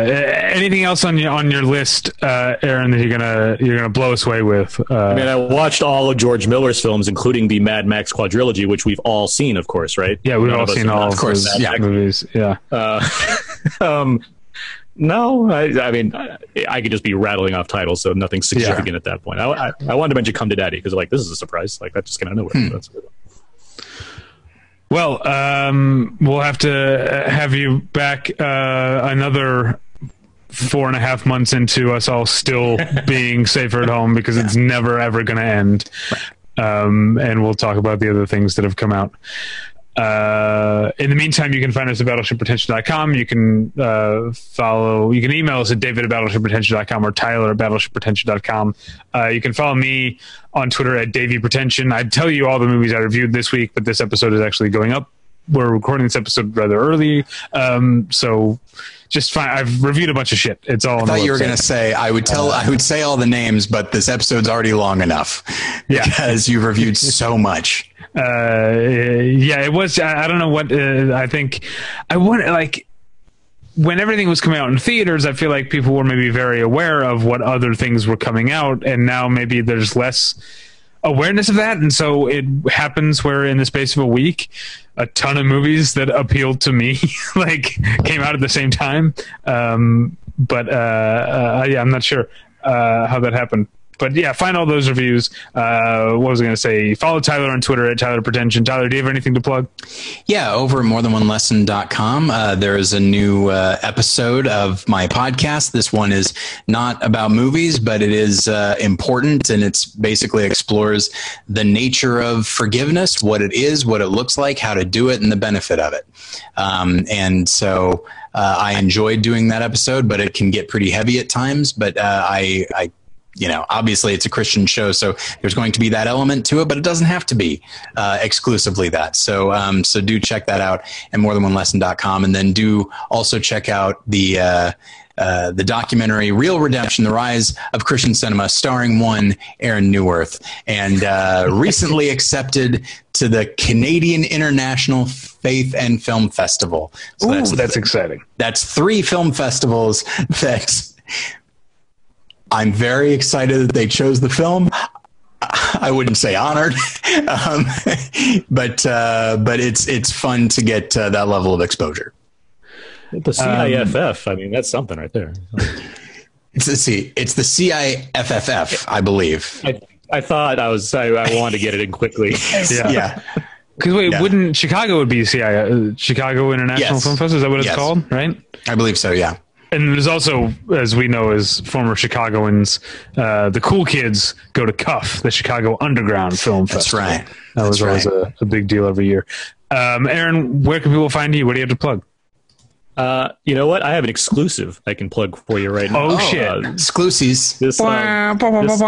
[SPEAKER 2] anything else on your on your list, uh, Aaron, that you're gonna you're gonna blow us away with? Uh,
[SPEAKER 3] I mean, I watched all of George Miller's films, including the Mad Max quadrilogy, which we've all seen, of course, right?
[SPEAKER 2] yeah, we've
[SPEAKER 3] None
[SPEAKER 2] all
[SPEAKER 3] of
[SPEAKER 2] seen all of
[SPEAKER 1] course,
[SPEAKER 2] those
[SPEAKER 1] yeah.
[SPEAKER 2] movies. Yeah,
[SPEAKER 3] Uh, [LAUGHS] um, no, I, I mean, I, I could just be rattling off titles, so nothing significant at that point. I, I, I wanted to mention Come to Daddy because, like, this is a surprise. Like, that just came out of nowhere. So that's good.
[SPEAKER 2] Well, um, we'll have to uh, have you back uh, another four and a half months into us all still [LAUGHS] being safer at home because it's never ever going to end. Um, and we'll talk about the other things that have come out. Uh, in the meantime, you can find us at battleshippretension.com. You can uh, follow, you can email us at david at battleshippretension.com or tyler at battleshippretension.com. Uh, you can follow me on Twitter at Davey Pretension. I'd tell you all the movies I reviewed this week, but this episode is actually going up. We're recording this episode rather early. Um, so just fine. I've reviewed a bunch of shit. It's all on
[SPEAKER 1] I thought you were going to say I would tell I would say all the names, but this episode's already long enough
[SPEAKER 2] Yeah. [LAUGHS]
[SPEAKER 1] because you've reviewed so much.
[SPEAKER 2] Uh yeah it was i, I don't know what uh, i think i want like when everything was coming out in theaters i feel like people were maybe very aware of what other things were coming out and now maybe there's less awareness of that and so it happens where in the space of a week a ton of movies that appealed to me [LAUGHS] like came out at the same time. Um but uh, uh yeah i'm not sure uh how that happened but yeah, find all those reviews. Uh, what was I going to say? Follow Tyler on Twitter at Tyler Pretension. Tyler, do you have anything to plug?
[SPEAKER 1] Yeah, over at morethanonelesson.com, uh, there is a new uh, episode of my podcast. This one is not about movies, but it is uh, important and it's basically explores the nature of forgiveness, what it is, what it looks like, how to do it, and the benefit of it. Um, and so uh, I enjoyed doing that episode, but it can get pretty heavy at times. But uh, I, I you know, obviously it's a Christian show, so there's going to be that element to it, but it doesn't have to be uh, exclusively that. So, um, so do check that out at morethanonelesson.com, and then do also check out the uh, uh, the documentary "Real Redemption: The Rise of Christian Cinema," starring one Aaron Neuwirth, and uh, [LAUGHS] recently accepted to the Canadian International Faith and Film Festival. So
[SPEAKER 2] Ooh, that's exciting.
[SPEAKER 1] that's three film festivals [LAUGHS] that I'm very excited that they chose the film. I wouldn't say honored, [LAUGHS] um, but uh, but it's it's fun to get uh, that level of exposure.
[SPEAKER 3] The CIFF, I mean, that's something right there.
[SPEAKER 1] It's let's see, it's the CIFFF, I believe.
[SPEAKER 3] I, I thought I was, I, I wanted to get it in quickly. [LAUGHS]
[SPEAKER 2] Yeah.
[SPEAKER 1] Yeah,
[SPEAKER 2] Because wait,
[SPEAKER 1] Yeah.
[SPEAKER 2] wouldn't Chicago would be CI, uh, Chicago International
[SPEAKER 1] Yes.
[SPEAKER 2] Film Festival? Is that what it's
[SPEAKER 1] Yes.
[SPEAKER 2] called? Right.
[SPEAKER 1] I believe so. Yeah,
[SPEAKER 2] And there's also, as we know, as former Chicagoans, uh, the cool kids go to CUFF, the Chicago Underground Film fest.
[SPEAKER 1] that's
[SPEAKER 2] Festival.
[SPEAKER 1] right.
[SPEAKER 2] That was
[SPEAKER 1] That's
[SPEAKER 2] always
[SPEAKER 1] right.
[SPEAKER 2] a, a big deal every year. Um, Aaron, where can people find you? What do you have to plug?
[SPEAKER 3] Uh, you know what? I have an exclusive I can plug for you right now.
[SPEAKER 2] Oh, shit.
[SPEAKER 3] Uh,
[SPEAKER 1] Exclusives.
[SPEAKER 3] this, uh, this-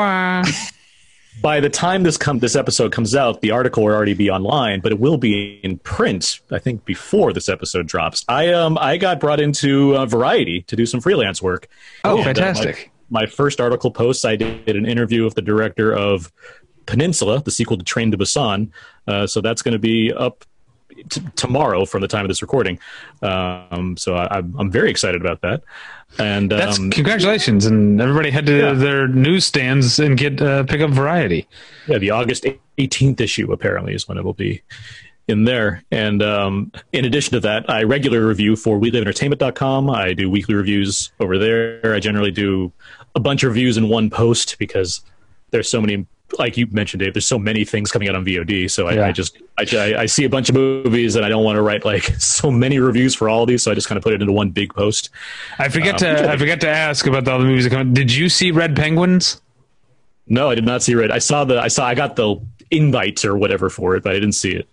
[SPEAKER 3] by the time this come this episode comes out, the article will already be online, but it will be in print. I think before this episode drops. I um I got brought into uh, Variety to do some freelance work.
[SPEAKER 2] Oh,
[SPEAKER 3] And, uh,
[SPEAKER 2] fantastic.
[SPEAKER 3] my, my first article post, I did an interview with the director of Peninsula, the sequel to Train to Busan. Uh, so that's going to be up t- tomorrow from the time of this recording. Um, so I, I'm, I'm very excited about that. And
[SPEAKER 2] That's
[SPEAKER 3] um,
[SPEAKER 2] congratulations, and everybody head to
[SPEAKER 3] Yeah.
[SPEAKER 2] their newsstands and get uh, pick up Variety.
[SPEAKER 3] yeah, the August 18th issue apparently is when it will be in there. And um, in addition to that, I regularly review for WeLiveEntertainment.com. I do weekly reviews over there. I generally do a bunch of reviews in one post because there's so many, like you mentioned, Dave. There's so many things coming out on VOD. So I,
[SPEAKER 2] Yeah.
[SPEAKER 3] I just I, I I see a bunch of movies and I don't want to write like [LAUGHS] so many reviews for all of these. So I just kind of put it into one big post.
[SPEAKER 2] I forget
[SPEAKER 3] Um,
[SPEAKER 2] to I forget to ask about the other movies that come. out. Did you see Red Penguins?
[SPEAKER 3] No, I did not see Red. I saw the I saw I got the invite or whatever for it, but I didn't see it.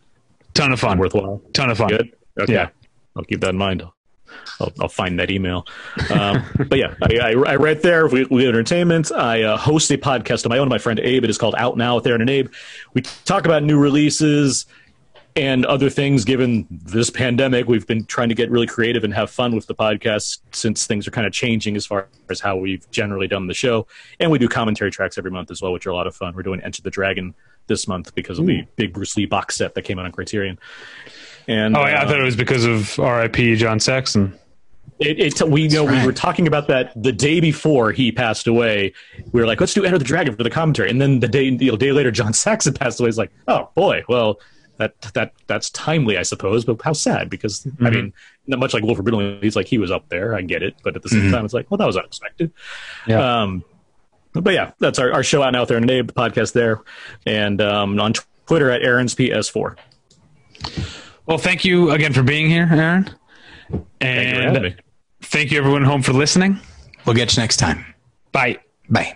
[SPEAKER 2] Ton of fun.
[SPEAKER 3] Worthwhile.
[SPEAKER 2] Ton of fun.
[SPEAKER 3] Good. Okay.
[SPEAKER 2] Yeah.
[SPEAKER 3] I'll keep that in mind. I'll, I'll find that email. Um, but yeah, I, I, I read there. We, we entertainment. I uh, host a podcast of my own. My friend Abe. It is called Out Now with Aaron and Abe. We talk about new releases and other things. Given this pandemic, we've been trying to get really creative and have fun with the podcast since things are kind of changing as far as how we've generally done the show. And we do commentary tracks every month as well, which are a lot of fun. We're doing Enter the Dragon this month because of the big Bruce Lee box set that came out on Criterion. And
[SPEAKER 2] Oh, yeah, I
[SPEAKER 3] uh,
[SPEAKER 2] thought it was because of R.I.P. John Saxon.
[SPEAKER 3] It, it we you know
[SPEAKER 1] right.
[SPEAKER 3] we were talking about that the day before he passed away. We were like, let's do Enter the Dragon for the commentary, and then the day the day later, John [LAUGHS] Saxon passed away. It's like, oh boy, well that that that's timely, I suppose, but how sad because I mean, not much like Wilford Brimley. He's like he was up there, I get it, but at the same time, it's like, well, that was unexpected.
[SPEAKER 2] Yeah.
[SPEAKER 3] Um, but yeah, that's our, our show out out there today. The podcast there, and um, on Twitter at Aaron's PS4.
[SPEAKER 2] Well, thank you again for being here, Aaron.
[SPEAKER 3] Thank you for having
[SPEAKER 2] And. Thank you, everyone home, for listening.
[SPEAKER 1] We'll get you next time.
[SPEAKER 2] Bye.
[SPEAKER 1] Bye.